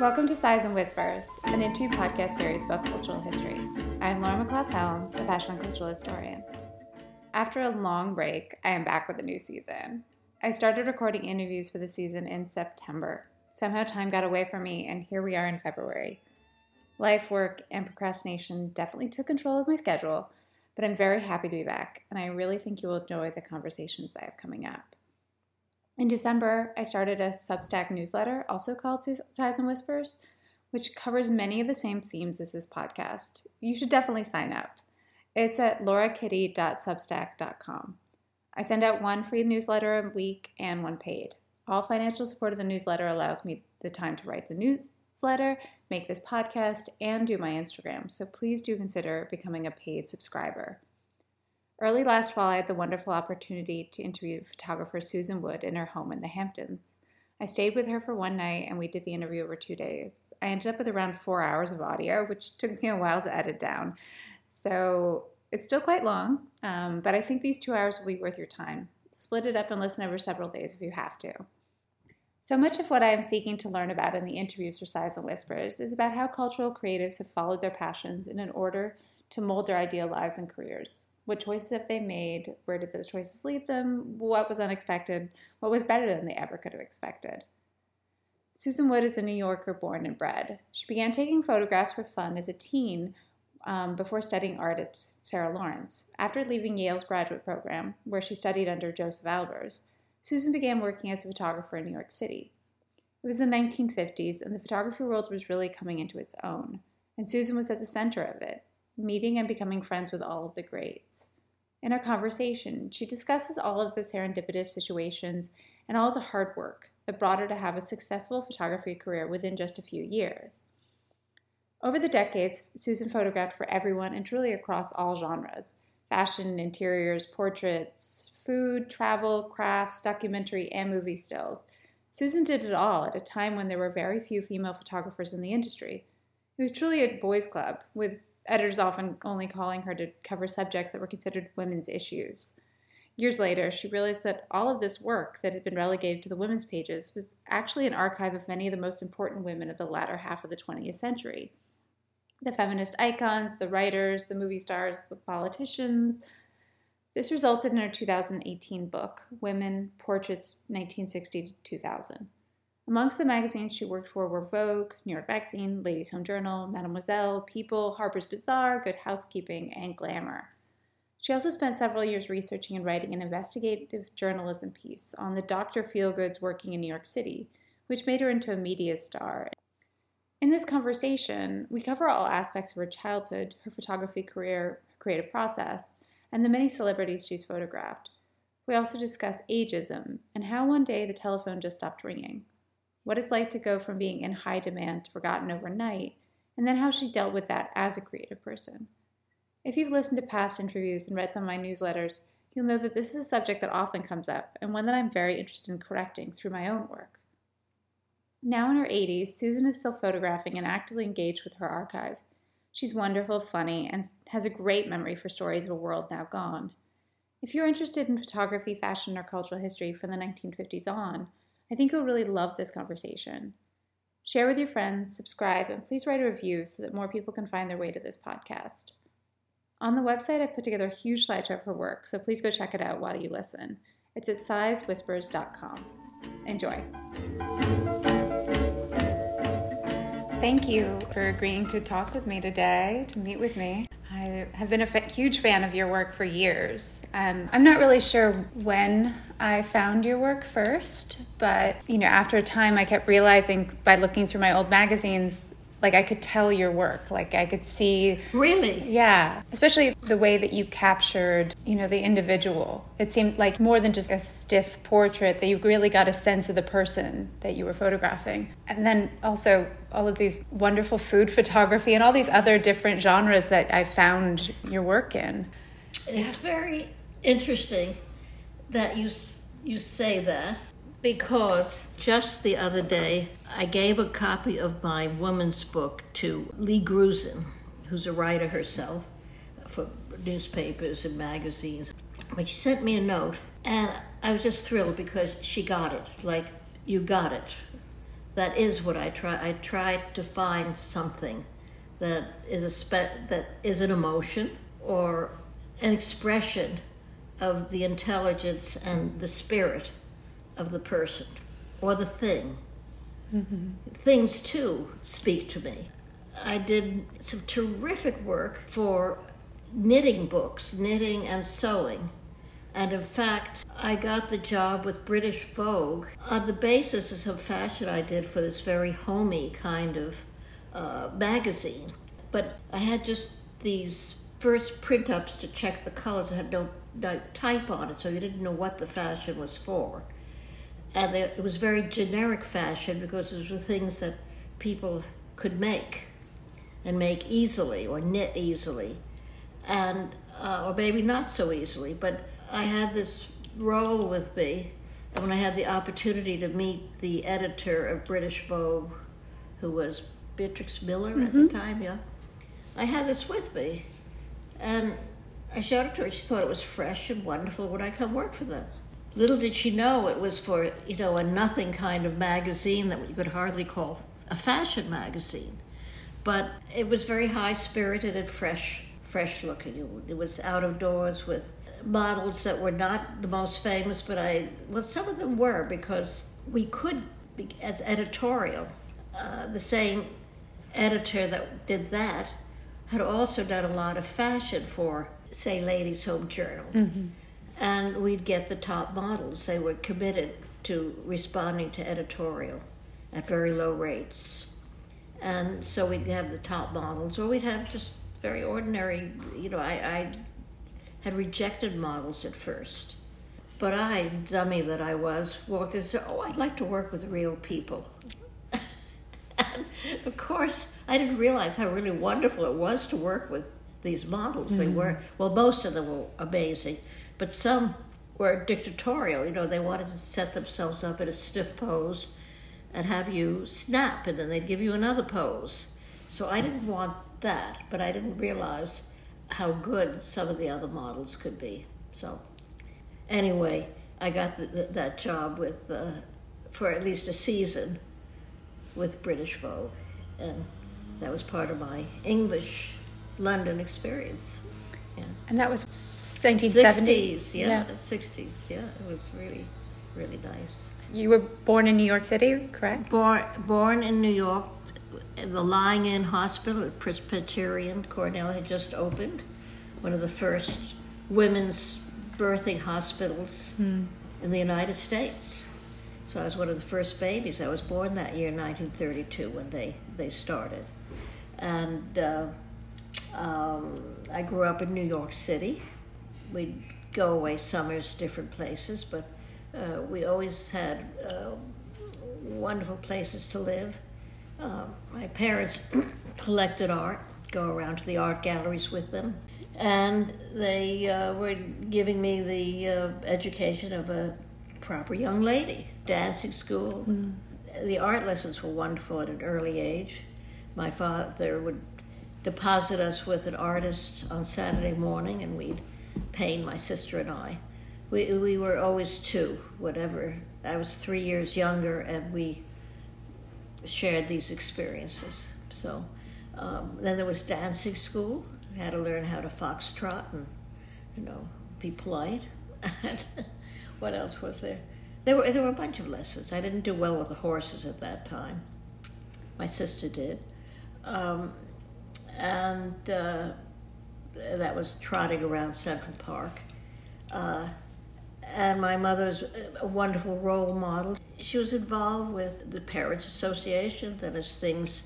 Welcome to Sighs and Whispers, an interview podcast series about cultural history. I'm Laura McLaws Helms, a fashion and cultural historian. After a long break, I am back with a new season. I started recording interviews for the season in September. Somehow time got away from me, and here we are in February. Life, work, and procrastination definitely took control of my schedule, but I'm very happy to be back, and I really think you will enjoy the conversations I have coming up. In December, I started a Substack newsletter, also called Sighs and Whispers, which covers many of the same themes as this podcast. You should definitely sign up. It's at laurakitty.substack.com. I send out one free newsletter a week and one paid. All financial support of the newsletter allows me the time to write the newsletter, make this podcast, and do my Instagram, so please do consider becoming a paid subscriber. Early last fall, I had the wonderful opportunity to interview photographer Susan Wood in her home in the Hamptons. I stayed with her for one night and we did the interview over two days. I ended up with around four hours of audio, which took me a while to edit down. So it's still quite long, um, but I think these two hours will be worth your time. Split it up and listen over several days if you have to. So much of what I am seeking to learn about in the interviews for Sighs and Whispers is about how cultural creatives have followed their passions in an order to mold their ideal lives and careers. What choices have they made? Where did those choices lead them? What was unexpected? What was better than they ever could have expected? Susan Wood is a New Yorker born and bred. She began taking photographs for fun as a teen um, before studying art at Sarah Lawrence. After leaving Yale's graduate program, where she studied under Josef Albers, Susan began working as a photographer in New York City. It was the 1950s, and the photography world was really coming into its own, and Susan was at the center of it meeting and becoming friends with all of the greats. In our conversation, she discusses all of the serendipitous situations and all the hard work that brought her to have a successful photography career within just a few years. Over the decades, Susan photographed for everyone and truly across all genres fashion, interiors, portraits, food, travel, crafts, documentary, and movie stills. Susan did it all at a time when there were very few female photographers in the industry. It was truly a boys' club, with editors often only calling her to cover subjects that were considered women's issues. Years later, she realized that all of this work that had been relegated to the women's pages was actually an archive of many of the most important women of the latter half of the 20th century. The feminist icons, the writers, the movie stars, the politicians. This resulted in her 2018 book, Women Portraits 1960 to 2000. Amongst the magazines she worked for were Vogue, New York Magazine, Ladies Home Journal, Mademoiselle, People, Harper's Bazaar, Good Housekeeping, and Glamour. She also spent several years researching and writing an investigative journalism piece on the Dr. Feelgoods working in New York City, which made her into a media star. In this conversation, we cover all aspects of her childhood, her photography career, her creative process, and the many celebrities she's photographed. We also discuss ageism and how one day the telephone just stopped ringing what it's like to go from being in high demand to forgotten overnight, and then how she dealt with that as a creative person. If you've listened to past interviews and read some of my newsletters, you'll know that this is a subject that often comes up and one that I'm very interested in correcting through my own work. Now in her 80s, Susan is still photographing and actively engaged with her archive. She's wonderful, funny, and has a great memory for stories of a world now gone. If you're interested in photography, fashion, or cultural history from the 1950s on, I think you'll really love this conversation. Share with your friends, subscribe, and please write a review so that more people can find their way to this podcast. On the website, I've put together a huge slideshow of her work, so please go check it out while you listen. It's at sighswhispers.com. Enjoy. Thank you for agreeing to talk with me today, to meet with me. I have been a f- huge fan of your work for years, and I'm not really sure when I found your work first, but you know, after a time, I kept realizing by looking through my old magazines like I could tell your work. Like I could see Really? Yeah. Especially the way that you captured, you know, the individual. It seemed like more than just a stiff portrait that you really got a sense of the person that you were photographing. And then also all of these wonderful food photography and all these other different genres that I found your work in. It's very interesting that you you say that because just the other day I gave a copy of my woman's book to Lee Grusin, who's a writer herself for newspapers and magazines. But she sent me a note, and I was just thrilled because she got it. Like, you got it. that is what I try. I try to find something that is a spe- that is an emotion or an expression of the intelligence and the spirit of the person or the thing. Mm-hmm. Things too speak to me. I did some terrific work for knitting books, knitting and sewing. And in fact, I got the job with British Vogue on the basis of some fashion I did for this very homey kind of uh, magazine. But I had just these first print ups to check the colors. It had no, no type on it, so you didn't know what the fashion was for. And it was very generic fashion because those were things that people could make and make easily or knit easily, and uh, or maybe not so easily. But I had this role with me, and when I had the opportunity to meet the editor of British Vogue, who was Beatrix Miller mm-hmm. at the mm-hmm. time, yeah, I had this with me, and I showed it to her. She thought it was fresh and wonderful. Would I come work for them? Little did she know it was for you know a nothing kind of magazine that you could hardly call a fashion magazine but it was very high spirited and fresh, fresh looking. It was out of doors with models that were not the most famous, but I well, some of them were because we could, be, as editorial, uh, the same editor that did that had also done a lot of fashion for, say, Ladies' Home Journal. Mm-hmm. And we'd get the top models. They were committed to responding to editorial at very low rates. And so we'd have the top models, or we'd have just very ordinary, you know, I, I had rejected models at first. But I, dummy that I was, walked and said, Oh, I'd like to work with real people. and of course, I didn't realize how really wonderful it was to work with these models. Mm-hmm. They were, well, most of them were amazing, but some were dictatorial. You know, they wanted to set themselves up in a stiff pose and have you snap, and then they'd give you another pose. So I didn't want that, but I didn't realize how good some of the other models could be. So anyway, I got the, the, that job with uh, for at least a season with British Vogue, and that was part of my English London experience. Yeah. And that was 1970s. 60s, yeah, yeah, 60s. Yeah, it was really, really nice. You were born in New York City, correct? Born, born in New York. The Lying In Hospital at Presbyterian Cornell had just opened, one of the first women's birthing hospitals hmm. in the United States. So I was one of the first babies. I was born that year, 1932, when they, they started. And uh, um, I grew up in New York City. We'd go away summers, different places, but uh, we always had uh, wonderful places to live. Uh, my parents collected art, go around to the art galleries with them, and they uh, were giving me the uh, education of a proper young lady. Dancing school. Mm. The art lessons were wonderful at an early age. My father would deposit us with an artist on Saturday morning, and we'd paint, my sister and I we we were always two, whatever. I was three years younger, and we shared these experiences. So um, then there was dancing school. I had to learn how to foxtrot and you know be polite. What else was there? There were there were a bunch of lessons. I didn't do well with the horses at that time. My sister did, um, and uh, that was trotting around Central Park. Uh, and my mother's a wonderful role model. She was involved with the Parents Association, then as things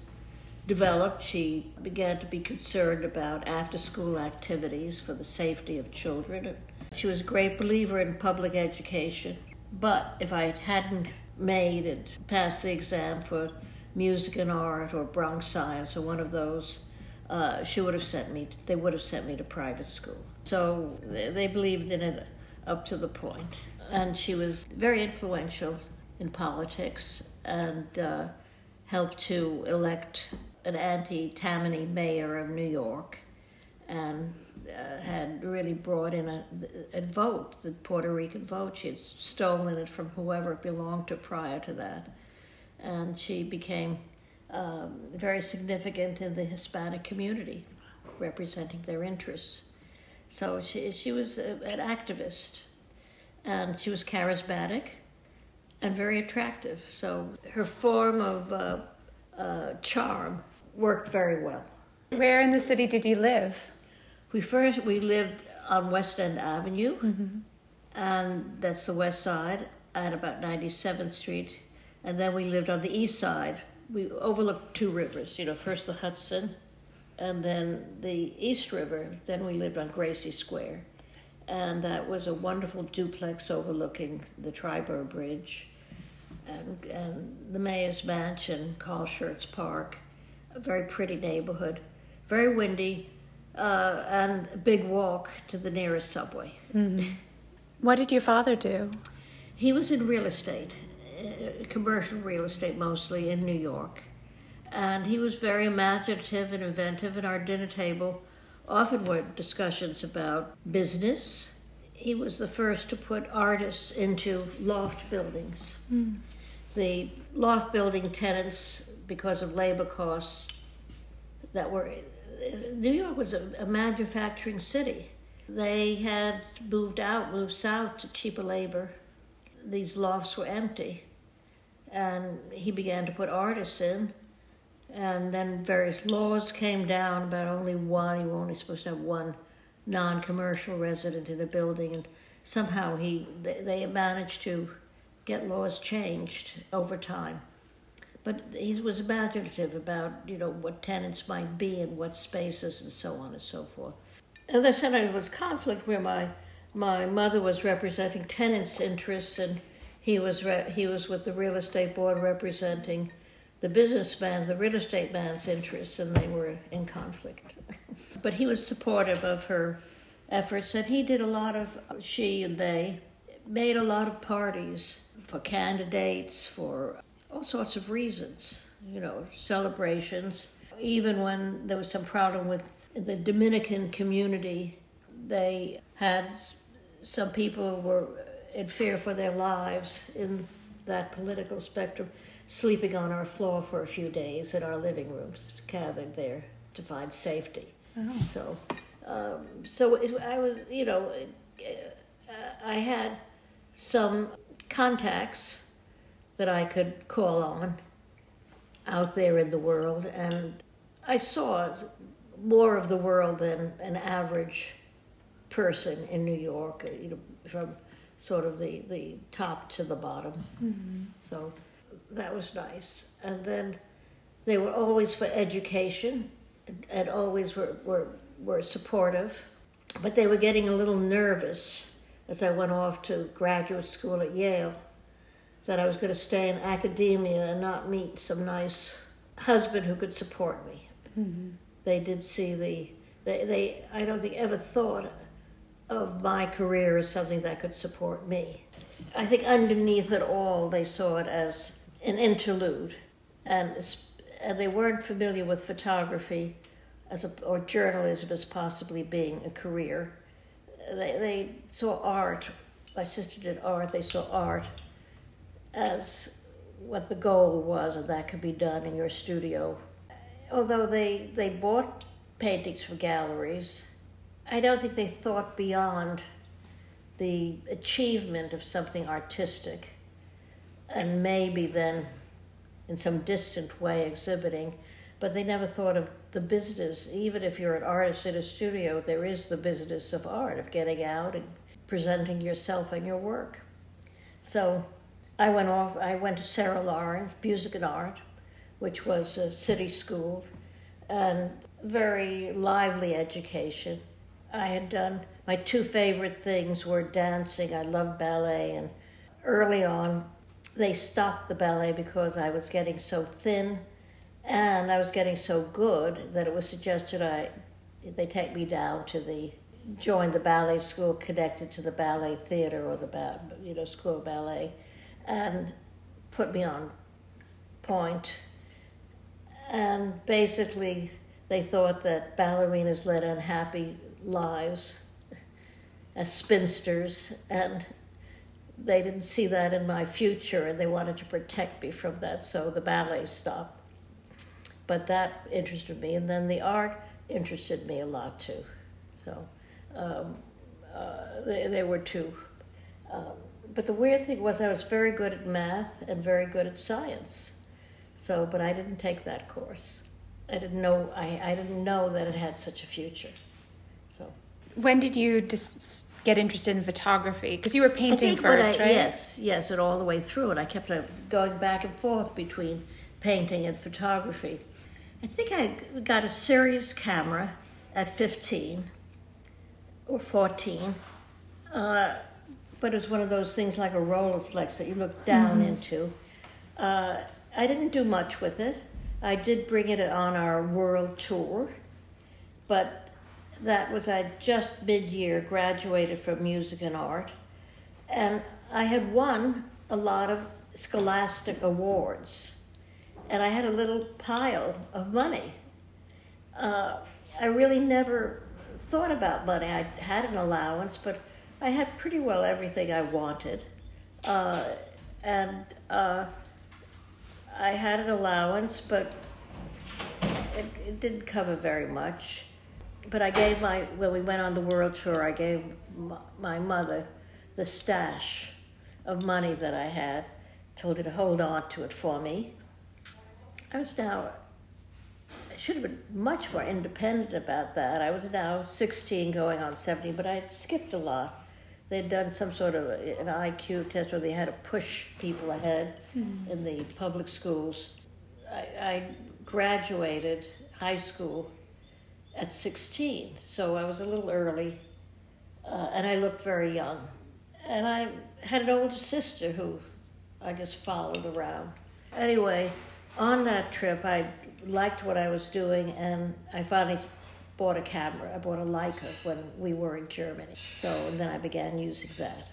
developed, she began to be concerned about after school activities for the safety of children. She was a great believer in public education, but if I hadn't made and passed the exam for music and art or Bronx Science or one of those, uh, she would have sent me. They would have sent me to private school. So they believed in it up to the point. And she was very influential in politics and uh, helped to elect an anti Tammany mayor of New York and uh, had really brought in a, a, vote, the Puerto Rican vote. She had stolen it from whoever it belonged to prior to that. and she became um, very significant in the Hispanic community, representing their interests. So she, she was a, an activist, and she was charismatic and very attractive. So her form of uh, uh, charm worked very well. Where in the city did you live? We first we lived on West End Avenue, mm-hmm. and that's the west side at about 97th Street, and then we lived on the east side. We overlooked two rivers, you know, first the Hudson, and then the East River. Then we lived on Gracie Square, and that was a wonderful duplex overlooking the Triborough Bridge, and, and the Mayor's Mansion, Carl Schurz Park, a very pretty neighborhood, very windy, uh, and a big walk to the nearest subway. Mm-hmm. What did your father do? He was in real estate, commercial real estate mostly in New York. And he was very imaginative and inventive, and our dinner table often were discussions about business. He was the first to put artists into loft buildings. Mm. The loft building tenants, because of labor costs that were New York was a, a, manufacturing city. They had moved out, moved south to cheaper labor. These lofts were empty. And he began to put artists in. And then various laws came down about only one, you were only supposed to have one non commercial resident in a building. And somehow he, they, they managed to get laws changed over time. But he was imaginative about, you know, what tenants might be and what spaces and so on and so forth. And there was conflict where my my mother was representing tenants' interests and he was re- he was with the real estate board representing the businessman, the real estate man's interests, and they were in conflict. but he was supportive of her efforts, and he did a lot of she and they made a lot of parties for candidates for all sorts of reasons, you know, celebrations. Even when there was some problem with the Dominican community, they had some people were in fear for their lives in that political spectrum, sleeping on our floor for a few days in our living rooms, gathered there to find safety. Oh. So, um, so it, I was, you know, uh, I had some contacts that I could call on out there in the world, and I saw more of the world than an average person in New York, you know, from sort of the, the top to the bottom. Mm-hmm. So that was nice. And then they were always for education and always were, were, were supportive, but they were getting a little nervous as I went off to graduate school at Yale that I was going to stay in academia and not meet some nice husband who could support me. Mm-hmm. They did see the, they, they, I don't think ever thought of my career as something that could support me. I think underneath it all, they saw it as an interlude, and, and they weren't familiar with photography as a, or journalism as possibly being a career. They, they saw art. My sister did art. They saw art as what the goal was, and that could be done in your studio. Although they, they bought paintings for galleries, I don't think they thought beyond the achievement of something artistic and maybe then in some distant way exhibiting, but they never thought of the business. Even if you're an artist in a studio, there is the business of art, of getting out and presenting yourself and your work. So I went off. I went to Sarah Lawrence Music and Art, which was a city school, and very lively education. I had done my two favorite things were dancing. I loved ballet, and early on, they stopped the ballet because I was getting so thin, and I was getting so good that it was suggested I they take me down to the join the ballet school connected to the ballet theater or the you know school of ballet and put me on point. And basically, they thought that ballerinas led unhappy lives as spinsters, and they didn't see that in my future and they wanted to protect me from that, so the ballet stopped. But that interested me, and then the art interested me a lot too. So um, uh, they, they were two. Um, but the weird thing was, I was very good at math and very good at science. So, but I didn't take that course. I didn't know. I, I didn't know that it had such a future. When did you just get interested in photography? Because you were painting first, I- right? Yes, yes, and all the way through it. I kept uh, going back and forth between painting and photography. I think I got a serious camera at 15 or 14, uh, but it was one of those things like a Rolleiflex that you look down Mm-hmm. into. Uh, I didn't do much with it. I did bring it on our world tour, but that was I just mid-year graduated from music and art, and I had won a lot of scholastic awards, and I had a little pile of money. Uh, I really never thought about money. I had an allowance, but I had pretty well everything I wanted, uh, and uh, I had an allowance, but it, it didn't cover very much. But I gave my when we went on the world tour, I gave my mother the stash of money that I had. Told her to hold on to it for me. I was now. I should have been much more independent about that. I was now 16, going on 17, but I had skipped a lot. They'd done some sort of uh, an IQ test where they had to push people ahead hmm. in the public schools. I, I graduated high school at 16, so I was a little early, uh, and I looked very young. And I had an older sister who I just followed around. Anyway, on that trip, I liked what I was doing, and I finally bought a camera. I bought a Leica when we were in Germany. So, and then I began using that.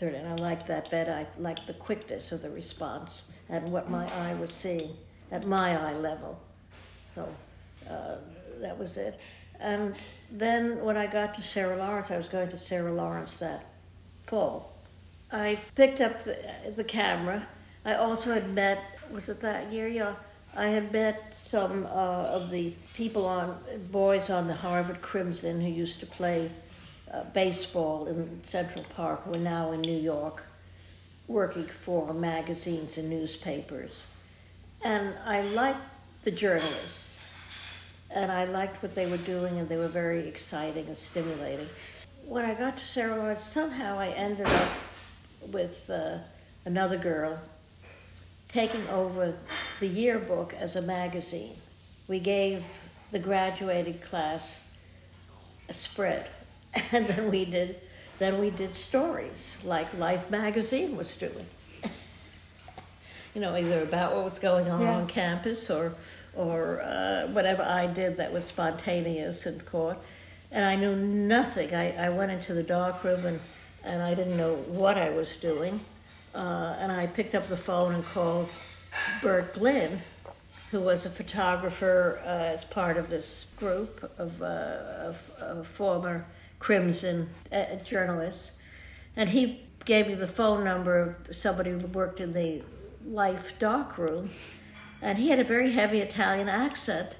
And I liked that better. I liked the quickness of the response and what my eye was seeing at my eye level. So uh, that was it. And then when I got to Sarah Lawrence, I was going to Sarah Lawrence that fall. I picked up the, the camera. I also had met, was it that year? Yeah. I had met some uh, of the people on, boys on the Harvard Crimson who used to play uh, baseball in Central Park, who are now in New York, working for magazines and newspapers. And I liked the journalists, and I liked what they were doing, and they were very exciting and stimulating. When I got to Sarah Lawrence, somehow I ended up with uh, another girl taking over the yearbook as a magazine. We gave the graduated class a spread, and then we did then we did stories like Life magazine was doing. you know, either about what was going on on campus or or uh, whatever I did that was spontaneous and caught. And I knew nothing. I, I went into the dark room and, and I didn't know what I was doing. Uh, and I picked up the phone and called Burt Glinn, who was a photographer uh, as part of this group of, uh, of, of former Crimson uh, journalists. And he gave me the phone number of somebody who worked in the Life dark room. And he had a very heavy Italian accent.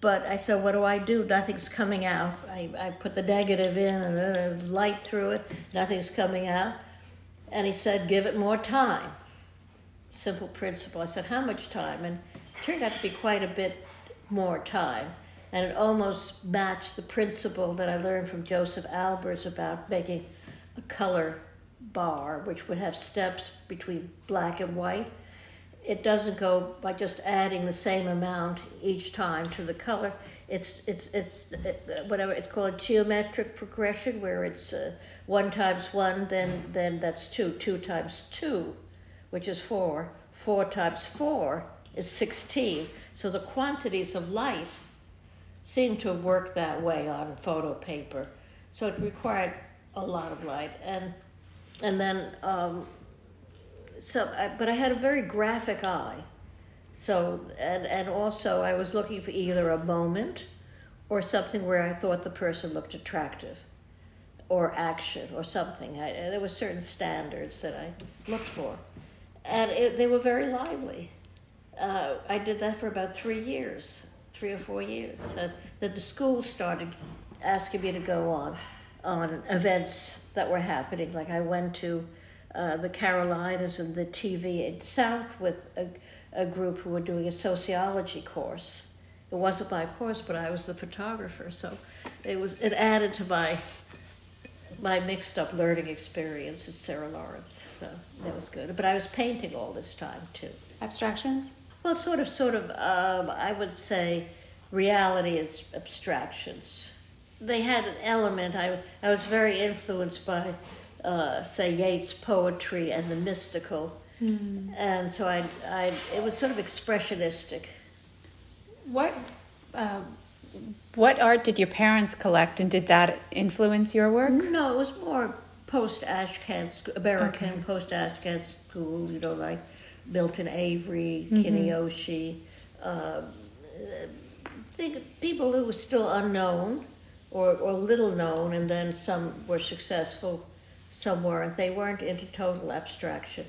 But I said, What do I do? Nothing's coming out. I, I put the negative in and then light through it, nothing's coming out. And he said, Give it more time. Simple principle. I said, How much time? And it turned out to be quite a bit more time. And it almost matched the principle that I learned from Josef Albers about making a color bar, which would have steps between black and white. It doesn't go by just adding the same amount each time to the color. It's it's it's it, whatever it's called geometric progression, where it's uh, one times one, then then that's two. Two times two, which is four. Four times four is sixteen. So the quantities of light seem to work that way on photo paper. So it required a lot of light, and and then um, so, but I had a very graphic eye. So, and, and also I was looking for either a moment or something where I thought the person looked attractive. or action or something. I, there were certain standards that I looked for, and it, they were very lively. Uh, I did that for about three years, three or four years. Uh, then the school started asking me to go on on events that were happening. Like I went to uh, the Carolinas and the TV in South with a, a group who were doing a sociology course. It wasn't my course, but I was the photographer, so it was it added to my my mixed up learning experience at Sarah Lawrence. So that was good. But I was painting all this time too. Abstractions? Well, sort of, sort of. Um, I would say reality and abstractions. They had an element. I I was very influenced by, uh, say, Yeats' poetry and the mystical, mm. and so I I it was sort of expressionistic. What. Uh, what art did your parents collect, and did that influence your work? No, it was more post Ashcan American okay. post Ashcan school. You know, like Milton Avery, mm-hmm. Uh, think people who were still unknown or, or little known, and then some were successful, some weren't. They weren't into total abstraction.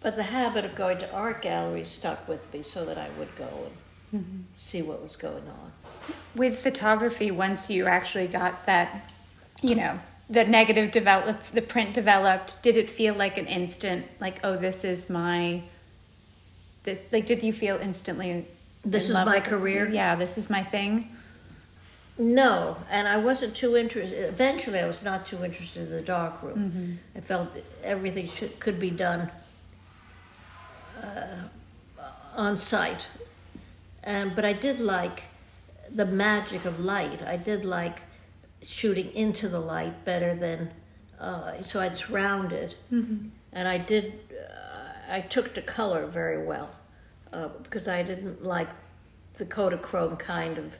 But the habit of going to art galleries stuck with me so that I would go and mm-hmm. see what was going on. With photography, once you actually got that, you know, the negative developed, the print developed, did it feel like an instant, like, oh, this is my, this, like, did you feel instantly? This is my career? Yeah, this is my thing. No, and I wasn't too interested. Eventually, I was not too interested in the dark room. Mm-hmm. I felt everything should, could be done uh, on site, and but I did like the magic of light. I did like shooting into the light better than uh, so it's rounded, mm-hmm. and I did. Uh, I took to color very well uh, because I didn't like the Kodachrome kind of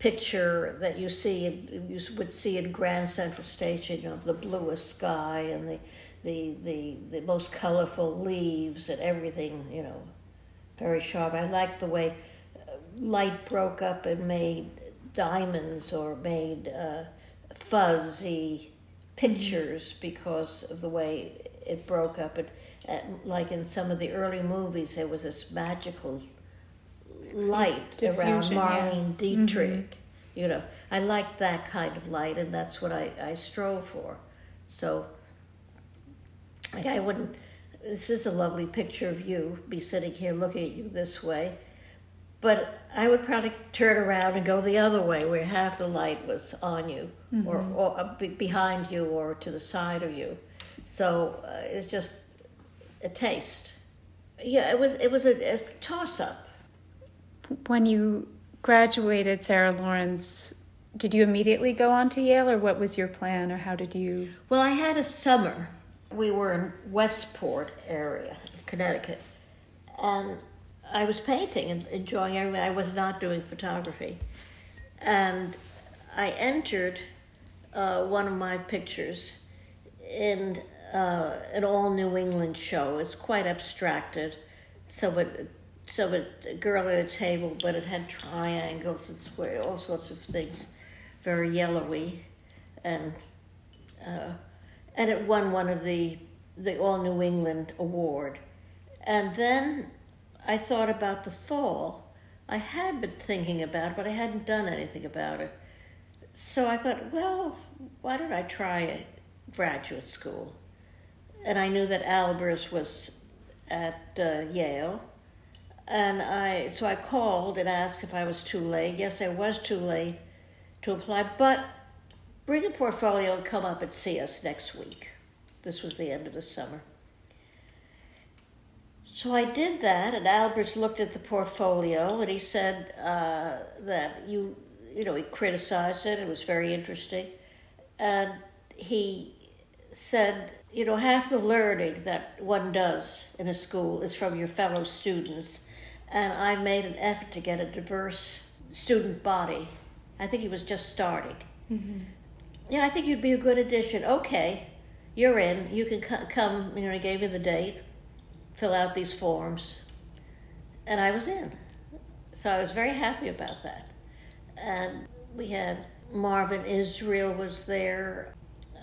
picture that you see you would see in Grand Central Station, know, the bluest sky and the the the, the most colorful leaves and everything, you know, very sharp. I liked the way uh, light broke up and made diamonds or made uh, fuzzy pictures because of the way it broke up. And uh, like in some of the early movies, there was this magical light Diffusion, around Marlene yeah. Dietrich. Mm-hmm. You know, I like that kind of light, and that's what I, I strove for. So, like, I wouldn't. This is a lovely picture of you, be sitting here looking at you this way but I would probably turn around and go the other way, where half the light was on you, mm-hmm. or, or uh, behind you, or to the side of you. So uh, it's just a taste. Yeah, it was it was a, a toss up. When you graduated, Sarah Lawrence, did you immediately go on to Yale, or what was your plan, or how did you? Well, I had a summer. We were in Westport area, Connecticut, and I was painting and enjoying everything. I was not doing photography. And I entered uh, one of my pictures in uh, an all New England show. It's quite abstracted. So it, so it, a girl at a table, but it had triangles and square, all sorts of things, very yellowy, and uh, and it won one of the the All New England award. And then I thought about the fall. I had been thinking about it, but I hadn't done anything about it. So I thought, well, why don't I try graduate school? And I knew that Albers was at uh, Yale. And I, so I called and asked if I was too late. Yes, I was too late to apply, but bring a portfolio and come up and see us next week. This was the end of the summer. So I did that, and Albers looked at the portfolio, and he said uh, that you, you know, he criticized it. It was very interesting, and he said, you know, half the learning that one does in a school is from your fellow students, and I made an effort to get a diverse student body. I think he was just starting. Mm-hmm. Yeah, I think you'd be a good addition. Okay, you're in. You can c- come. You know, he gave me the date fill out these forms, and I was in. So I was very happy about that. And we had Marvin Israel was there,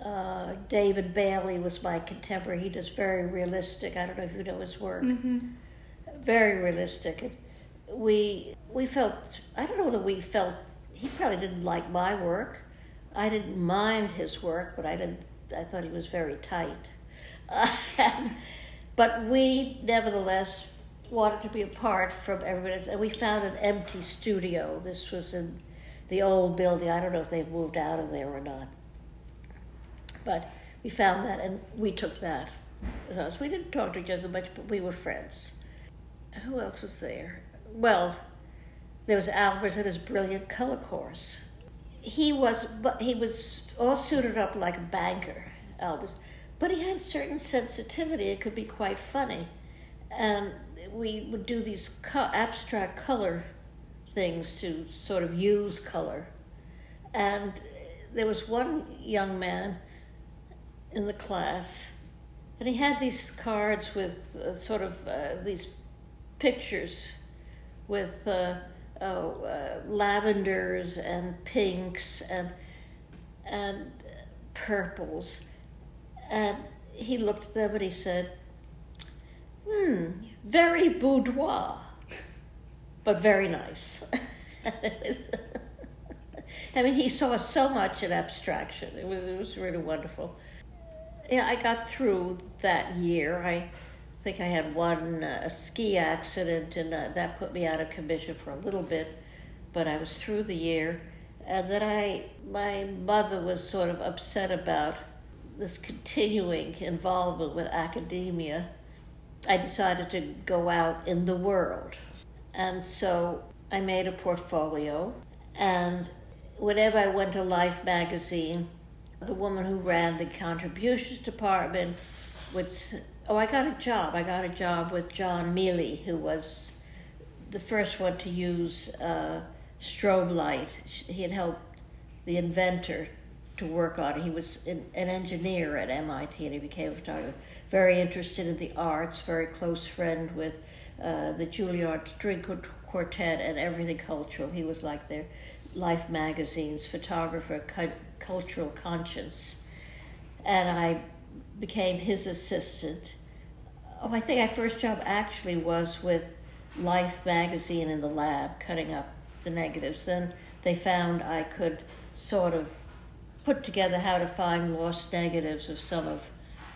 Uh, David Bailey was my contemporary. He does very realistic. I don't know if you know his work. Mm-hmm. Very realistic. And we we felt. I don't know that we felt. He probably didn't like my work. I didn't mind his work, but I didn't. I thought he was very tight. Uh, but we nevertheless wanted to be apart from everybody, and we found an empty studio. This was in the old building. I don't know if they've moved out of there or not. But we found that and we took that ours. We didn't talk to each other much, but we were friends. Who else was there? Well, there was Albert and his brilliant color course. He was, but he was all suited up like a banker, Albert, but he had a certain sensitivity. It could be quite funny, and we would do these co- abstract color things to sort of use color. And there was one young man in the class, and he had these cards with uh, sort of uh, these pictures with uh, oh, uh, lavenders and pinks and and purples, and he looked at them and he said, "Hmm, very boudoir, but very nice." I mean, he saw so much in abstraction. It was, it was really wonderful yeah, I got through that year. I think I had one uh, ski accident, and uh, that put me out of commission for a little bit. But I was through the year, and then I, my mother was sort of upset about this continuing involvement with academia. I decided to go out in the world, and so I made a portfolio. And whenever I went to Life magazine, the woman who ran the contributions department which oh i got a job. I got a job with Gjon Mili who was the first one to use uh, strobe light. He had helped the inventor to work on it. He was an, an engineer at mit and he became a photographer. Very interested in the arts very close friend with uh, the juilliard string quartet and everything cultural. He was like their life magazine's photographer cultural conscience. And I became his assistant. Oh, I think my first job actually was with Life magazine in the lab, cutting up the negatives. Then they found I could sort of put together how to find lost negatives of some of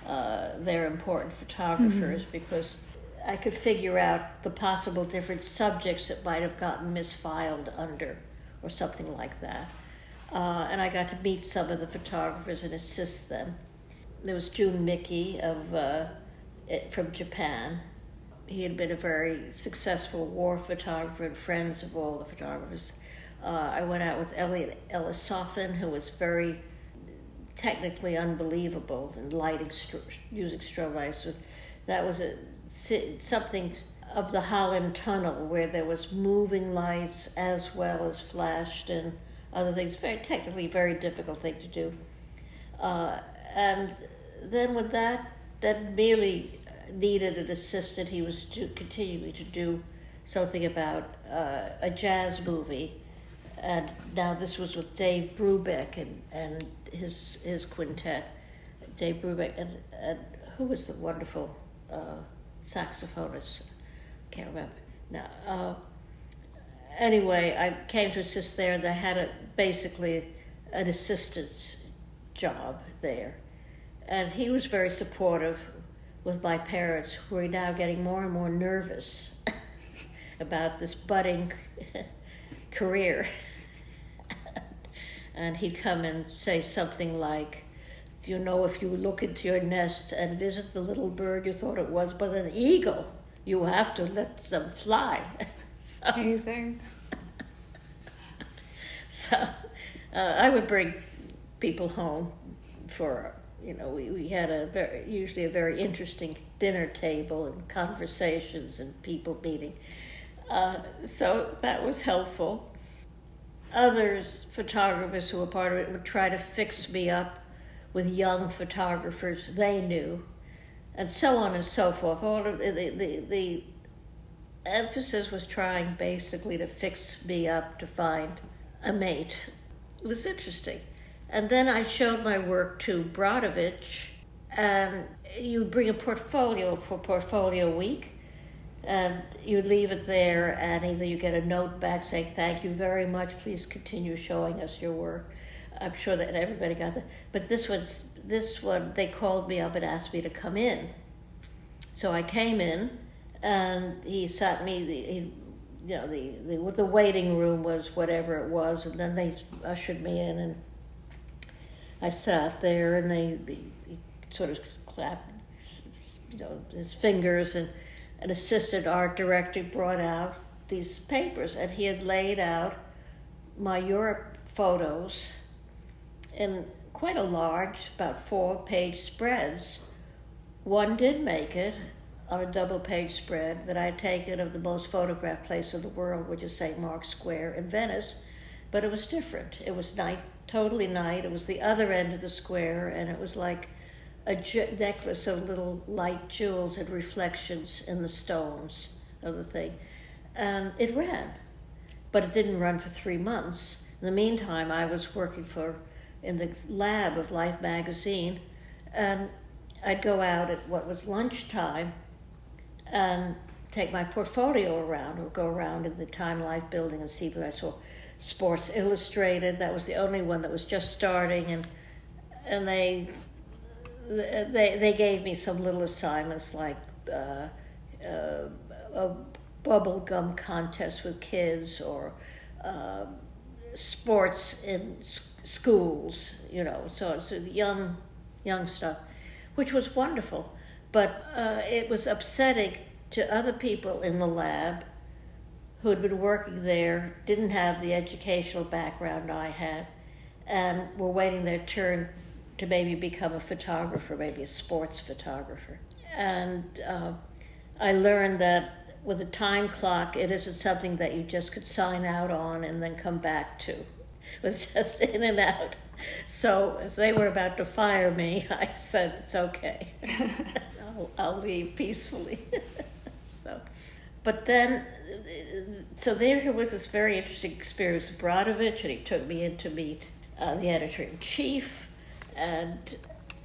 uh, their important photographers mm-hmm. because I could figure out the possible different subjects that might have gotten misfiled under or something like that uh, and I got to meet some of the photographers and assist them. There was Jun Miki of uh, from Japan. He had been a very successful war photographer and friends of all the photographers. Uh, I went out with Eliot Elisofon, who was very technically unbelievable in lighting, stro- using strobe lights. So that was a, something of the Holland Tunnel where there was moving lights as well as flashed and other things. Very technically, very difficult thing to do. Uh, and then with that, then Mili needed an assistant. He was to continuing to do something about uh, a jazz movie, and now this was with Dave Brubeck and, and his his quintet. Dave Brubeck and, and who was the wonderful uh, saxophonist? Can't remember now. Uh, anyway, I came to assist there. They had a, basically an assistant's job there. And he was very supportive with my parents, who are now getting more and more nervous about this budding career. and he'd come and say something like, you know, if you look into your nest and it isn't the little bird you thought it was, but an eagle, you have to let them fly. Amazing. so uh, I would bring people home for you know we, we had a very usually a very interesting dinner table and conversations and people meeting uh, so that was helpful others photographers who were part of it would try to fix me up with young photographers they knew and so on and so forth all of the, the, the emphasis was trying basically to fix me up to find a mate. It was interesting. And then I showed my work to Brodovitch, and you would bring a portfolio for Portfolio Week, and you leave it there, and either you get a note back saying, Thank you very much, please continue showing us your work. I'm sure that everybody got that. But this was this one, they called me up and asked me to come in. So I came in, and he sat me, he, you know, the, the, the waiting room was whatever it was, and then they ushered me in, and I sat there, and they, they sort of clapped, you know, his fingers, and an assistant art director brought out these papers, and he had laid out my Europe photos in quite a large, about four page spreads. One did make it on a double page spread that I'd taken of the most photographed place in the world, which is St. Mark's Square in Venice, but it was different. It was night, totally night. It was the other end of the square, and it was like a ju- necklace of little light jewels and reflections in the stones of the thing. And it ran, but it didn't run for three months. In the meantime, I was working for in the lab of Life magazine, and I'd go out at what was lunchtime and take my portfolio around, or go around in the Time Life building and see what I saw. Sports Illustrated, that was the only one that was just starting, and and they they they gave me some little assignments like uh, uh, a bubble gum contest with kids or uh, sports in schools, you know, so it's young young stuff, which was wonderful. But uh, it was upsetting to other people in the lab who had been working there, didn't have the educational background I had, and were waiting their turn to maybe become a photographer, maybe a sports photographer. And uh, I learned that with a time clock, it isn't something that you just could sign out on and then come back to. It was just in and out. So as they were about to fire me, I said, "It's okay. I'll, I'll leave peacefully." so, but then, so there was this very interesting experience with Brodovitch, and he took me in to meet uh, the editor in chief and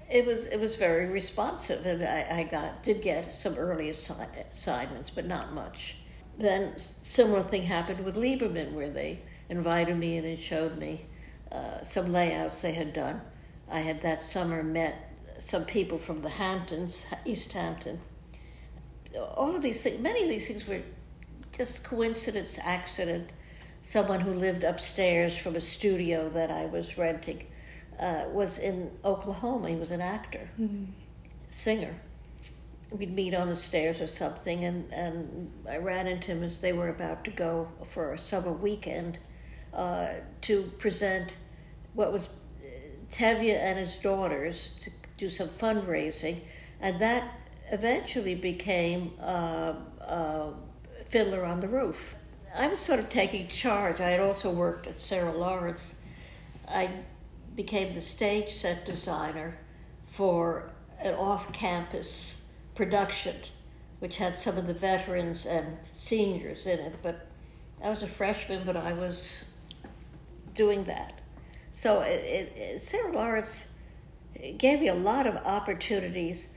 it was it was very responsive, and I, I got did get some early assi- assignments, but not much. Then similar thing happened with Liberman, where they invited me in and showed me uh, some layouts they had done. I had that summer met some people from the Hamptons, East Hampton. All of these things, many of these things were just coincidence, accident. Someone who lived upstairs from a studio that I was renting uh, was in Oklahoma. He was an actor, mm-hmm. singer. We'd meet on the stairs or something, and, and I ran into him as they were about to go for a summer weekend uh, to present what was uh, Tevye and his daughters to do some fundraising, and that eventually became uh, uh, Fiddler on the Roof. I was sort of taking charge. I had also worked at Sarah Lawrence. I became the stage set designer for an off campus production, which had some of the veterans and seniors in it. But I was a freshman, but I was doing that. So it, it, Sarah Lawrence gave me a lot of opportunities.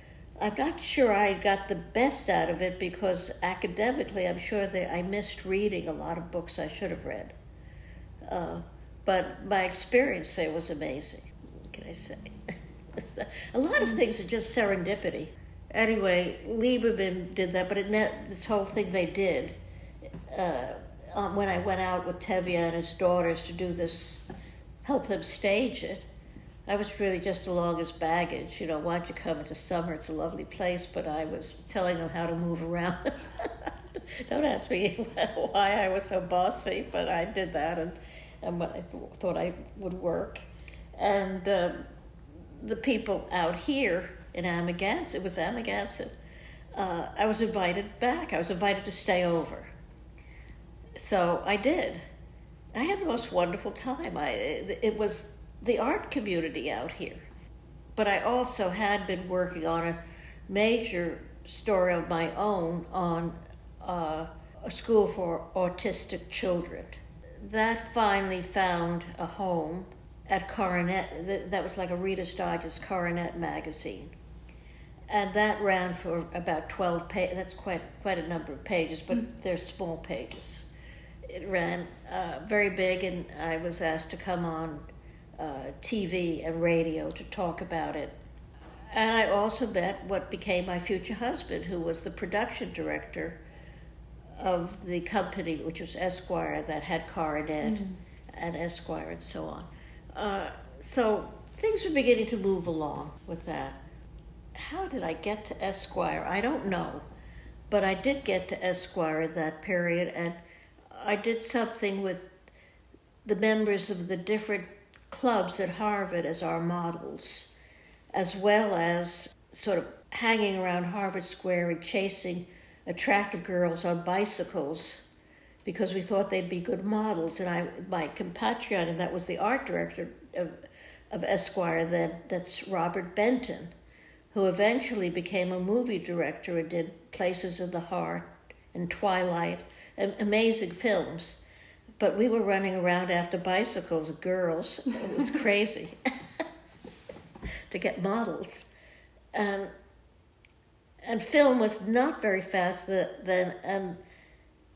I'm not sure I got the best out of it because academically, I'm sure that I missed reading a lot of books I should have read. Uh, but my experience there was amazing. What can I say? a lot of things are just serendipity. Anyway, Liberman did that, but it this whole thing they did uh, when I went out with Tevye and his daughters to do this, help them stage it. I was really just along as baggage. You know, why don't you come? It's a summer, it's a lovely place, but I was telling them how to move around. don't ask me why I was so bossy, but I did that. And and what I thought I would work. And uh, the people out here in Amagansett, it was Amagansett, uh, I was invited back. I was invited to stay over. So I did. I had the most wonderful time. I, it was the art community out here. But I also had been working on a major story of my own on uh, a school for autistic children that finally found a home, at Coronet. That was like a Reader's Digest Coronet magazine, and that ran for about twelve pages. That's quite quite a number of pages, but mm-hmm. they're small pages. It ran uh, very big, and I was asked to come on uh, TV and radio to talk about it. And I also met what became my future husband, who was the production director of the company, which was Esquire, that had Coronet mm-hmm. and Esquire and so on. Uh, so things were beginning to move along with that. How did I get to Esquire? I don't know. But I did get to Esquire that period, and I did something with the members of the different clubs at Harvard as our models, as well as sort of hanging around Harvard Square and chasing attractive girls on bicycles because we thought they'd be good models. And I, my compatriot, and that was the art director of, of Esquire then, that's Robert Benton, who eventually became a movie director and did Places of the Heart and Twilight, amazing films. But we were running around after bicycles, girls. It was crazy to get models. And and film was not very fast then, and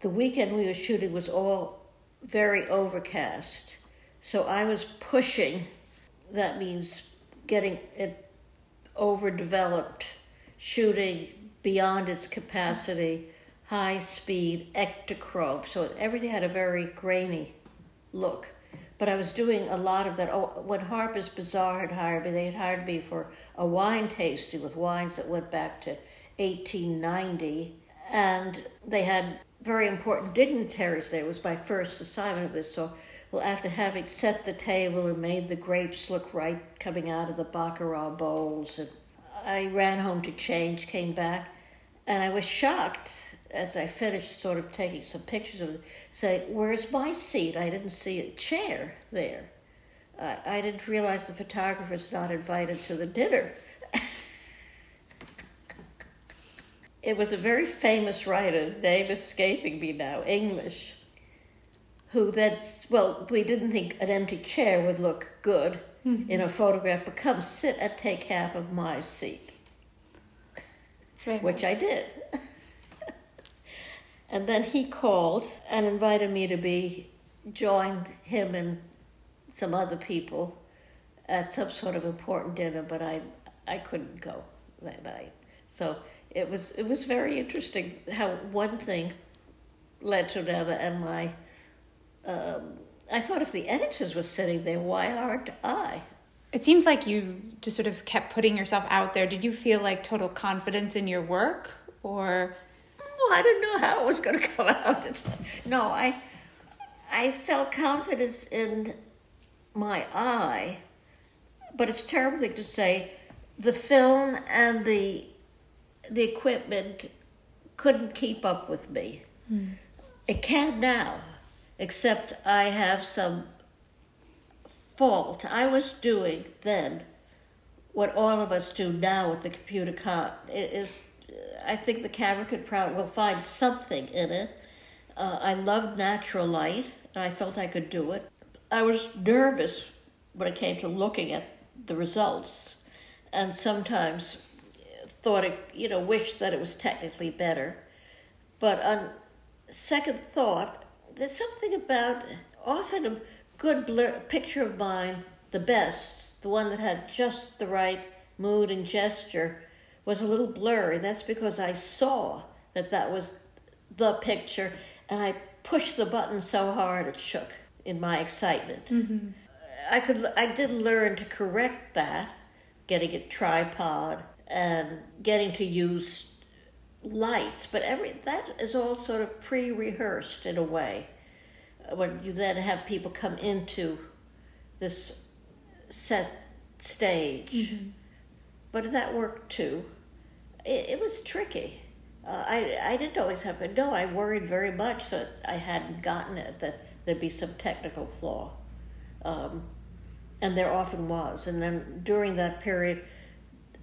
the weekend we were shooting was all very overcast. So I was pushing, that means getting it overdeveloped, shooting beyond its capacity, high speed, Ektachrome. So everything had a very grainy look. But I was doing a lot of that. Oh, when Harper's Bazaar had hired me, they had hired me for a wine tasting with wines that went back to 1890. And they had very important dignitaries there. It was my first assignment of this. So, well, after having set the table and made the grapes look right coming out of the Baccarat bowls, and I ran home to change, came back, and I was shocked as I finished sort of taking some pictures of it, say, Where's my seat? I didn't see a chair there. Uh, I didn't realize the photographer's not invited to the dinner. it was a very famous writer, name escaping me now, English, who then, well, we didn't think an empty chair would look good mm-hmm. in a photograph, but come sit and take half of my seat. Which I did. and then he called and invited me to be, join him and some other people at some sort of important dinner, but I, I couldn't go that night. So it was it was very interesting how one thing led to another, and my um, I thought if the editors were sitting there, why aren't I? It seems like you just sort of kept putting yourself out there. Did you feel like total confidence in your work, or? I didn't know how it was going to come out. No, I I felt confidence in my eye, but it's terrible thing to say. The film and the the equipment couldn't keep up with me. Mm. It can now, except I have some fault. I was doing then what all of us do now with the computer. Com- it is, I think the camera could probably will find something in it. Uh, I loved natural light, and I felt I could do it. I was nervous when it came to looking at the results, and sometimes thought it, you know, wished that it was technically better. But on second thought, there's something about often a good blur, picture of mine, the best, the one that had just the right mood and gesture, was a little blurry. That's because I saw that that was the picture, and I pushed the button so hard it shook in my excitement. Mm-hmm. I could, I did learn to correct that, getting a tripod and getting to use lights, but every that is all sort of pre-rehearsed in a way. When you then have people come into this set stage, mm-hmm. but that worked too. It, it was tricky. Uh, I I didn't always have, but no, I worried very much that I hadn't gotten it that there'd be some technical flaw, um, and there often was. And then during that period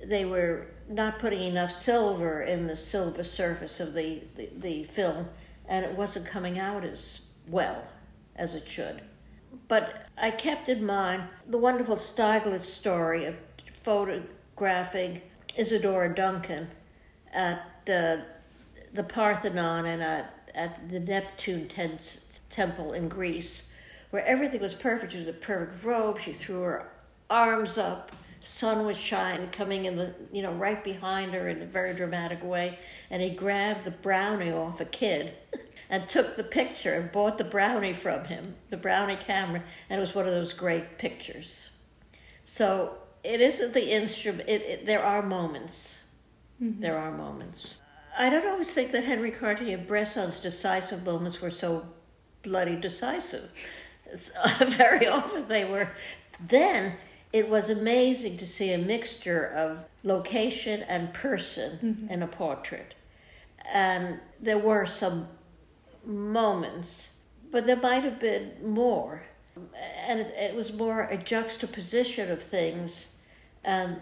they were not putting enough silver in the silver surface of the, the, the film, and it wasn't coming out as well as it should. But I kept in mind the wonderful Stieglitz story of photographing Isadora Duncan at uh, the Parthenon and at, at the Neptune temple in Greece, where everything was perfect. She was a perfect robe. She threw her arms up. Sun was shining, coming in the you know right behind her in a very dramatic way, and he grabbed the brownie off a kid. and took the picture and bought the brownie from him, the brownie camera, and it was one of those great pictures. So it isn't the instrument. It, it, there are moments. Mm-hmm. There are moments. I don't always think that Henry Cartier-Bresson's decisive moments were so bloody decisive. very often they were. Then it was amazing to see a mixture of location and person mm-hmm. in a portrait. And there were some moments, but there might have been more. And it, it was more a juxtaposition of things and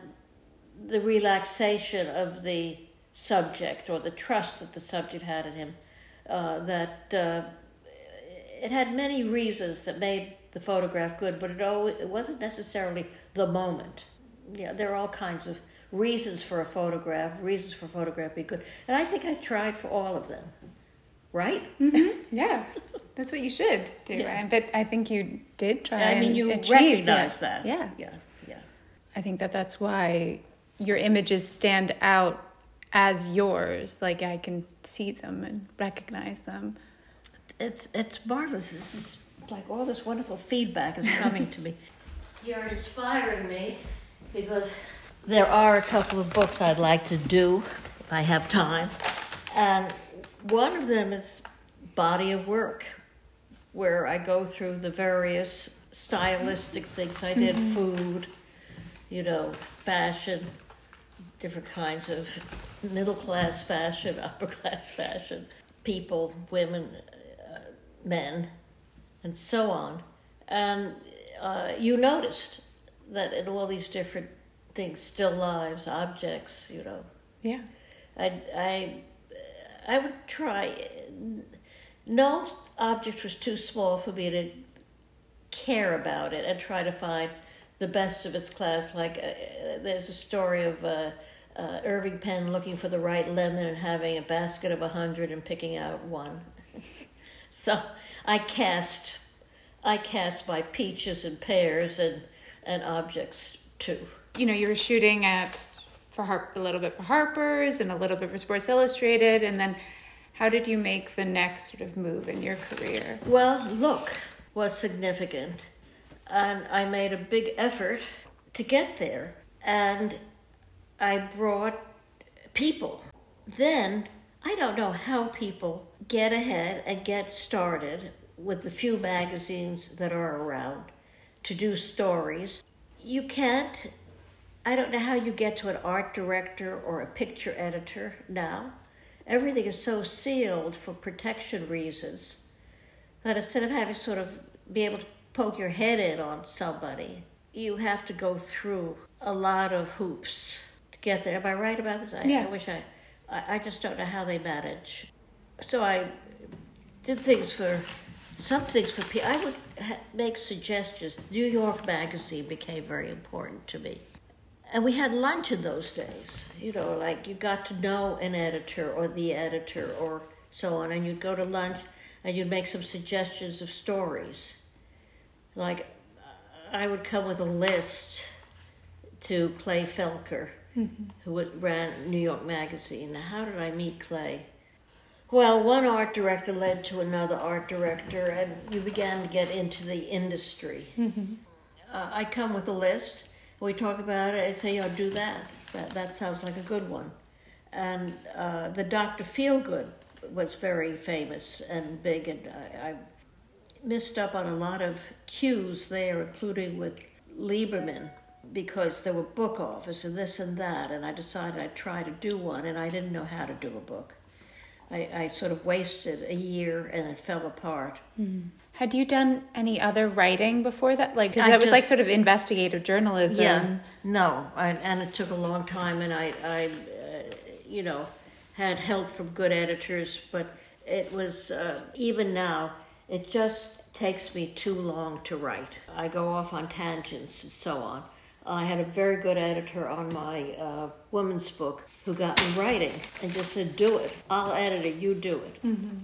the relaxation of the subject or the trust that the subject had in him. Uh, that uh, it had many reasons that made the photograph good, but it, always, it wasn't necessarily the moment. Yeah, there are all kinds of reasons for a photograph, reasons for a photograph good, and I think I tried for all of them right? Mm-hmm. Yeah, that's what you should do. Yeah. But I think you did try. I mean, you achieve, recognize yeah. that. Yeah, yeah, yeah. I think that that's why your images stand out as yours. Like I can see them and recognize them. It's it's marvelous. This is like all this wonderful feedback is coming to me. You're inspiring me because there are a couple of books I'd like to do if I have time, and one of them is body of work, where I go through the various stylistic things I did mm-hmm. food, you know, fashion, different kinds of middle class fashion, upper class fashion, people, women, uh, men, and so on. And uh, you noticed that in all these different things, still lives, objects, you know. Yeah. I, I I would try. No object was too small for me to care about it and try to find the best of its class. Like uh, there's a story of uh, uh, Irving Penn looking for the right lemon and having a basket of a hundred and picking out one. so I cast, I cast my peaches and pears and and objects too. You know, you were shooting at for Har- a little bit for Harper's and a little bit for Sports Illustrated, and then how did you make the next sort of move in your career? Well, Look was significant, and I made a big effort to get there, and I brought people. Then I don't know how people get ahead and get started with the few magazines that are around to do stories. You can't I don't know how you get to an art director or a picture editor now. Everything is so sealed for protection reasons that instead of having sort of be able to poke your head in on somebody, you have to go through a lot of hoops to get there. Am I right about this? I, yeah. I wish I, I, I just don't know how they manage. So I did things for some things for people. I would ha- make suggestions. New York Magazine became very important to me and we had lunch in those days. You know, like you got to know an editor or the editor or so on, and you'd go to lunch and you'd make some suggestions of stories. Like I would come with a list to Clay Felker, mm-hmm. who ran New York Magazine. Now, how did I meet Clay? Well, one art director led to another art director, and you began to get into the industry. Mm-hmm. Uh, I come with a list we talk about it and say, "Oh, do that. That that sounds like a good one." And uh, the Doctor Feelgood was very famous and big, and I, I missed up on a lot of cues there, including with Liberman, because there were book offers and this and that, and I decided I'd try to do one, and I didn't know how to do a book. I, I sort of wasted a year and it fell apart. Mm. Had you done any other writing before that? Like, because that was like sort of investigative journalism. Yeah, no, I, and it took a long time, and I, I, uh, you know, had help from good editors, but it was uh, even now. It just takes me too long to write. I go off on tangents and so on. I had a very good editor on my uh, woman's book who got me writing and just said, "Do it. I'll edit it. You do it." Mm-hmm.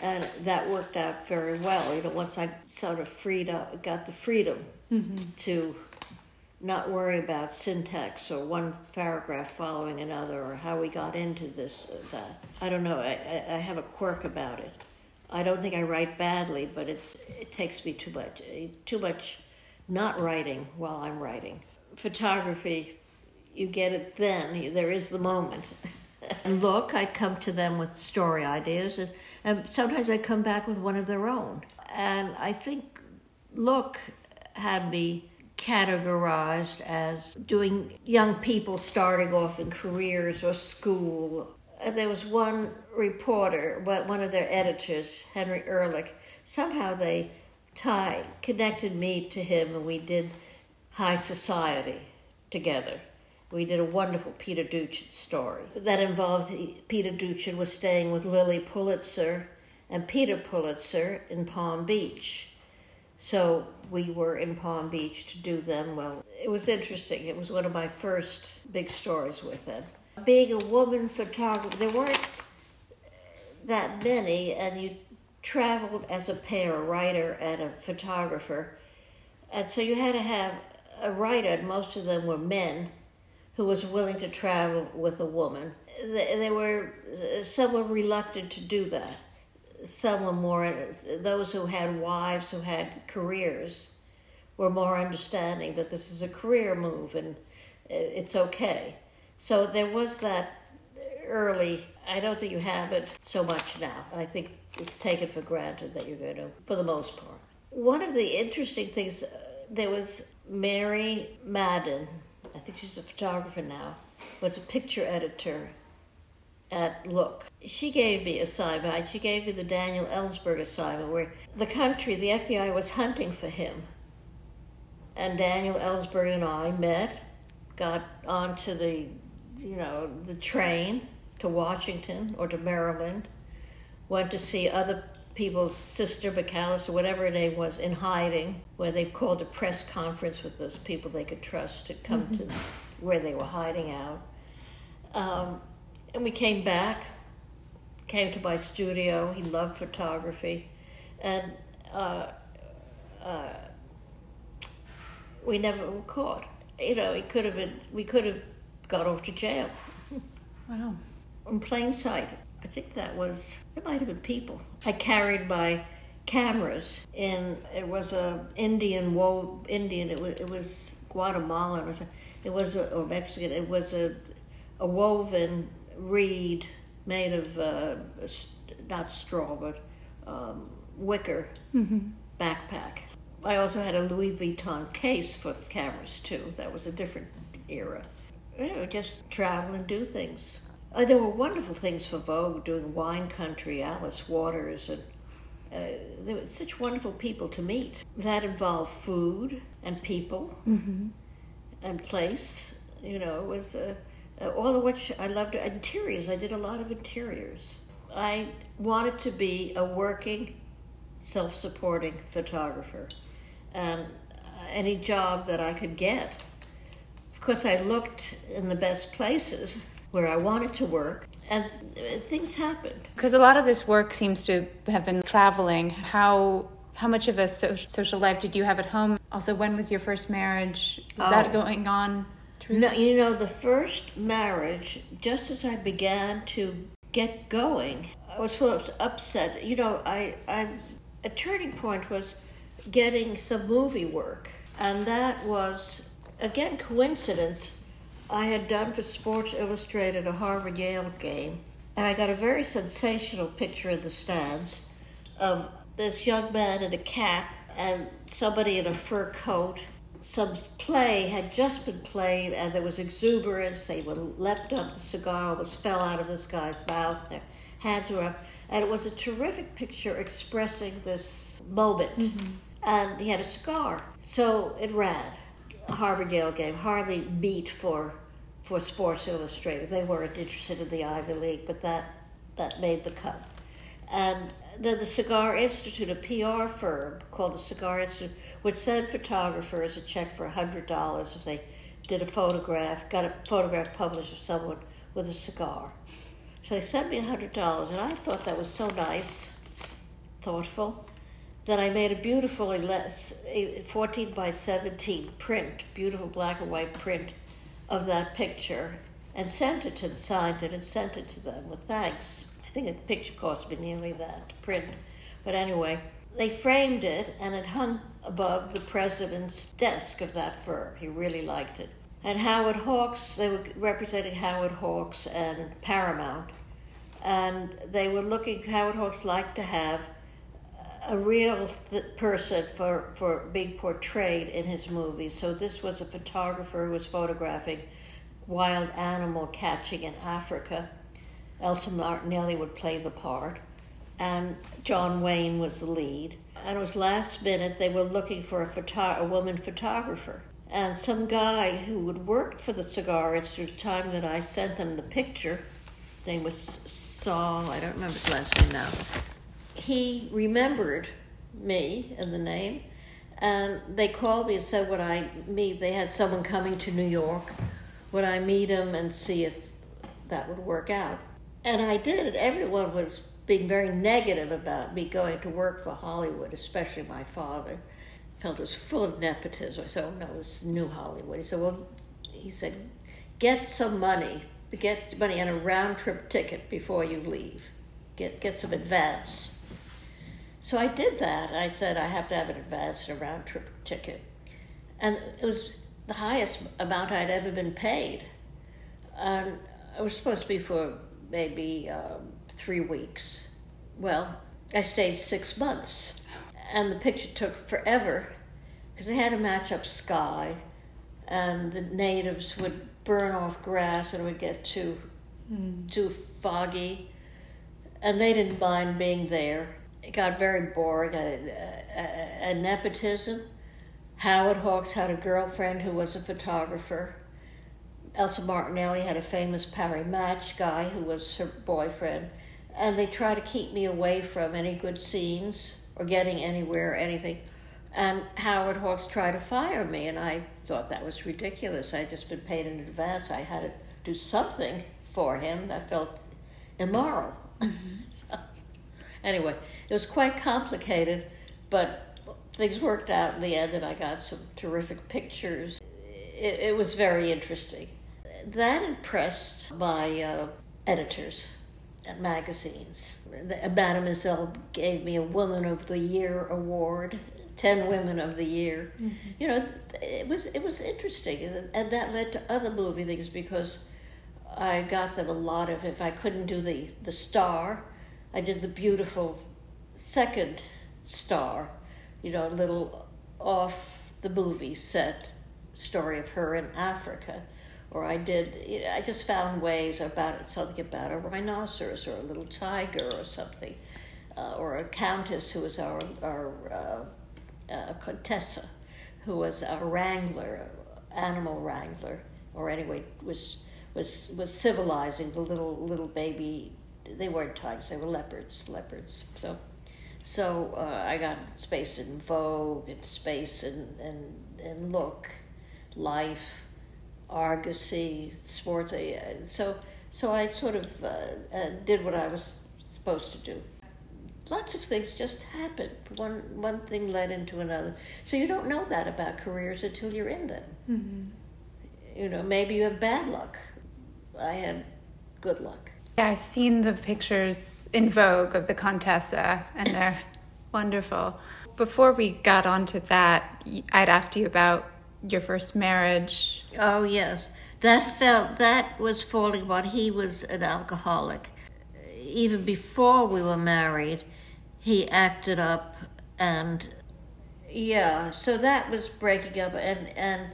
And that worked out very well. You know, once I sort of freed up, got the freedom mm-hmm. to not worry about syntax or one paragraph following another or how we got into this uh, that. I don't know. I, I have a quirk about it. I don't think I write badly, but it's it takes me too much too much not writing while I'm writing photography, you get it then. There is the moment. look, I come to them with story ideas, and, and sometimes they come back with one of their own. And I think Look had me categorized as doing young people starting off in careers or school. And there was one reporter, one of their editors, Henry Ehrlich. Somehow they tie connected me to him, and we did high society together. We did a wonderful Peter Duchin story that involved Peter Duchin was staying with Lilly Pulitzer and Peter Pulitzer in Palm Beach. So we were in Palm Beach to do them. Well, it was interesting. It was one of my first big stories with them. Being a woman photographer, there weren't that many, and you traveled as a pair, a writer and a photographer. And so you had to have a writer, and most of them were men, who was willing to travel with a woman. They were some were reluctant to do that. Some were more those who had wives who had careers were more understanding that this is a career move and it's okay. So there was that early. I don't think you have it so much now. I think it's taken for granted that you're going to, for the most part. One of the interesting things, uh, there was Mary Madden, think she's a photographer now, was a picture editor at Look. She gave me a assignment. She gave me the Daniel Ellsberg assignment where the country, the FBI was hunting for him. And Daniel Ellsberg and I met, got onto the, you know, the train to Washington or to Maryland, went to see other people's sister McAllister, whatever her name was, in hiding, where they called a press conference with those people they could trust to come mm-hmm. to where they were hiding out. Um, and we came back, came to my studio. He loved photography, and uh, uh, we never were caught. You know, it could have been. We could have got off to jail. Wow. In plain sight. I think that was, it might have been people. I carried my cameras and it was a Indian, wo- Indian, it was, it was Guatemalan or something. It was, a, or Mexican, it was a, a woven reed made of, uh, not straw, but um, wicker mm-hmm. backpack. I also had a Louis Vuitton case for cameras too. That was a different era. You know, just travel and do things. Uh, there were wonderful things for Vogue doing Wine Country, Alice Waters, and uh, there were such wonderful people to meet. That involved food and people mm-hmm. and place. You know, it was uh, uh, all of which I loved. Interiors, I did a lot of interiors. I wanted to be a working, self supporting photographer. And any job that I could get. Of course, I looked in the best places where I wanted to work, and things happened. Because a lot of this work seems to have been traveling. How how much of a so- social life did you have at home? Also, when was your first marriage? Was oh. that going on? True? No, you know, the first marriage, just as I began to get going, I was full of upset. You know, I, I a turning point was getting some movie work, and that was again coincidence I had done for Sports Illustrated a Harvard Yale game, and I got a very sensational picture in the stands of this young man in a cap and somebody in a fur coat. Some play had just been played, and there was exuberance. They were leapt up, the cigar almost fell out of this guy's mouth, their hands were up, and it was a terrific picture expressing this moment. Mm-hmm. And he had a cigar, so it ran. Harvard Yale game hardly beat for for Sports Illustrated. They weren't interested in the Ivy League, but that that made the cut. And then the Cigar Institute, a PR firm called the Cigar Institute, would send photographers a check for $100 if they did a photograph, got a photograph published of someone with a cigar. So they sent me $100, and I thought that was so nice, thoughtful, that I made a beautiful 14 by 17 print, beautiful black and white print of that picture, and sent it to, signed it, and sent it to them with thanks. I think the picture cost me nearly that to print. But anyway, they framed it and it hung above the president's desk of that firm. He really liked it. And Howard Hawks, they were representing Howard Hawks and Paramount. And they were looking, Howard Hawks liked to have a real th- person for, for being portrayed in his movies. So this was a photographer who was photographing wild animal catching in Africa Elsa Martinelli would play the part, and John Wayne was the lead. And it was last minute, they were looking for a, photo- a woman photographer. And some guy who had worked for the Cigar Institute, the time that I sent them the picture, his name was Saul, I don't remember his last name now, he remembered me and the name. And they called me and said, Would I meet? They had someone coming to New York. Would I meet him and see if that would work out? And I did. Everyone was being very negative about me going to work for Hollywood, especially my father. Felt it was full of nepotism. I said, "Oh no, it's new Hollywood." He said, "Well," he said, "get some money, get money and a round trip ticket before you leave. Get get some advance." So I did that. I said I have to have an advance and a round trip ticket, and it was the highest amount I'd ever been paid. And it was supposed to be for maybe um, three weeks. Well, I stayed six months, and the picture took forever because they had to match up sky, and the natives would burn off grass and it would get too mm. too foggy, and they didn't mind being there. It got very boring. A, a, a nepotism. Howard Hawks had a girlfriend who was a photographer Elsa Martinelli had a famous Paris Match guy who was her boyfriend, and they try to keep me away from any good scenes or getting anywhere or anything. And Howard Hawks tried to fire me, and I thought that was ridiculous. I had just been paid in advance. I had to do something for him that felt immoral. Mm-hmm. Anyway, it was quite complicated, but things worked out in the end, and I got some terrific pictures. It, it was very interesting that impressed my uh, editors at magazines. Mademoiselle gave me a Woman of the Year award, ten Women of the Year. Mm-hmm. You know, it was it was interesting, and that led to other movie things because I got them a lot of. If I couldn't do the the star, I did the beautiful second star. You know, a little off the movie set story of her in Africa or I did, I just found ways about it, something about a rhinoceros or a little tiger or something, uh, or a countess who was our, our uh, uh, contessa, who was a wrangler, animal wrangler, or anyway, was, was, was civilizing the little, little baby, they weren't tigers, they were leopards, leopards, so. So uh, I got space in Vogue and space in, in, in Look, Life, Argosy, sports. Uh, so, so I sort of uh, uh, did what I was supposed to do. Lots of things just happened. One one thing led into another. So you don't know that about careers until you're in them. Mm-hmm. You know, maybe you have bad luck. I had good luck. Yeah, I've seen the pictures in Vogue of the Contessa, and they're wonderful. Before we got onto that, I'd asked you about your first marriage. Oh yes, that felt that was falling apart. He was an alcoholic. Even before we were married, he acted up, and yeah, so that was breaking up. And and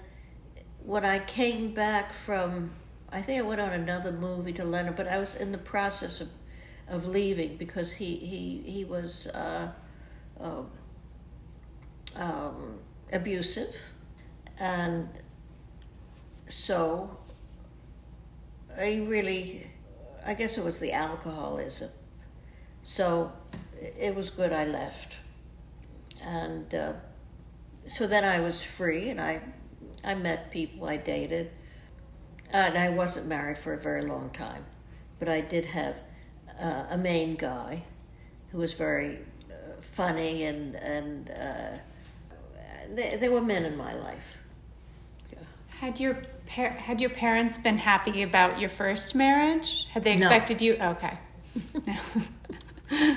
when I came back from, I think I went on another movie to London, but I was in the process of of leaving because he he he was uh, uh, um, abusive and so I really, I guess it was the alcoholism So it was good I left. And uh, so then I was free and I, I met people I dated. And I wasn't married for a very long time, but I did have uh, a main guy who was very uh, funny and, and uh, there, there were men in my life. Had your par- had your parents been happy about your first marriage? Had they No. expected you? Okay. No.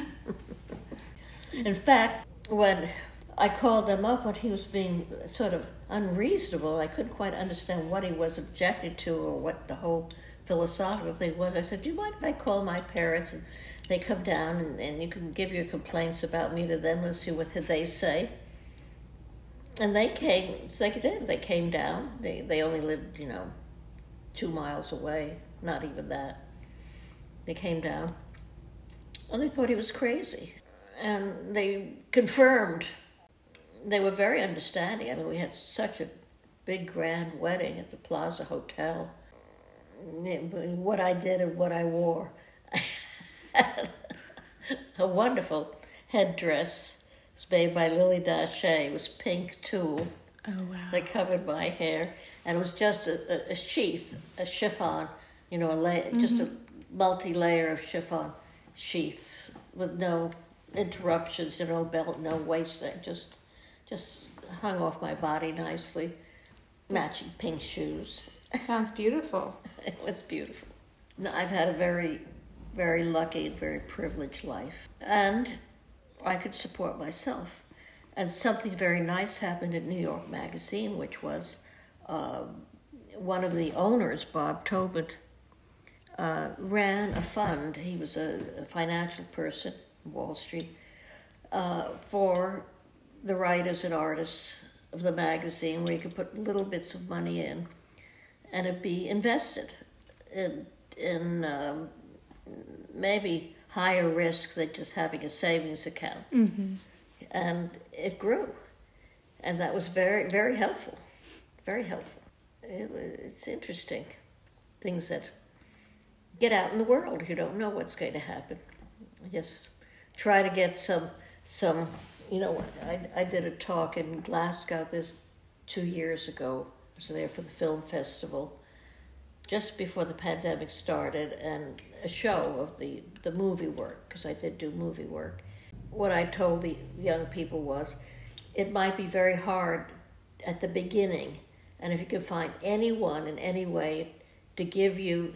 In fact, when I called them up when he was being sort of unreasonable, I couldn't quite understand what he was objecting to or what the whole philosophical thing was. I said, Do you mind if I call my parents and they come down and, and you can give your complaints about me to them and see what they say? And they came, it did. They came down. They, they only lived, you know, two miles away, not even that. They came down and they thought he was crazy. And they confirmed. They were very understanding. I mean, we had such a big grand wedding at the Plaza Hotel. What I did and what I wore. a wonderful headdress. It was made by Lilly Daché. It was pink tulle Oh wow. that covered my hair, and it was just a, a, a sheath, a chiffon, you know, a la- just a mm-hmm. multi-layer of chiffon sheath with no interruptions, you know, belt, no waist thing, just just hung off my body nicely, matching pink shoes. Sounds beautiful. It was beautiful. No, I've had a very, very lucky and very privileged life, and I could support myself. And something very nice happened at New York Magazine, which was uh, one of the owners, Bob Tobin, uh, ran a fund. He was a, a financial person, Wall Street, uh, for the writers and artists of the magazine, where you could put little bits of money in, and it'd be invested in in um, maybe higher risk than just having a savings account. And it grew, and that was very very helpful, very helpful. It, it's interesting, things that get out in the world. You don't know what's going to happen. Just try to get some some. You know, I I did a talk in Glasgow this two years ago. I was there for the film festival just before the pandemic started and a show of the, the movie work because I did do movie work. What I told the young people was it might be very hard at the beginning, and if you can find anyone in any way to give you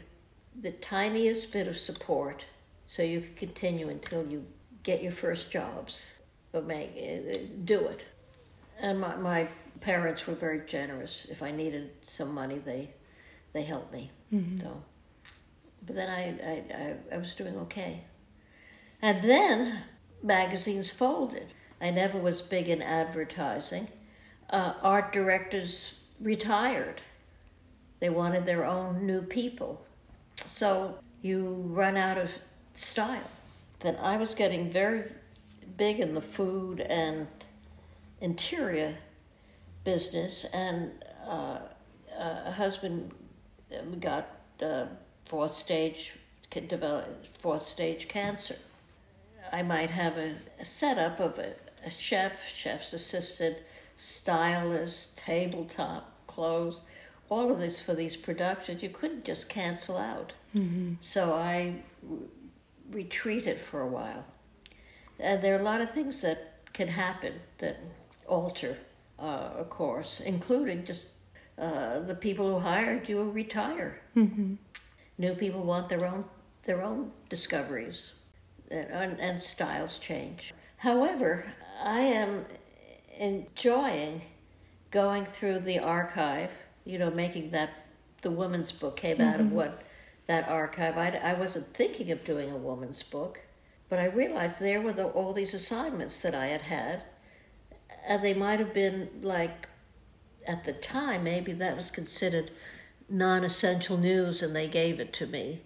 the tiniest bit of support so you can continue until you get your first jobs, but make do it. And my, my parents were very generous. If I needed some money, they they helped me. So, but then I, I, I, I was doing okay. And then magazines folded. I never was big in advertising. Uh, art directors retired. They wanted their own new people. So you run out of style. Then I was getting very big in the food and interior business, and uh, a husband got uh, fourth stage can develop fourth stage cancer. I might have a, a setup of a, a chef, chef's assistant, stylist, tabletop, clothes, all of this for these productions. You couldn't just cancel out. So I re- retreated for a while. And there are a lot of things that can happen that alter uh, a course, including just uh, the people who hired you will retire. New people want their own their own discoveries, and, and, styles change. However, I am enjoying going through the archive. You know, making that the woman's book came out of what that archive. I, I wasn't thinking of doing a woman's book, but I realized there were the, all these assignments that I had had, and they might have been like at the time, maybe that was considered non essential news and they gave it to me.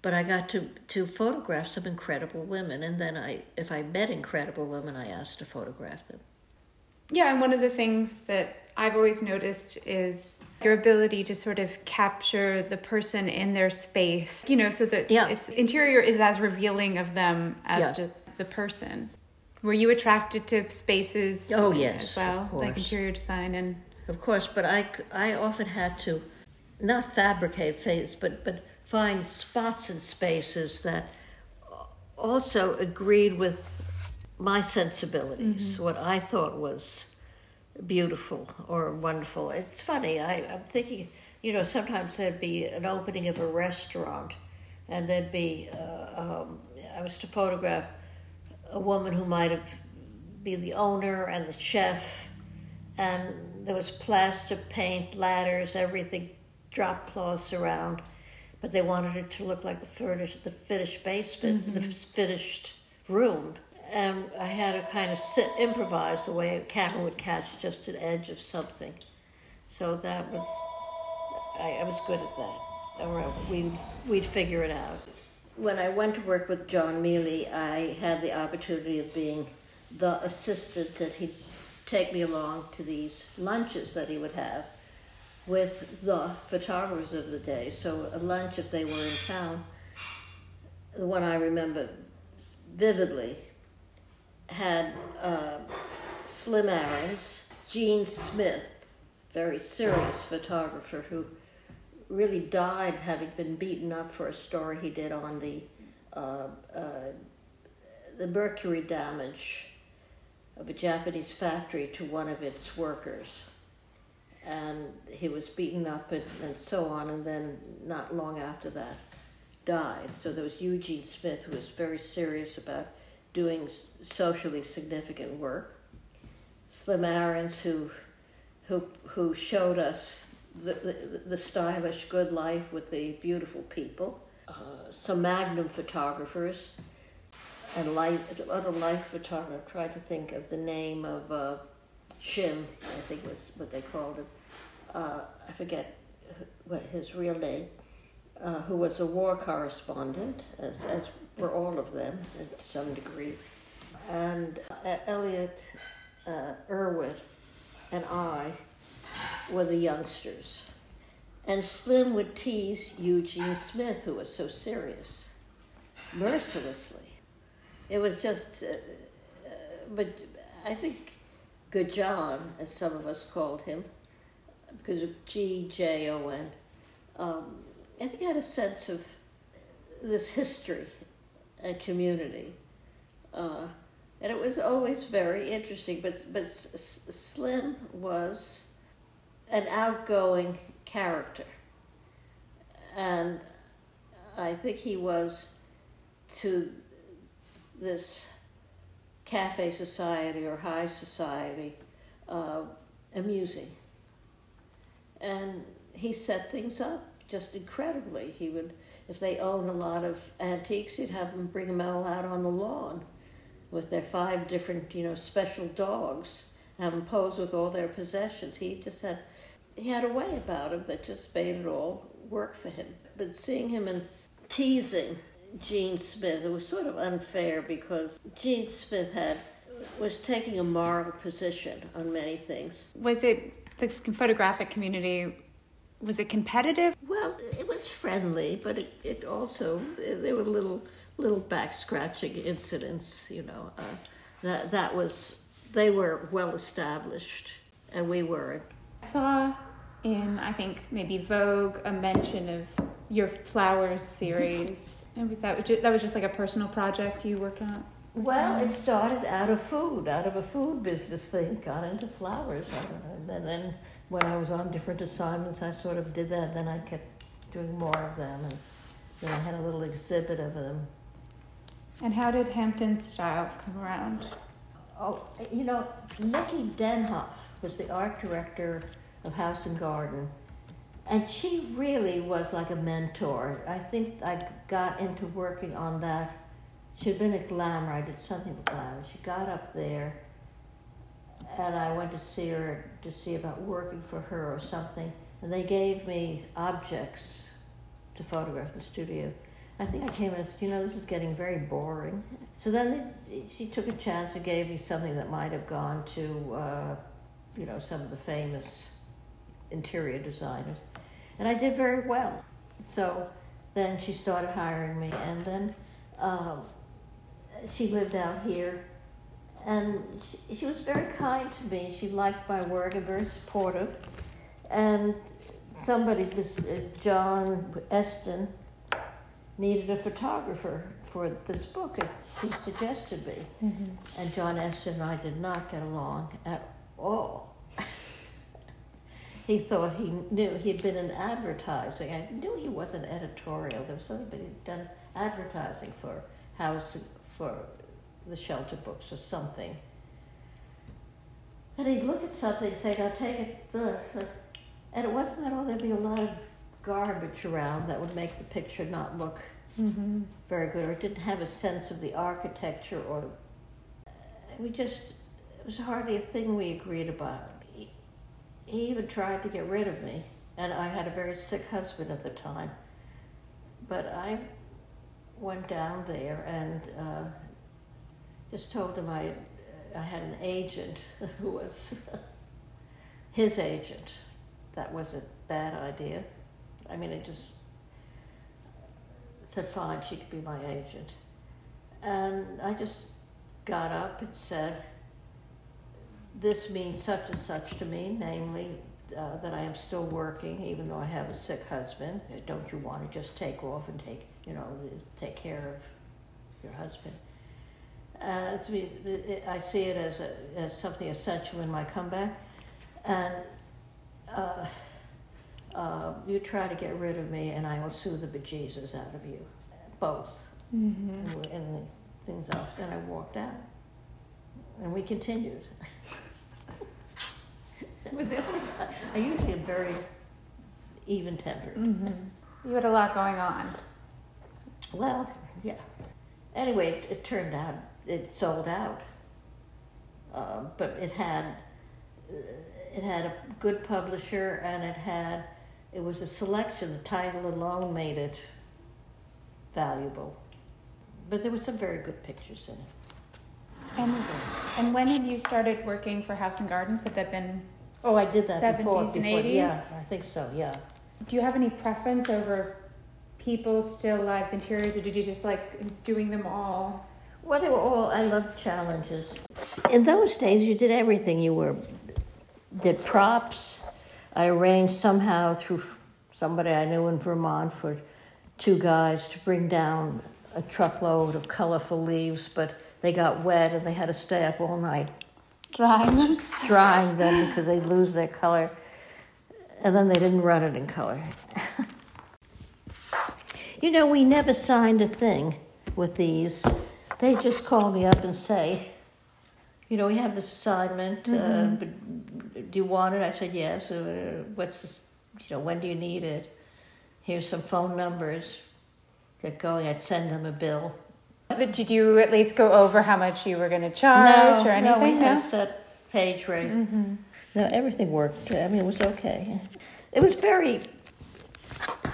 But I got to, to photograph some incredible women, and then I, if I met incredible women, I asked to photograph them. Yeah, and one of the things that I've always noticed is your ability to sort of capture the person in their space, you know, so that Yeah. its interior is as revealing of them as Yeah. to the person. Were you attracted to spaces Oh, yes, as well, like interior design and Of course, but I, I often had to not fabricate faces, but, but find spots and spaces that also agreed with my sensibilities, mm-hmm. what I thought was beautiful or wonderful. It's funny, I, I'm thinking, you know, sometimes there'd be an opening of a restaurant, and there'd be, uh, um, I was to photograph a woman who might have be the owner and the chef, and there was plaster paint, ladders, everything, drop cloths around, but they wanted it to look like the finished, the finished basement, the finished room. And I had to kind of sit, improvise the way a camera would catch just an edge of something. So that was, I, I was good at that. We'd, we'd figure it out. When I went to work with Gjon Mili, I had the opportunity of being the assistant that he'd take me along to these lunches that he would have with the photographers of the day. So a lunch if they were in town. The one I remember vividly had uh, Slim Aarons, Gene Smith, very serious photographer who really died having been beaten up for a story he did on the uh, uh, the mercury damage of a Japanese factory to one of its workers. And he was beaten up and, and so on, and then not long after that died. So there was Eugene Smith, who was very serious about doing socially significant work. Slim Aarons, who, who, who showed us the, the, the stylish good life with the beautiful people. Uh, some Magnum photographers and life, other life photographers. I tried to think of the name of uh, Chim, I think was what they called him. Uh, I forget what his real name, uh, who was a war correspondent, as, as were all of them to some degree. And uh, Elliott uh, Erwitt and I were the youngsters. And Slim would tease Eugene Smith, who was so serious, mercilessly. It was just, uh, uh, but I think Good John, as some of us called him, because of G J O N, um, think he had a sense of this history and community. Uh, and it was always very interesting, but, but Slim was an outgoing character. And I think he was to this cafe society or high society uh, amusing. And he set things up just incredibly. He would, if they own a lot of antiques, he'd have them bring them all out on the lawn with their five different, you know, special dogs, them pose with all their possessions. He just had, he had a way about him that just made it all work for him. But seeing him and teasing Gene Smith, it was sort of unfair because Gene Smith had was taking a moral position on many things. was it the photographic community was it competitive? Well, it was friendly, but it, it also there were little little back scratching incidents. You know, uh, that that was they were well established, and we weren't. I saw in I think maybe Vogue a mention of your flowers series. And was that that was just like a personal project you worked on? Well, it started out of food, out of a food business thing, got into flowers. I don't know. And then when I was on different assignments, I sort of did that. Then I kept doing more of them, and then I had a little exhibit of them. And how did Hampton style come around? Oh, you know, Nikki Denhoff was the art director of House and Garden, and she really was like a mentor. I think I got into working on that. She'd been at Glamour. I did something with Glamour. She got up there, and I went to see her to see about working for her or something. And they gave me objects to photograph in the studio. I think I came and said, you know, this is getting very boring. So then they, she took a chance and gave me something that might have gone to, uh, you know, some of the famous interior designers. And I did very well. So then she started hiring me, and then um, she lived out here. And she, she was very kind to me. She liked my work and very supportive. And somebody, this uh, John Esten, needed a photographer for this book, and he suggested me. Mm-hmm. And John Esten and I did not get along at all. he thought he knew he'd been in advertising. I knew he wasn't editorial. There was somebody who'd done advertising for house for the shelter books or something. And he'd look at something and say, "Now take it." And it wasn't that all. There'd be a lot of garbage around that would make the picture not look mm-hmm. very good, or it didn't have a sense of the architecture, or we just it was hardly a thing we agreed about. He, he even tried to get rid of me, and I had a very sick husband at the time. But I went down there and uh, just told him I I had an agent who was his agent. That was a bad idea. I mean, it just said, fine, she could be my agent. And I just got up and said, this means such and such to me, namely uh, that I am still working, even though I have a sick husband. Don't you want to just take off and take, you know, take care of your husband? Uh, I see it as, a, as something essential in my comeback. And uh, uh, you try to get rid of me and I will sue the bejesus out of you. Both. Mm-hmm. And, and the things off. Then I walked out. And we continued. it was the only time. I usually am very even tempered. Mm-hmm. You had a lot going on. Well, yeah. Anyway, it, it turned out it sold out. Uh, but it had it had a good publisher and it had it was a selection. The title alone made it valuable. But there were some very good pictures in it. And, and when had you started working for House and Gardens? Had that been Oh, I did that 70s before, and before. 80s? Yeah, I think so, yeah. Do you have any preference over people, still lives interiors, or did you just like doing them all? Well, they were all, I loved challenges. In those days, you did everything. You were, did props, I arranged somehow through somebody I knew in Vermont for two guys to bring down a truckload of colorful leaves, but they got wet and they had to stay up all night drying them. Drying them because they'd lose their color, and then they didn't run it in color. you know, we never signed a thing with these. They just call me up and say, you know, we have this assignment. Uh, mm-hmm. Uh, but do you want it? I said yes. Uh, what's this? You know, when do you need it? Here's some phone numbers. Get going. I'd send them a bill. Did you at least go over how much you were going to charge no, or anything? No, we had no? set page rate. Mm-hmm. No, everything worked. I mean, it was okay. It was very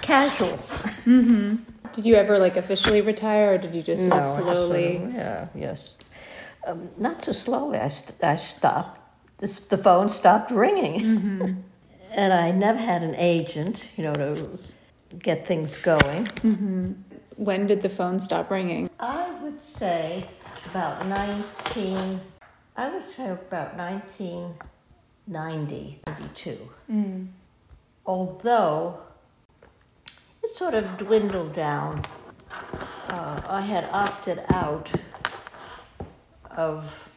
casual. Mm-hmm. Did you ever like officially retire, or did you just no, slowly? yeah, yes. Um, not so slowly. I, st- I stopped. This, the phone stopped ringing. Mm-hmm. and I never had an agent, you know, to get things going. Mm-hmm. When did the phone stop ringing? I would say about 19, I would say about 1990, 92. Mm. Although sort of dwindled down. Uh, I had opted out of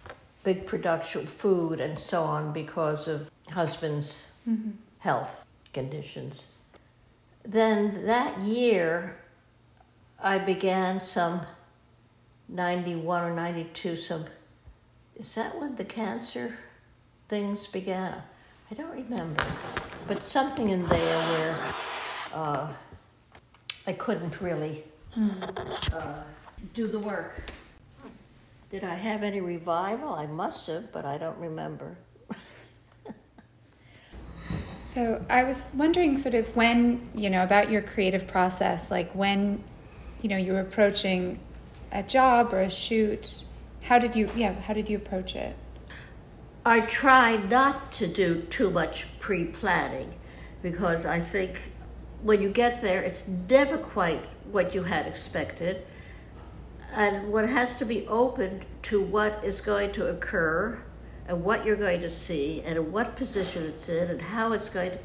big production food and so on because of husband's mm-hmm. health conditions. Then that year, I began some 91 or 92, some, is that when the cancer things began? I don't remember, but something in there where uh, I couldn't really uh, do the work. Did I have any revival? I must have, but I don't remember. so I was wondering, sort of, when, you know, about your creative process, like when you know you were approaching a job or a shoot, how did you yeah how did you approach it? I try not to do too much pre-planning because I think when you get there, it's never quite what you had expected. And one has to be open to what is going to occur and what you're going to see and what position it's in and how it's going to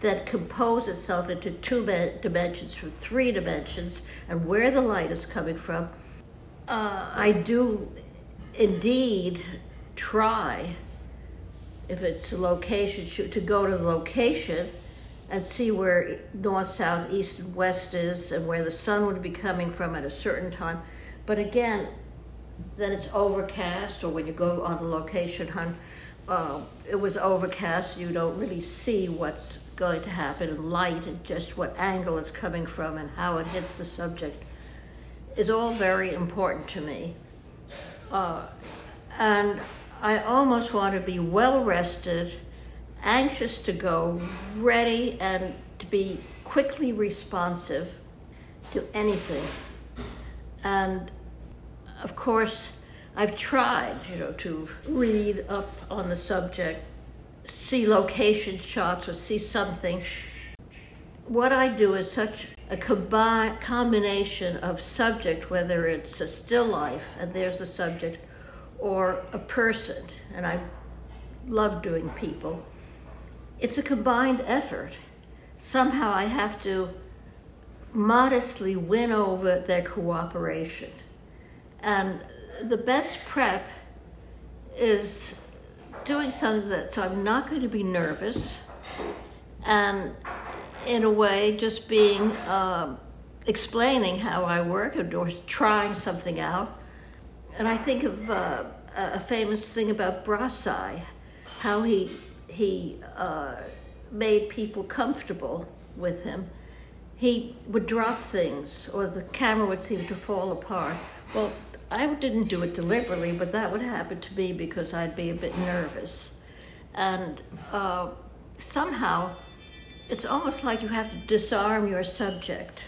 then compose itself into two dimensions from three dimensions and where the light is coming from. Uh, I do indeed try, if it's a location to go to the location and see where north, south, east, and west is and where the sun would be coming from at a certain time. But again, then it's overcast, or when you go on the location hunt, uh, it was overcast, you don't really see what's going to happen, and light, and just what angle it's coming from, and how it hits the subject is all very important to me. Uh, and I almost want to be well rested, anxious to go, ready, and to be quickly responsive to anything. And of course, I've tried, you know, to read up on the subject, see location shots, or see something. What I do is such a combi- combination of subject, whether it's a still life and there's a subject, or a person, and I love doing people. It's a combined effort. Somehow I have to modestly win over their cooperation. And the best prep is doing something that so I'm not going to be nervous, and in a way, just being um, explaining how I work or trying something out. And I think of uh, a famous thing about Brassai, how he he uh, made people comfortable with him. He would drop things, or the camera would seem to fall apart. Well, I didn't do it deliberately, but that would happen to me because I'd be a bit nervous. And uh, somehow, it's almost like you have to disarm your subject.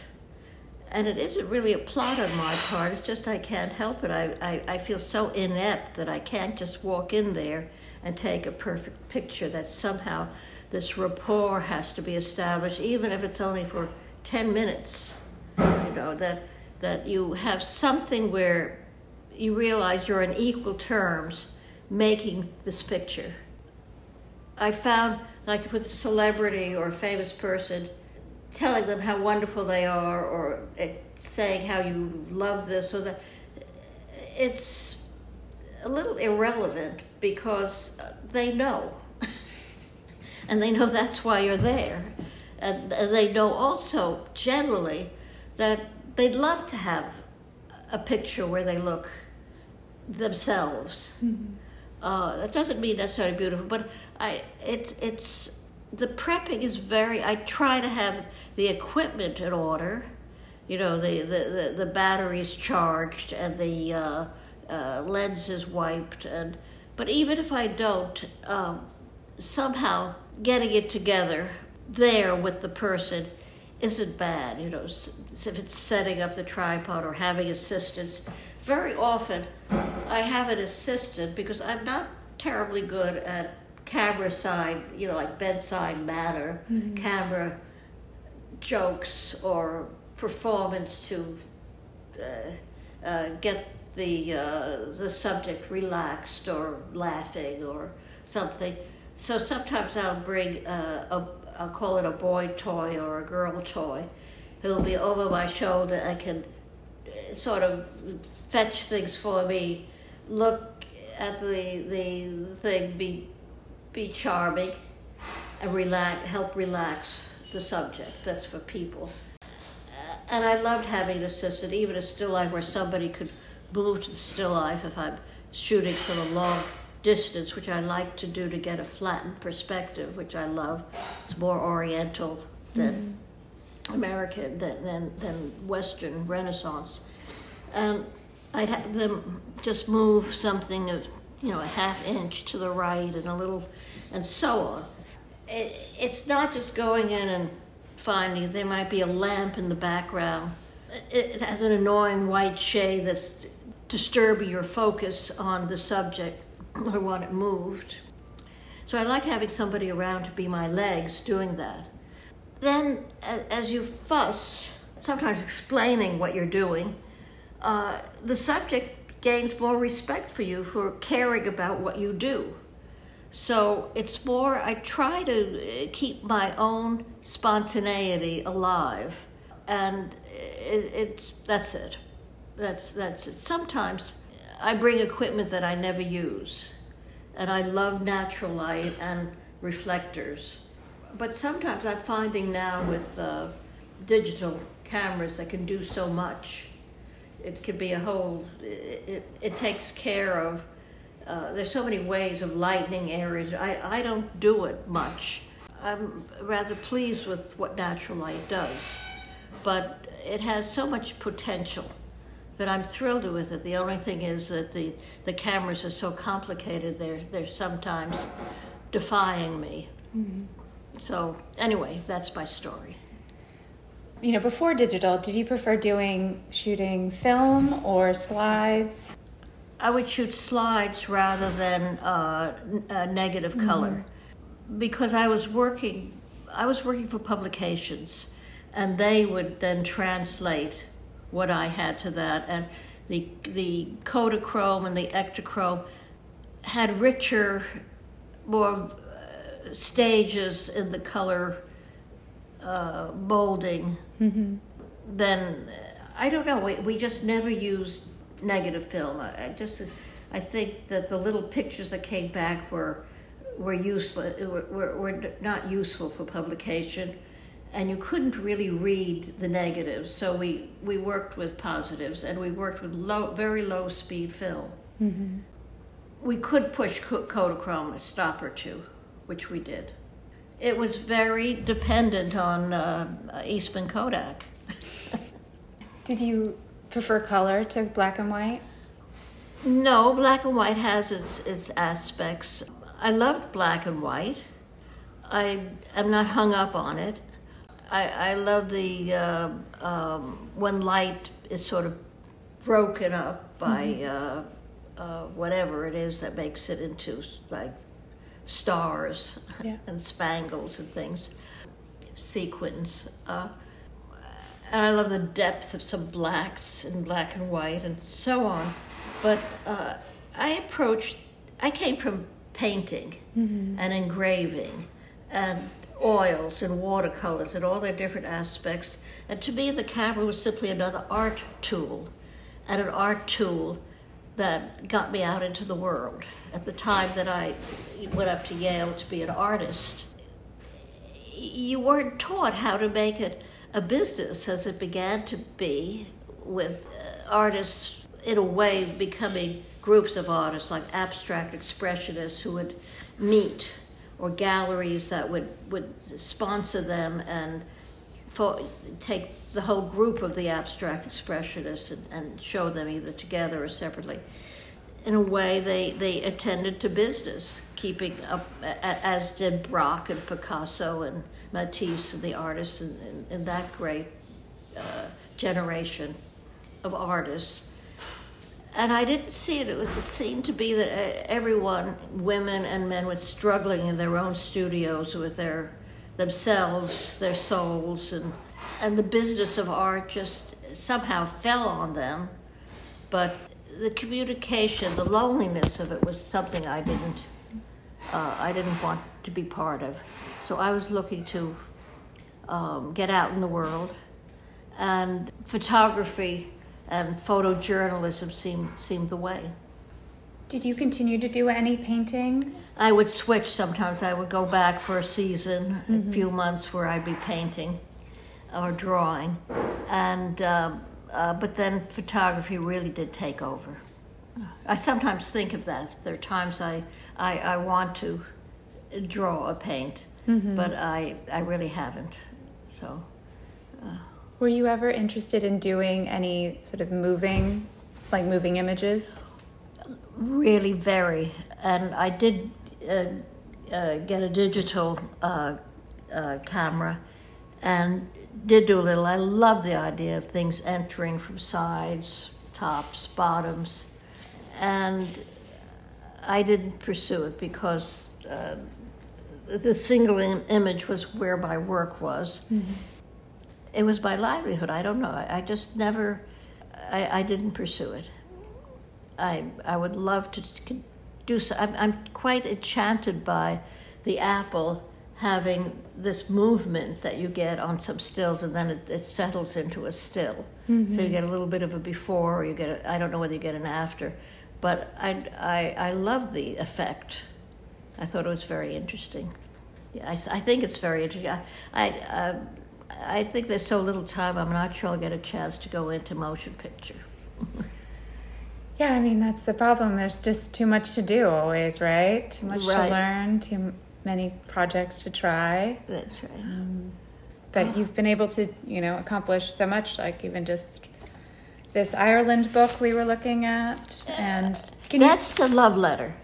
And it isn't really a plot on my part, it's just I can't help it. I, I, I feel so inept that I can't just walk in there and take a perfect picture, that somehow this rapport has to be established, even if it's only for 10 minutes. You know, that, that you have something where you realize you're in equal terms making this picture. I found, like with a celebrity or a famous person, telling them how wonderful they are or eh, saying how you love this or that, it's a little irrelevant because they know. and they know that's why you're there. And they know also, generally, that they'd love to have a picture where they look themselves. Mm-hmm. Uh, that doesn't mean necessarily beautiful, but I it's it's the prepping is very. I try to have the equipment in order. You know, the the the, the batteries charged and the uh, uh, lens is wiped, and but even if I don't, um, somehow getting it together there with the person isn't bad. You know, if it's setting up the tripod or having assistance very often I have an assistant because I'm not terribly good at camera side, you know, like bedside manner, mm-hmm. camera jokes or performance to uh, uh, get the uh, the subject relaxed or laughing or something. So sometimes I'll bring uh, a I'll call it a boy toy or a girl toy. It'll be over my shoulder. I can uh, sort of fetch things for me, look at the the thing, be be charming, and relax, help relax the subject. That's for people. And I loved having an assistant, even a still life where somebody could move to the still life if I'm shooting from a long distance, which I like to do to get a flattened perspective, which I love. It's more Oriental than mm. American than, than, than Western Renaissance. And I'd have them just move something of, you know, a half inch to the right and a little, and so on. It, it's not just going in and finding, there might be a lamp in the background, it has an annoying white shade that's disturbing your focus on the subject or want it moved. So I like having somebody around to be my legs doing that. Then, as you fuss, sometimes explaining what you're doing, uh, the subject gains more respect for you for caring about what you do. So it's more, I try to uh, keep my own spontaneity alive. And it, it's, that's it. That's, that's it. Sometimes I bring equipment that I never use. And I love natural light and reflectors. But sometimes I'm finding now with uh, digital cameras that can do so much it could be a whole, it, it, it takes care of, uh, there's so many ways of lightening areas. I, I don't do it much. I'm rather pleased with what natural light does, but it has so much potential that I'm thrilled with it. The only thing is that the, the cameras are so complicated, they're, they're sometimes defying me. Mm-hmm. So, anyway, that's my story you know, before digital, did you prefer doing shooting film or slides? I would shoot slides rather than uh, negative mm-hmm. color because I was working. I was working for publications, and they would then translate what I had to that, and the the Kodachrome and the Ektachrome had richer, more uh, stages in the color uh, molding, mm-hmm. then I don't know. We, we just never used negative film. I, I, just I think that the little pictures that came back were were useless. Were, were, were not useful for publication, and you couldn't really read the negatives. So we we worked with positives, and we worked with low, very low speed film. Mm-hmm. We could push Kodachrome a stop or two, which we did it was very dependent on uh, Eastman Kodak. Did you prefer color to black and white? No, black and white has its, its aspects. I loved black and white. I am not hung up on it. I, I love the uh, um, when light is sort of broken up by mm-hmm. uh, uh, whatever it is that makes it into like stars yeah. and spangles and things, sequins. Uh, and I love the depth of some blacks and black and white and so on. But uh, I approached, I came from painting mm-hmm. and engraving and oils and watercolors and all their different aspects. And to me, the camera was simply another art tool and an art tool that got me out into the world at the time that I went up to Yale to be an artist, you weren't taught how to make it a business as it began to be, with uh, artists in a way becoming groups of artists like abstract expressionists who would meet or galleries that would, would sponsor them and for, take the whole group of the abstract expressionists and, and show them either together or separately in a way, they, they attended to business, keeping up, as did Braque and Picasso and Matisse and the artists in, in, in that great uh, generation of artists. And I didn't see it. It, was, it seemed to be that uh, everyone, women and men, was struggling in their own studios with their themselves, their souls, and and the business of art just somehow fell on them. But the communication, the loneliness of it was something I didn't, uh, I didn't want to be part of. So I was looking to um, get out in the world, and photography and photojournalism seemed seemed the way. Did you continue to do any painting? I would switch sometimes. I would go back for a season, mm-hmm. a few months where I'd be painting or drawing, and. Um, uh, but then photography really did take over. I sometimes think of that. There are times I, I, I want to draw a paint, mm-hmm. but I, I really haven't. So. Uh, Were you ever interested in doing any sort of moving, like moving images? Really, very. And I did uh, uh get a digital uh, uh, camera and did do a little. I love the idea of things entering from sides, tops, bottoms, and I didn't pursue it because uh, the single Im- image was where my work was. Mm-hmm. It was my livelihood. I don't know. I, I just never. I, I, didn't pursue it. I I would love to do so. I'm, I'm quite enchanted by the apple having this movement that you get on some stills and then it, it settles into a still. Mm-hmm. So you get a little bit of a before or you get, I don't know whether you get an after. But I, I, I love the effect. I thought it was very interesting. Yeah, I, I think it's very interesting. I, I, uh, I think there's so little time, I'm not sure I'll get a chance to go into motion picture. yeah, I mean, that's the problem. There's just too much to do always, right? Too much right. to learn, too many projects to try. That's right. Um, but oh. you've been able to, you know, accomplish so much, like even just this Ireland book we were looking at, and that's you... the love letter.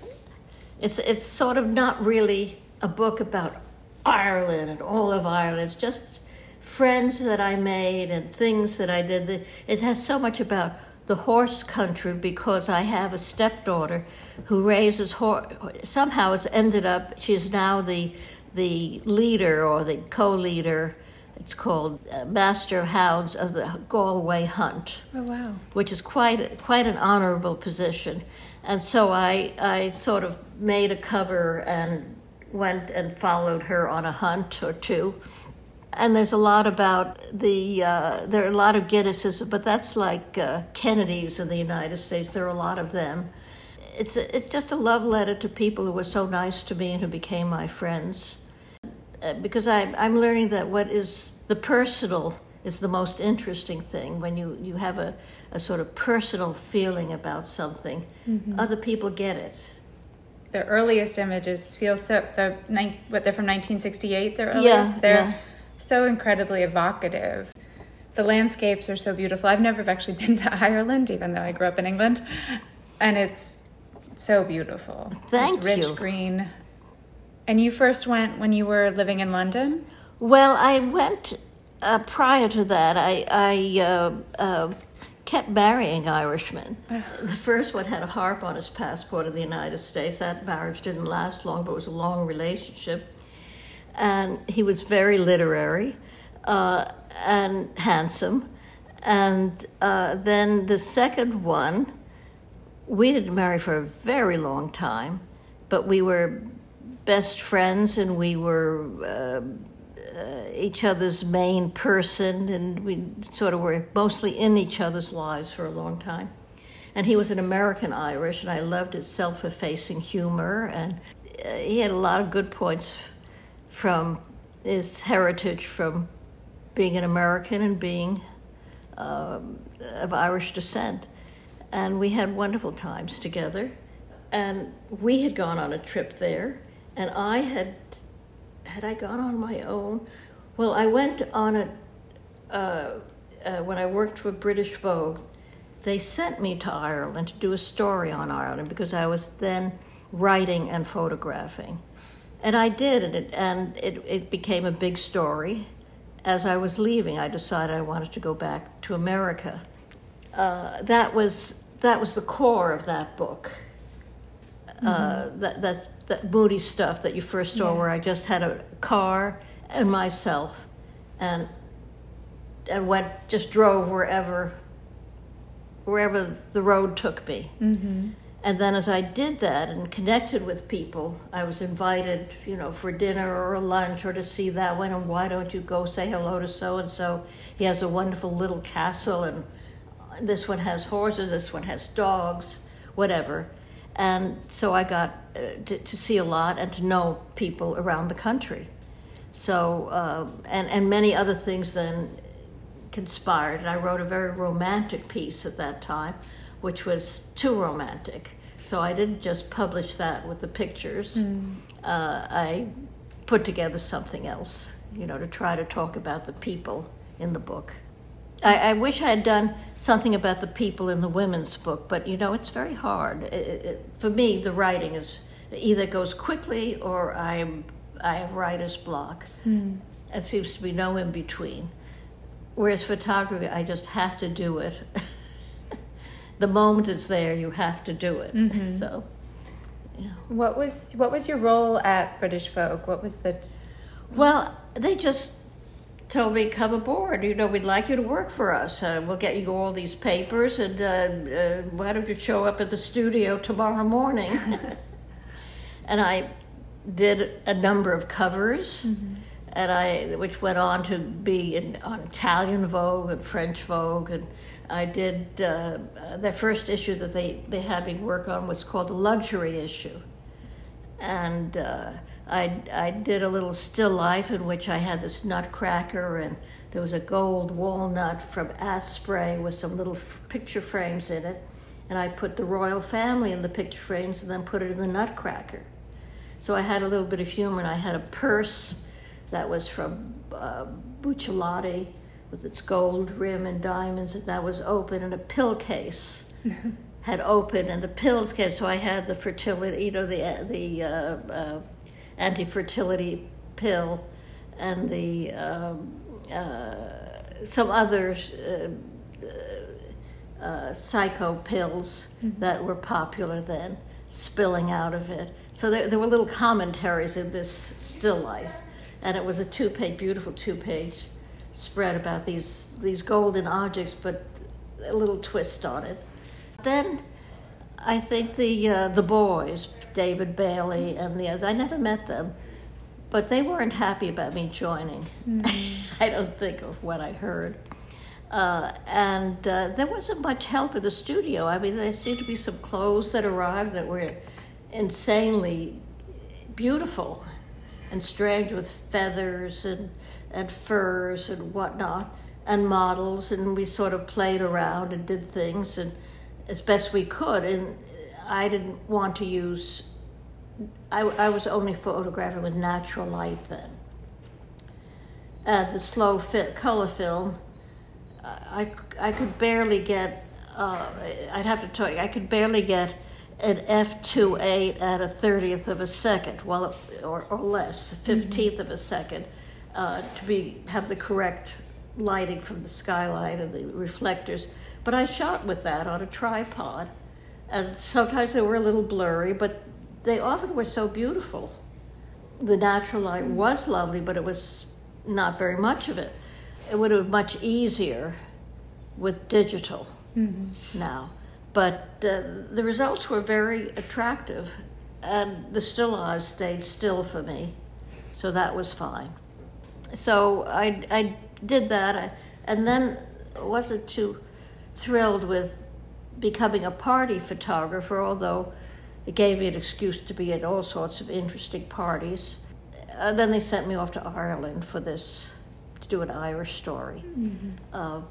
It's it's sort of not really a book about Ireland and all of Ireland. It's just friends that I made and things that I did. It has so much about the horse country because I have a stepdaughter who raises horse. Somehow has ended up. She is now the the leader or the co-leader it's called uh, Master of Hounds of the Galway Hunt. Oh wow! Which is quite quite an honorable position, and so I I sort of made a cover and went and followed her on a hunt or two. And there's a lot about the uh, there are a lot of Guinnesses, but that's like uh, Kennedys in the United States. There are a lot of them. It's a, it's just a love letter to people who were so nice to me and who became my friends uh, because I, I'm learning that what is the personal is the most interesting thing when you, you have a, a sort of personal feeling about something. Mm-hmm. Other people get it. The earliest images feel so, the, what, they're from 1968, they're earliest? Yeah, they're yeah. So incredibly evocative. The landscapes are so beautiful. I've never actually been to Ireland, even though I grew up in England. And it's so beautiful. Thank this rich you. green and you first went when you were living in London? Well, I went uh, prior to that. I, I uh, uh, kept marrying Irishmen. the first one had a harp on his passport in the United States. That marriage didn't last long, but it was a long relationship. And he was very literary uh, and handsome. And uh, then the second one, we didn't marry for a very long time, but we were best friends, and we were uh, uh, each other's main person, and we sort of were mostly in each other's lives for a long time. And he was an American Irish, and I loved his self effacing humor, and uh, he had a lot of good points from his heritage from being an American and being um, of Irish descent. And we had wonderful times together. And we had gone on a trip there and I had had I gone on my own. Well, I went on a uh, uh, when I worked for British Vogue. They sent me to Ireland to do a story on Ireland because I was then writing and photographing, and I did, and it and it, it became a big story. As I was leaving, I decided I wanted to go back to America. Uh, that was that was the core of that book. Uh, mm-hmm. that that's that moody stuff that you first saw, yeah. where I just had a car and myself, and and went just drove wherever wherever the road took me. Mm-hmm. And then as I did that and connected with people, I was invited, you know, for dinner or a lunch or to see that one. And why don't you go say hello to so and so? He has a wonderful little castle, and this one has horses, this one has dogs, whatever. And so I got uh, to, to, see a lot and to know people around the country. So, uh, and, and many other things then conspired. And I wrote a very romantic piece at that time, which was too romantic. So I didn't just publish that with the pictures. Mm. Uh, I put together something else, you know, to try to talk about the people in the book. I, I, wish I had done something about the people in the women's book, but you know, it's very hard. It, it, for me, the writing is either goes quickly or I'm, I have writer's block. Mm. It seems to be no in between. Whereas photography, I just have to do it. the moment it's there, you have to do it. Mm-hmm. So, yeah. What was what was your role at British Vogue? What was the Well, they just told me, come aboard. You know, we'd like you to work for us. Uh, we'll get you all these papers, and uh, uh, why don't you show up at the studio tomorrow morning? and I did a number of covers, and I which went on to be in, on Italian Vogue and French Vogue, and I did uh, uh, the first issue that they they had me work on was called the luxury issue. And uh, I, I did a little still life in which I had this nutcracker and there was a gold walnut from Asprey with some little f- picture frames in it. And I put the royal family in the picture frames and then put it in the nutcracker. So I had a little bit of humor and I had a purse that was from uh, with its gold rim and diamonds and that was open and a pill case had opened and the pills came. So I had the fertility, you know, the the uh, uh, anti-fertility pill, and the um, uh, some other uh, uh, psycho pills that were popular then, spilling out of it. So there, there were little commentaries in this still life, and it was a two-page, beautiful two-page spread about these these golden objects, but a little twist on it. Then I think the uh, the boys, David Bailey and the others, I never met them, but they weren't happy about me joining. I don't think of what I heard. Uh, and uh, there wasn't much help in the studio. I mean, there seemed to be some clothes that arrived that were insanely beautiful and strange with feathers and, and furs and whatnot, and models. And we sort of played around and did things and as best we could. And I didn't want to use, I, I was only photographing with natural light then. Uh, the slow fit color film, I, I could barely get, uh, I'd have to tell you, I could barely get an f2.8 at a 30th of a second, well, or, or less, 15th of a second, uh, to be have the correct lighting from the skylight and the reflectors. But I shot with that on a tripod, and sometimes they were a little blurry, but they often were so beautiful. The natural light was lovely, but it was not very much of it. It would have been much easier with digital now. But uh, the results were very attractive, and the still lives stayed still for me, so that was fine. So I, I did that, I, and then wasn't too thrilled with becoming a party photographer, although it gave me an excuse to be at all sorts of interesting parties. And then they sent me off to Ireland for this, to do an Irish story. Uh,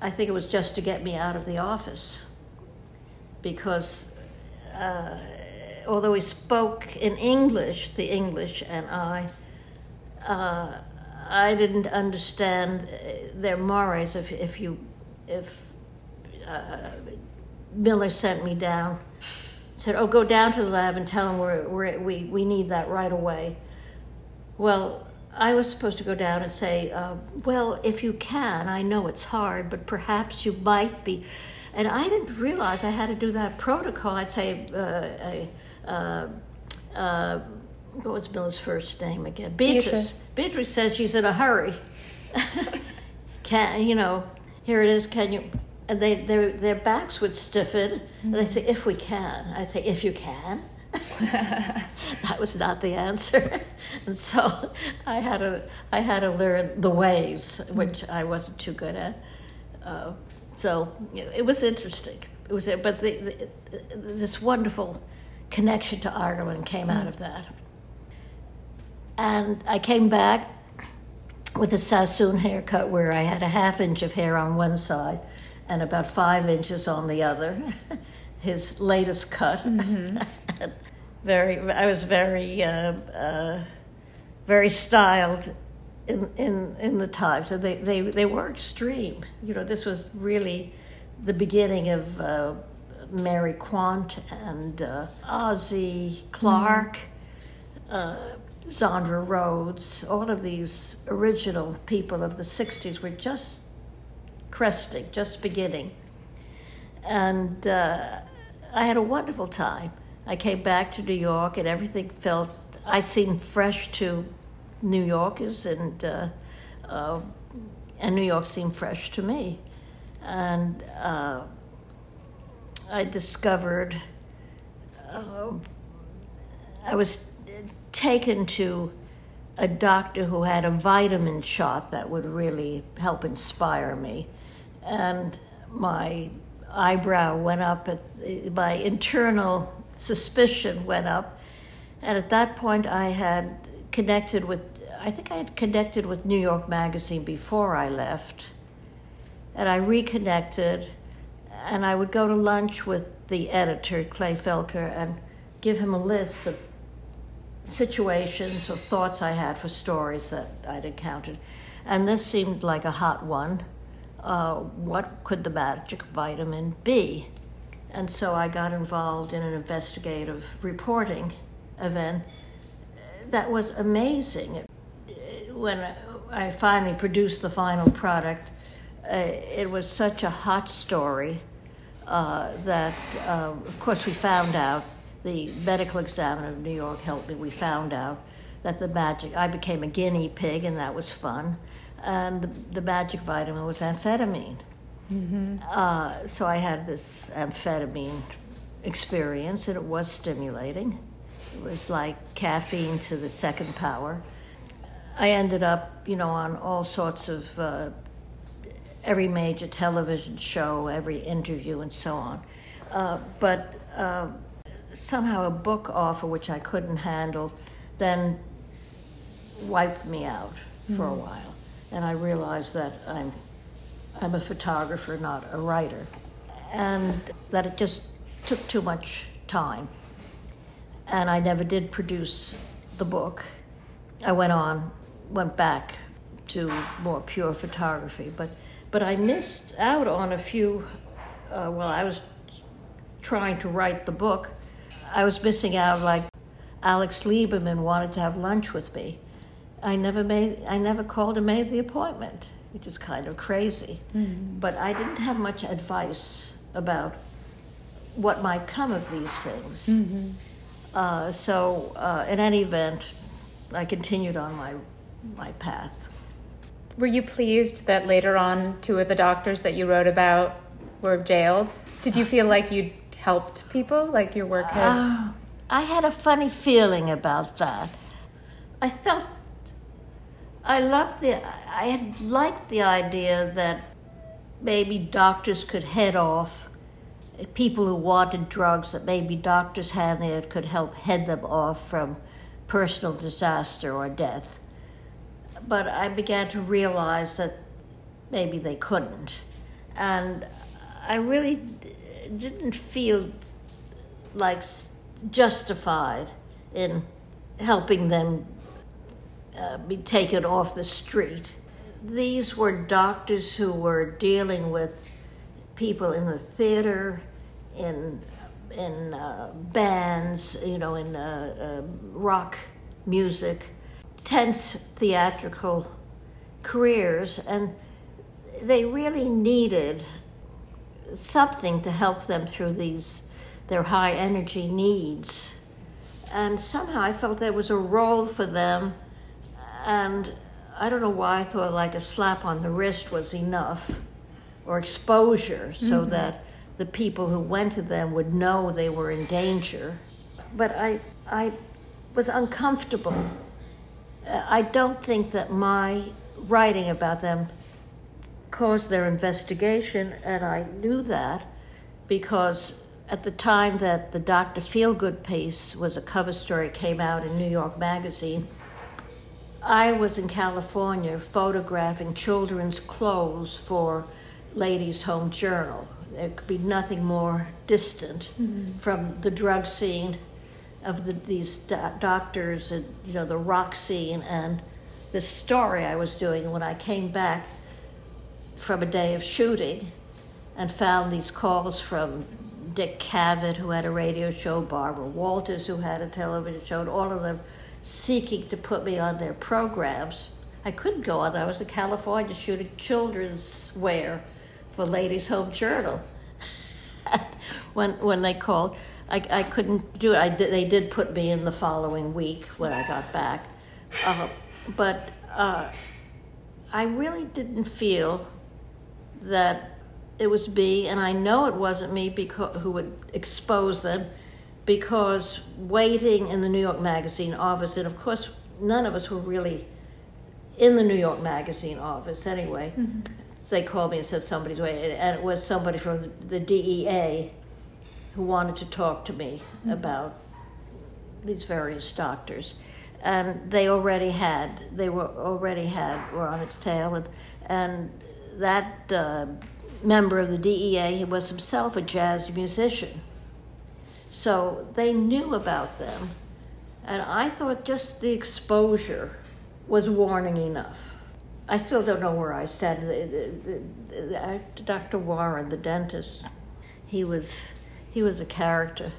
I think it was just to get me out of the office because uh, although he spoke in English, the English and I, uh, I didn't understand uh, their mores. If if you if uh, Miller sent me down, said, "Oh, go down to the lab and tell them we're, we're, we we need that right away." Well, I was supposed to go down and say, uh, "Well, if you can, I know it's hard, but perhaps you might be." And I didn't realize I had to do that protocol. I'd say, uh, uh, uh, "What was Miller's first name again?" Beatrice. Beatrice. Beatrice says she's in a hurry. can you know? Here it is. Can you? And they their their backs would stiffen. And they say, "If we can." I'd say, "If you can." that was not the answer, and so I had to I had to learn the ways, mm-hmm. which I wasn't too good at. Uh, so it was interesting. It was, but the, the, this wonderful connection to Ireland came out mm. of that. And I came back with a Sassoon haircut where I had a half inch of hair on one side and about five inches on the other. His latest cut. very, I was very, uh, uh, very styled in, in, in the times. And they, they, they were extreme. You know, this was really the beginning of uh, Mary Quant and uh, Ossie Clark uh, Zandra Rhodes, all of these original people of the 60s were just cresting, just beginning. And uh, I had a wonderful time. I came back to New York, and everything felt, I seemed fresh to New Yorkers, and, uh, uh, and New York seemed fresh to me. And uh, I discovered uh, I was taken to a doctor who had a vitamin shot that would really help inspire me. And my eyebrow went up, at, my internal suspicion went up. And at that point, I had connected with, I think I had connected with New York Magazine before I left. And I reconnected, and I would go to lunch with the editor, Clay Felker, and give him a list of situations or thoughts I had for stories that I'd encountered. And this seemed like a hot one. Uh, what could the magic vitamin be? And so I got involved in an investigative reporting event that was amazing. When I finally produced the final product, uh, it was such a hot story uh, that, uh, of course, we found out the medical examiner of New York helped me. We found out that the magic, I became a guinea pig, and that was fun. And the, the magic vitamin was amphetamine. Mm-hmm. Uh, so I had this amphetamine experience, and it was stimulating. It was like caffeine to the second power. I ended up, you know, on all sorts of uh, every major television show, every interview, and so on. Uh, but uh, somehow a book offer which I couldn't handle then wiped me out for mm. a hmm. while. And I realized that I'm, I'm a photographer, not a writer, and that it just took too much time. And I never did produce the book. I went on, went back to more pure photography, but, but I missed out on a few. Uh, well, I was trying to write the book, I was missing out. Like Alex Liberman wanted to have lunch with me. I never made. I never called and made the appointment, which is kind of crazy. Mm-hmm. But I didn't have much advice about what might come of these things. Mm-hmm. Uh, so, uh, in any event, I continued on my my path. Were you pleased that later on two of the doctors that you wrote about were jailed? Did you feel like you helped people? Like your work had. Uh, I had a funny feeling about that. I felt. I loved the. I had liked the idea that maybe doctors could head off people who wanted drugs that maybe doctors had there could help head them off from personal disaster or death. But I began to realize that maybe they couldn't. And I really didn't feel like justified in helping them uh, be taken off the street. These were doctors who were dealing with people in the theater, in in uh, bands, you know, in uh, uh rock music, tense theatrical careers, and they really needed something to help them through these their high energy needs. And somehow I felt there was a role for them, and I don't know why I thought like a slap on the wrist was enough, or exposure, so mm-hmm. that the people who went to them would know they were in danger. But I, I was uncomfortable. I don't think that my writing about them caused their investigation, and I knew that because at the time that the Dr. Feelgood piece was a cover story, came out in New York Magazine, I was in California photographing children's clothes for Ladies' Home Journal. There could be nothing more distant mm-hmm. from the drug scene of the, these do- doctors and you know the rock scene and the story I was doing when I came back from a day of shooting and found these calls from Dick Cavett, who had a radio show, Barbara Walters, who had a television show, and all of them seeking to put me on their programs. I couldn't go on. I was in California shooting children's wear for Ladies Home Journal. when when they called, I, I couldn't do it. I did, they did put me in the following week when I got back, uh, but uh, I really didn't feel that it was me, and I know it wasn't me because who would expose them, because waiting in the New York Magazine office, and of course none of us were really in the New York Magazine office anyway. Mm-hmm. They called me and said somebody's waiting, and it was somebody from the DEA who wanted to talk to me mm-hmm. about these various doctors and they already had they were already had were on its tail and and that uh, member of the DEA he was himself a jazz musician. So they knew about them and I thought just the exposure was warning enough. I still don't know where I stand. The, the, the, Dr. Warren the dentist he was he was a character.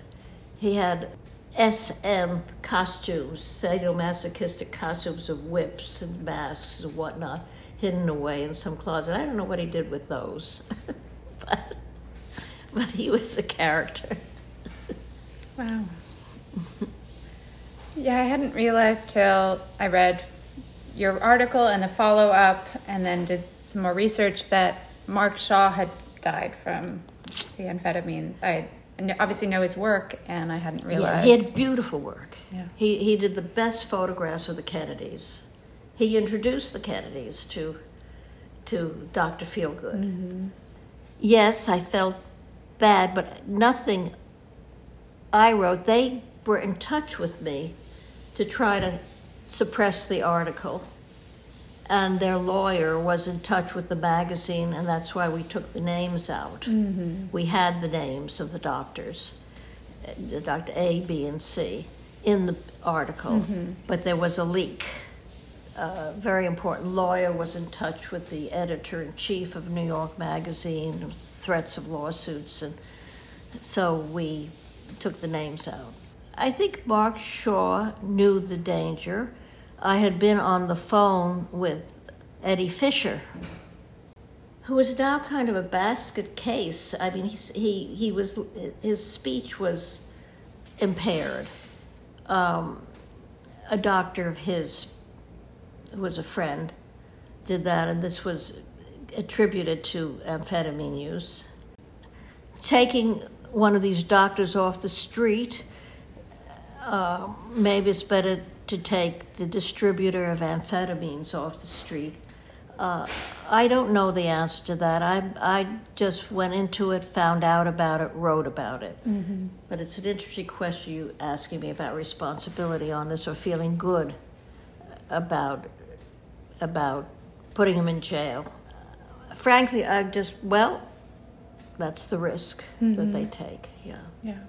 He had SM costumes, sadomasochistic costumes of whips and masks and whatnot, hidden away in some closet. I don't know what he did with those, but, but he was a character. wow. Yeah, I hadn't realized till I read your article and the follow up, and then did some more research that Mark Shaw had died from the amphetamine. I obviously know his work, and I hadn't realized. Yeah, he had beautiful work. Yeah. He, he did the best photographs of the Kennedys. He introduced the Kennedys to, to Dr. Feelgood. Mm-hmm. Yes, I felt bad, but nothing I wrote. They were in touch with me to try to suppress the article and their lawyer was in touch with the magazine, and that's why we took the names out. Mm-hmm. We had the names of the doctors, uh, Dr. A, B, and C, in the article, mm-hmm. but there was a leak. A very important lawyer was in touch with the editor in chief of New York Magazine, threats of lawsuits, and so we took the names out. I think Mark Shaw knew the danger I had been on the phone with Eddie Fisher, who was now kind of a basket case. I mean, he, he was, his speech was impaired. Um, a doctor of his, who was a friend, did that, and this was attributed to amphetamine use. Taking one of these doctors off the street, uh, maybe it's better to take the distributor of amphetamines off the street. Uh, I don't know the answer to that. I, I just went into it, found out about it, wrote about it. Mm-hmm. But it's an interesting question you asking me about responsibility on this or feeling good about about putting him in jail. Frankly, I just well, that's the risk mm-hmm. that they take. Yeah. Yeah.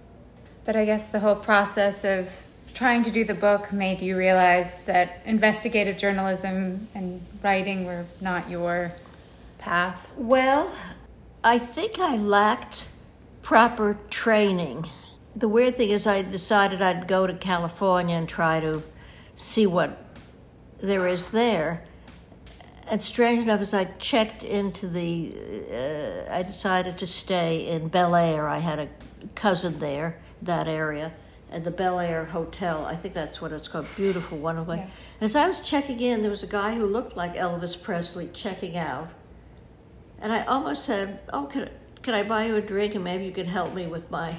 But I guess the whole process of trying to do the book made you realize that investigative journalism and writing were not your path? Well, I think I lacked proper training. The weird thing is, I decided I'd go to California and try to see what there is there. And strange enough, as I checked into the, uh, I decided to stay in Bel Air. I had a cousin there, that area at the Bel Air Hotel. I think that's what it's called. Beautiful, wonderful. Yeah. And as I was checking in, there was a guy who looked like Elvis Presley checking out. And I almost said, Oh, can, can I buy you a drink and maybe you can help me with my.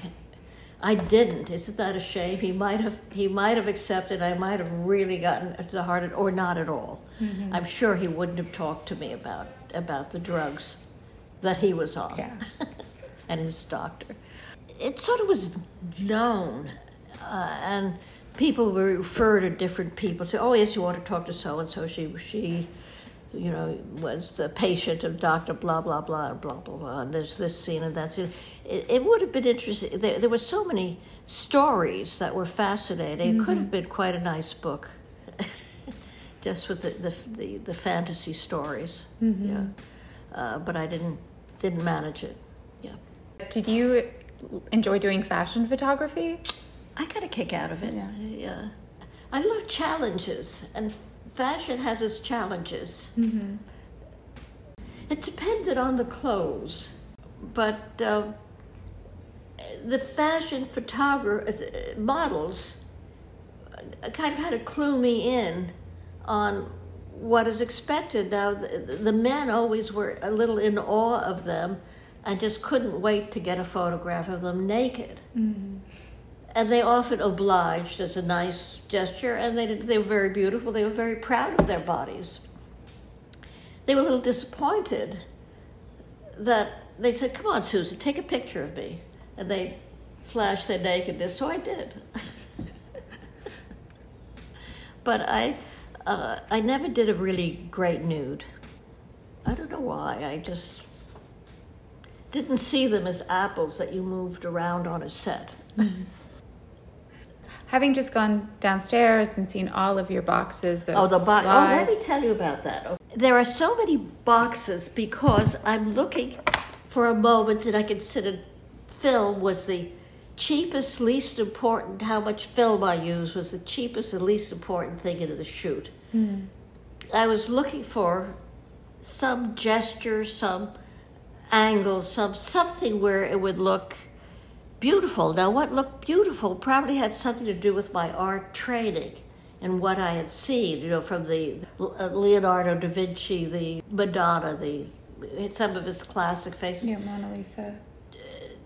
I didn't. Isn't that a shame? He might have he might have accepted. I might have really gotten to the heart of it, or not at all. Mm-hmm. I'm sure he wouldn't have talked to me about about the drugs that he was on, yeah. and his doctor. It sort of was known uh, and people will refer to different people. Say, "Oh, yes, you want to talk to so and so. She, she, you know, was the patient of Doctor blah blah blah blah blah blah." And there's this scene and that scene. It, it would have been interesting. There, there were so many stories that were fascinating. Mm-hmm. It could have been quite a nice book, just with the the, the, the fantasy stories. Mm-hmm. Yeah, uh, but I didn't didn't manage it. Yeah. Did you enjoy doing fashion photography? I got a kick out of it. Yeah. I love challenges, and fashion has its challenges. Mm-hmm. It depended on the clothes, but uh, the fashion photographer uh, models uh, kind of had to clue me in on what is expected. Now, the, the men always were a little in awe of them and just couldn't wait to get a photograph of them naked. Mm-hmm. And they often obliged as a nice gesture, and they, they were very beautiful. They were very proud of their bodies. They were a little disappointed that they said, Come on, Susan, take a picture of me. And they flashed their nakedness, so I did. but I, uh, I never did a really great nude. I don't know why. I just didn't see them as apples that you moved around on a set. Having just gone downstairs and seen all of your boxes of oh, the box. Oh, let me tell you about that. There are so many boxes because I'm looking for a moment that I considered film was the cheapest, least important. How much film I use was the cheapest and least important thing in the shoot. Mm. I was looking for some gesture, some angle, some something where it would look beautiful. Now, what looked beautiful probably had something to do with my art training and what I had seen, you know, from the uh, Leonardo da Vinci, the Madonna, the some of his classic faces. Yeah, Mona Lisa.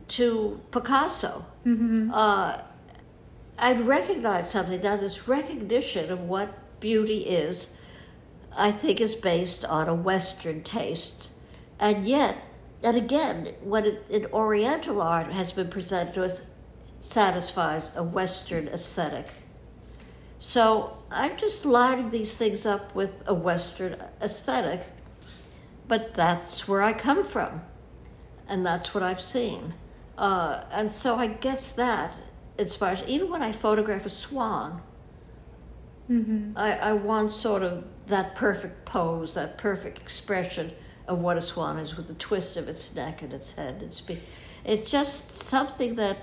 To Picasso. Mm-hmm. Uh, I'd recognize something. Now, this recognition of what beauty is, I think, is based on a Western taste. And yet, and again, what it, in Oriental art has been presented to us satisfies a Western aesthetic. So I'm just lining these things up with a Western aesthetic, but that's where I come from, and that's what I've seen. Uh, and so I guess that inspires, even when I photograph a swan, mm-hmm. I, I want sort of that perfect pose, that perfect expression of what a swan is with the twist of its neck and its head. It's, be, it's just something that,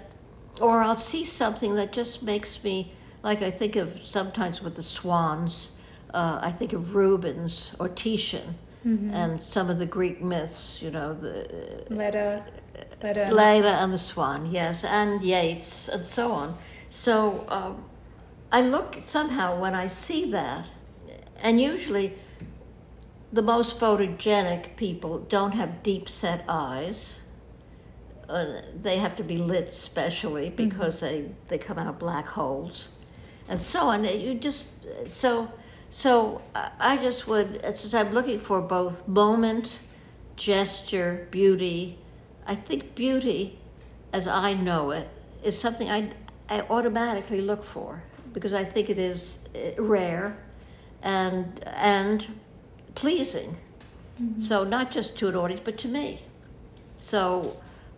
or I'll see something that just makes me, like I think of sometimes with the swans, uh, I think of Rubens or Titian. Mm-hmm. And some of the Greek myths, you know, the Leda, Leda, Leda and the Swan, yes, and Yeats and so on. So um, I look somehow when I see that, and usually the most photogenic people don't have deep set eyes. Uh, they have to be lit specially mm-hmm. because mm-hmm. they, they come out of black holes and so on. You just so so I just would since I'm looking for both moment, gesture, beauty. I think beauty, as I know it, is something I I automatically look for because I think it is uh, rare, and and pleasing. Mm-hmm. So, not just to an audience, but to me. So,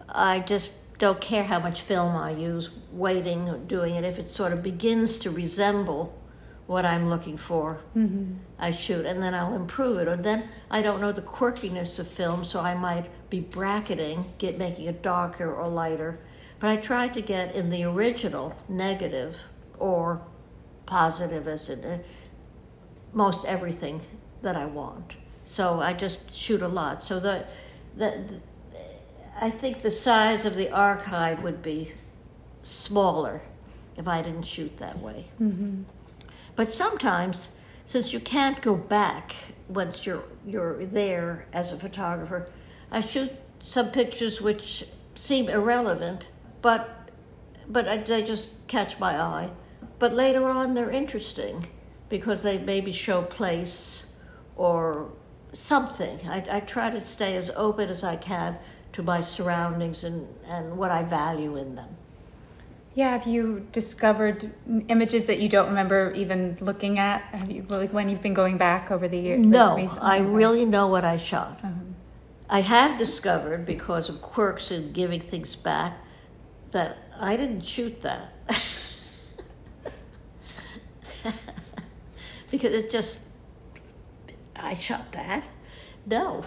I just don't care how much film I use waiting or doing it. If it sort of begins to resemble what I'm looking for, mm-hmm. I shoot, and then I'll improve it. Or then I don't know the quirkiness of film, so I might be bracketing, get making it darker or lighter. But I try to get in the original negative or positive as in uh, most everything that I want. So I just shoot a lot. So the, the, I think the size of the archive would be smaller if I didn't shoot that way. Mm-hmm. But sometimes, since you can't go back once you're you're there as a photographer, I shoot some pictures which seem irrelevant, but but they just catch my eye. But later on, they're interesting because they maybe show place or something. I, I try to stay as open as I can to my surroundings and, and what I value in them. Yeah, have you discovered images that you don't remember even looking at? Have you like when you've been going back over the years? No, I really know what I shot. Uh-huh. I have discovered because of quirks in giving things back that I didn't shoot that. because it's just I shot that. No,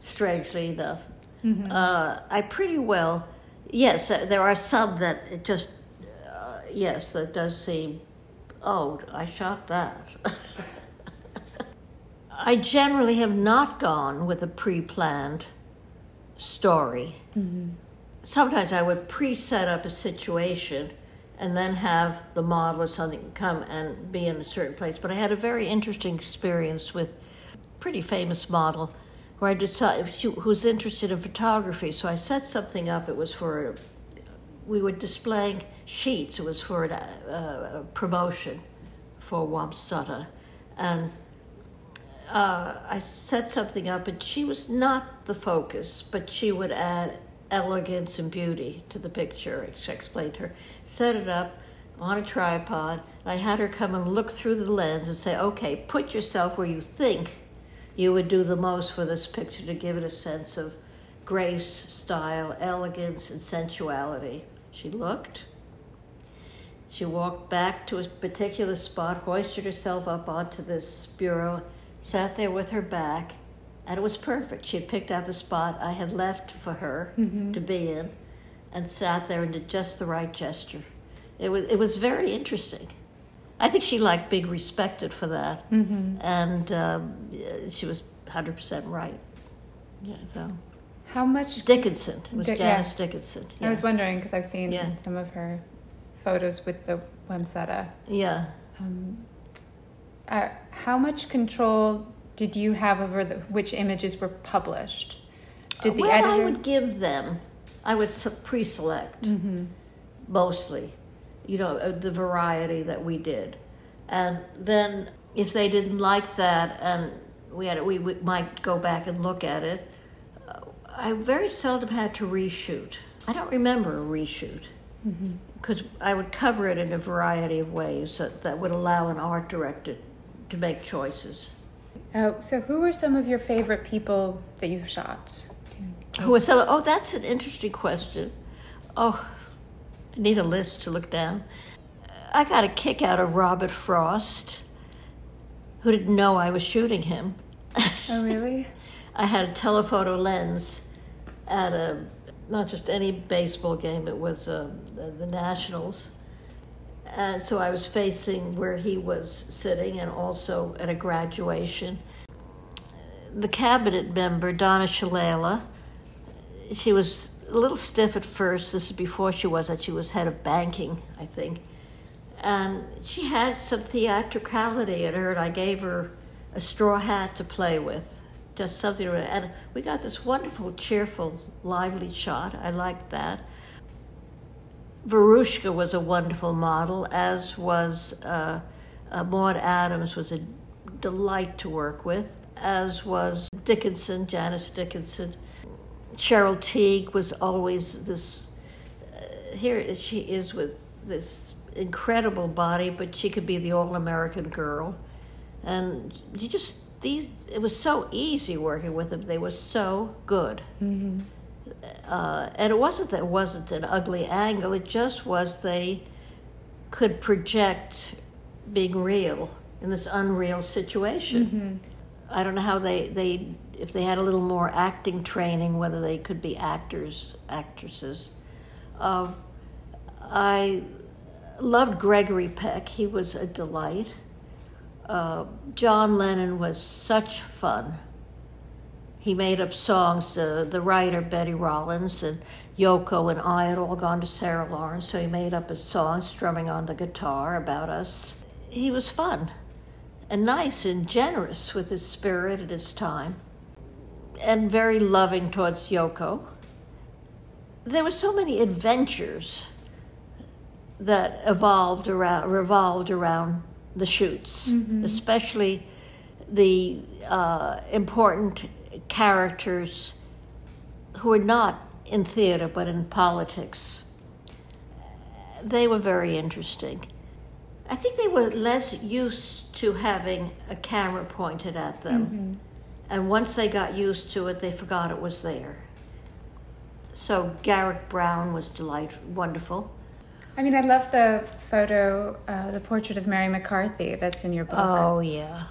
strangely enough. Mm-hmm. Uh, I pretty well, yes, uh, there are some that it just, uh, yes, that does seem, oh, I shot that. I generally have not gone with a pre planned story. Sometimes I would pre set up a situation and then have the model or something come and be in a certain place. But I had a very interesting experience with pretty famous model where I decided she was interested in photography. So I set something up. It was for we were displaying sheets. It was for uh, a promotion for Wamsutta, and uh, I set something up, and she was not the focus, but she would add elegance and beauty to the picture. I explained to her. Set it up on a tripod. I had her come and look through the lens and say, okay, put yourself where you think you would do the most for this picture to give it a sense of grace, style, elegance, and sensuality. She looked. She walked back to a particular spot, hoisted herself up onto this bureau, sat there with her back, and it was perfect. She had picked out the spot I had left for her Mm-hmm. to be in, and sat there and did just the right gesture. It was it was very interesting. I think she liked being respected for that, Mm-hmm. and um, she was hundred percent right. Yeah, so How much? Dickinson it was Dick- yeah. Janice Dickinson. I was wondering because I've seen Yeah. some of her photos with the Wamsutta. yeah. Um, uh, how much control did you have over the, which images were published? Did the well, editor? I would give them, I would pre-select Mm-hmm. mostly, you know, uh, the variety that we did, and then if they didn't like that, and we had, we, we might go back and look at it. uh, I very seldom had to reshoot. I don't remember a reshoot because I would cover it in a variety of ways that, that would allow an art director to make choices. Oh, so who were some of your favorite people that you've shot? Who was some? Oh, that's an interesting question. Oh, I need a list to look down. I got a kick out of Robert Frost, who didn't know I was shooting him. Oh, really? I had a telephoto lens at a not just any baseball game; it was uh, the, the Nationals, and so I was facing where he was sitting, and also at a graduation. The cabinet member Donna Shalala, she was a little stiff at first. This is before she was that she was head of banking, I think, and she had some theatricality in her, and I gave her a straw hat to play with. Just something and we got this wonderful cheerful lively shot. I liked that. Veruschka was a wonderful model as was uh, uh, maud adams was a delight to work with as was dickinson janice dickinson cheryl Tiegs was always this uh, here she is with this incredible body but she could be the all-american girl. And you just these it was so easy working with them. They were so good. Uh, and it wasn't that it wasn't an ugly angle. It just was they could project being real in this unreal situation. I don't know how they they if they had a little more acting training whether they could be actors actresses uh, i loved gregory peck he was a delight uh, John Lennon was such fun. He made up songs. Uh, the writer Betty Rollins and Yoko and I had all gone to Sarah Lawrence, so he made up a song strumming on the guitar about us. He was fun and nice and generous with his spirit at his time, and very loving towards Yoko. There were so many adventures that evolved around, revolved around the shoots, especially the uh, important characters who were not in theater but in politics. They were very interesting. I think they were less used to having a camera pointed at them. And once they got used to it, they forgot it was there. So Garrett Brown was delight wonderful. I mean, I love the photo, uh, the portrait of Mary McCarthy that's in your book. Oh, yeah.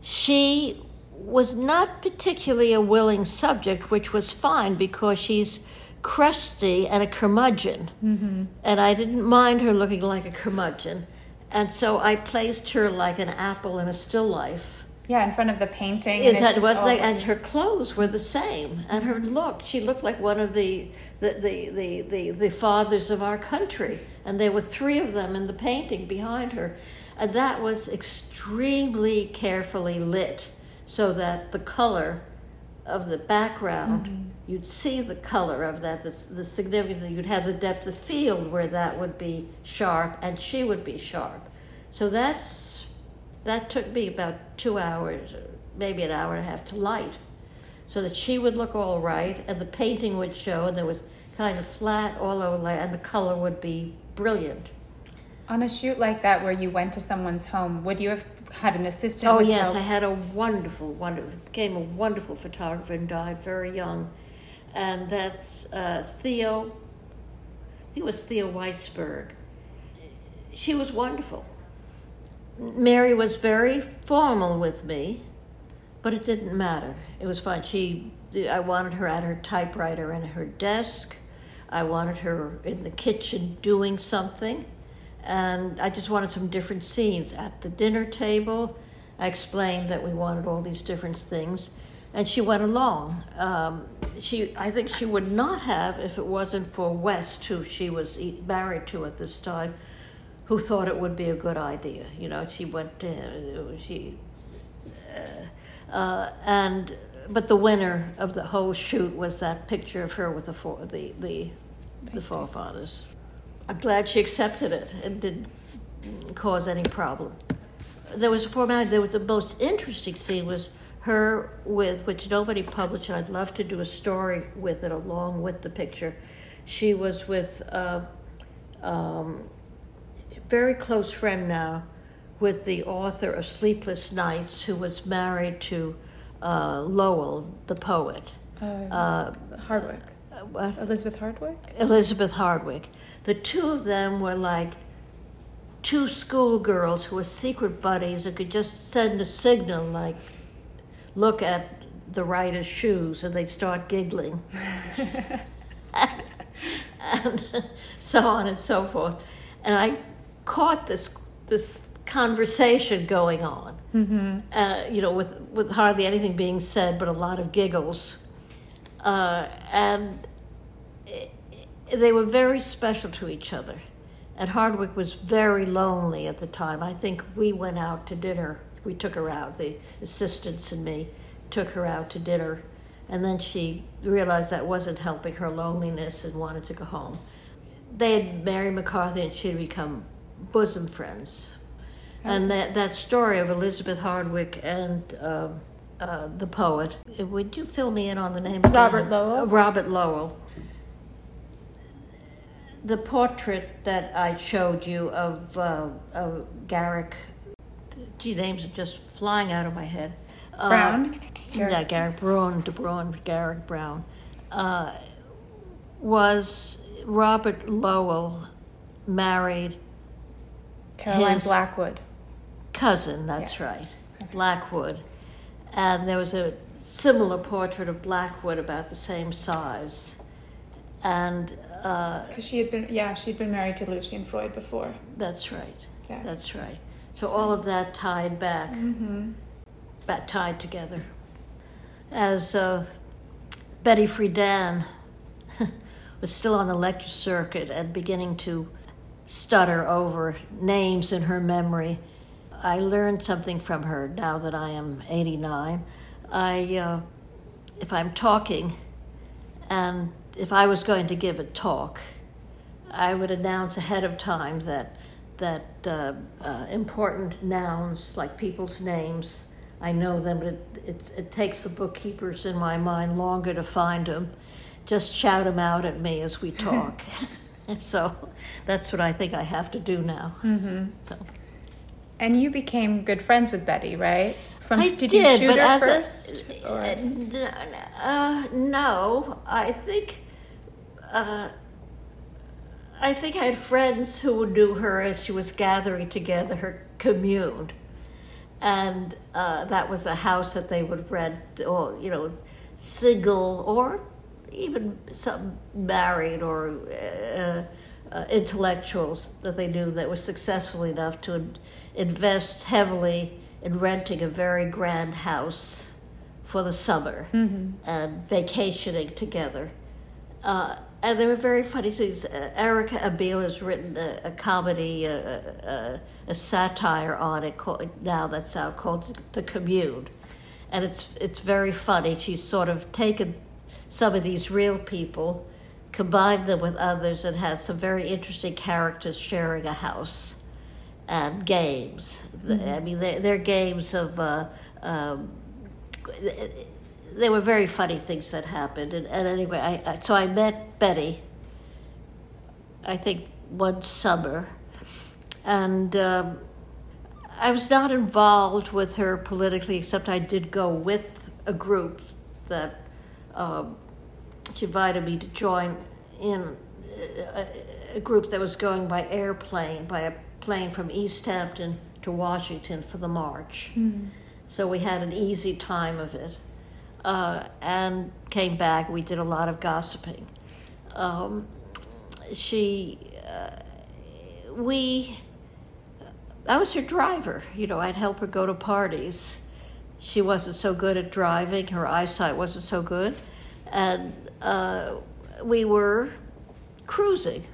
She was not particularly a willing subject, which was fine because she's crusty and a curmudgeon. Mm-hmm. And I didn't mind her looking like a curmudgeon. And so I placed her like an apple in a still life. Yeah, in front of the painting. It, and it was like, and her clothes were the same, and her look. She looked like one of the the, the, the, the, the fathers of our country, and there were three of them in the painting behind her, and that was extremely carefully lit, so that the color of the background, mm-hmm. you'd see the color of that, the, the significance. You'd have the depth of field where that would be sharp, and she would be sharp. So that's that took me about two hours, maybe an hour and a half to light, so that she would look all right, and the painting would show, and there was kind of flat all over, and the color would be brilliant. On a shoot like that where you went to someone's home, would you have had an assistant? Oh yes, help? I had a wonderful, wonderful, became a wonderful photographer and died very young, and that's uh, Theo. I think it was Theo Weisberg. She was wonderful. Mary was very formal with me, but it didn't matter. It was fun. She, I wanted her at her typewriter and her desk. I wanted her in the kitchen doing something, and I just wanted some different scenes at the dinner table. I explained that we wanted all these different things, and she went along. Um, she, I think, she would not have if it wasn't for West, who she was married to at this time, who thought it would be a good idea. You know, she went. To, she uh, uh, and but the winner of the whole shoot was that picture of her with the four, the the, the forefathers. I'm glad she accepted it and didn't cause any problem. There was a formality. There was the most interesting scene was her with which nobody published. and I'd love to do a story with it along with the picture. She was with a um, very close friend now with the author of Sleepless Nights, who was married to uh, Lowell, the poet. Uh, Uh, Hardwick. what? Elizabeth Hardwick? Elizabeth Hardwick. The two of them were like two schoolgirls who were secret buddies and could just send a signal like, look at the writer's shoes, and they'd start giggling. and so on and so forth. And I caught this this conversation going on, mm-hmm. uh, you know, with, with hardly anything being said but a lot of giggles. Uh, and they were very special to each other. And Hardwick was very lonely at the time. I think we went out to dinner. We took her out, the assistants and me took her out to dinner. And then she realized that wasn't helping her loneliness and wanted to go home. They had married McCarthy and she had become bosom friends. And that, that story of Elizabeth Hardwick and uh, uh, the poet, would you fill me in on the name? again? Robert Lowell? Uh, Robert Lowell the portrait that I showed you of, uh, of Garrick, gee, names are just flying out of my head. Uh, Brown? Yeah, Garrick Brown, De Brown, Garrick Brown, uh, was Robert Lowell married Caroline His- Blackwood. cousin, that's Yes. right, Blackwood. And there was a similar portrait of Blackwood about the same size. And uh, Because she had been, yeah, she'd been married to Lucian Freud before. That's right. Yeah. That's right. So all of that tied back, Mm-hmm. back tied together. As uh, Betty Friedan was still on the lecture circuit and beginning to stutter over names in her memory, I learned something from her now that I am 89. I, uh, if I'm talking and if I was going to give a talk, I would announce ahead of time that that uh, uh, important nouns like people's names, I know them, but it, it, it takes the bookkeepers in my mind longer to find them. Just shout them out at me as we talk. so that's what I think I have to do now. Mm-hmm. So. And you became good friends with Betty, right? From I did, did, you shoot but her as a- first? or- Uh, uh, no, I think. Uh, I think I had friends who knew her as she was gathering together her commune, and uh, that was a house that they would rent, or you know, single or even some married or uh, uh, intellectuals that they knew that were successful enough to in- invest heavily in renting a very grand house for the summer and vacationing together. Uh, and there were very funny things. Uh, Erica Abeel has written a, a comedy, a, a, a satire on it called, now that's out called The Commune. And it's, it's very funny. She's sort of taken some of these real people, combined them with others, and has some very interesting characters sharing a house and games. I mean, they're, they're games of. Uh, um, there were very funny things that happened, and, and anyway, I, I so I met Betty. I think one summer, and um, I was not involved with her politically, except I did go with a group that um, she invited me to join in a, a group that was going by airplane, by a plane from East Hampton to Washington for the march. So we had an easy time of it. Uh, and came back. We did a lot of gossiping. Um, she, uh, we, I was her driver. You know, I'd help her go to parties. She wasn't so good at driving, her eyesight wasn't so good. And uh, we were cruising,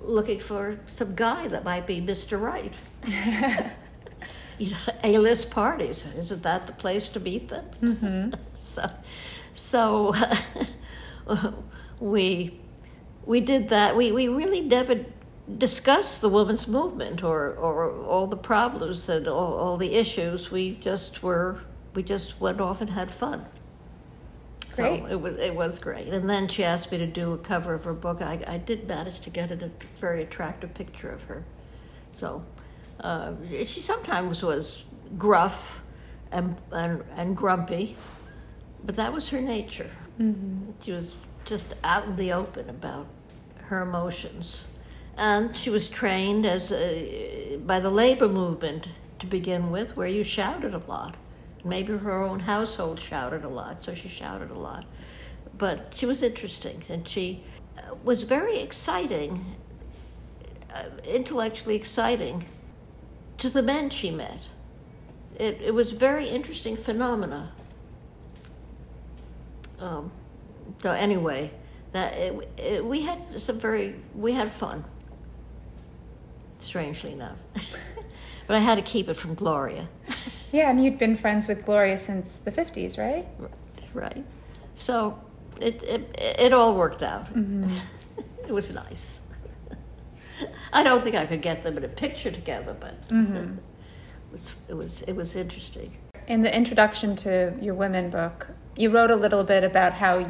looking for some guy that might be Mr. Right. you know, A-list parties. Isn't that the place to meet them? so, so we we did that. We we really never discussed the women's movement or or all the problems and all, all the issues. We just were we just went off and had fun. Great. So it was it was great. And then she asked me to do a cover of her book. I, I did manage to get a very attractive picture of her. So uh, she sometimes was gruff and, and and grumpy, but that was her nature. She was just out in the open about her emotions, and she was trained as a, by the labor movement to begin with, where you shouted a lot. Maybe her own household shouted a lot, so she shouted a lot. But she was interesting, and she uh, was very exciting, uh, intellectually exciting, to the men she met. It, it was very interesting phenomena. Um, so anyway, that it, it, we had some very we had fun. Strangely enough, but I had to keep it from Gloria. Yeah, and you'd been friends with Gloria since the 50s, right? right? So it it, it all worked out. Mm-hmm. it was nice. I don't think I could get them in a picture together, but mm-hmm. it was it was it was interesting. In the introduction to your women book, you wrote a little bit about how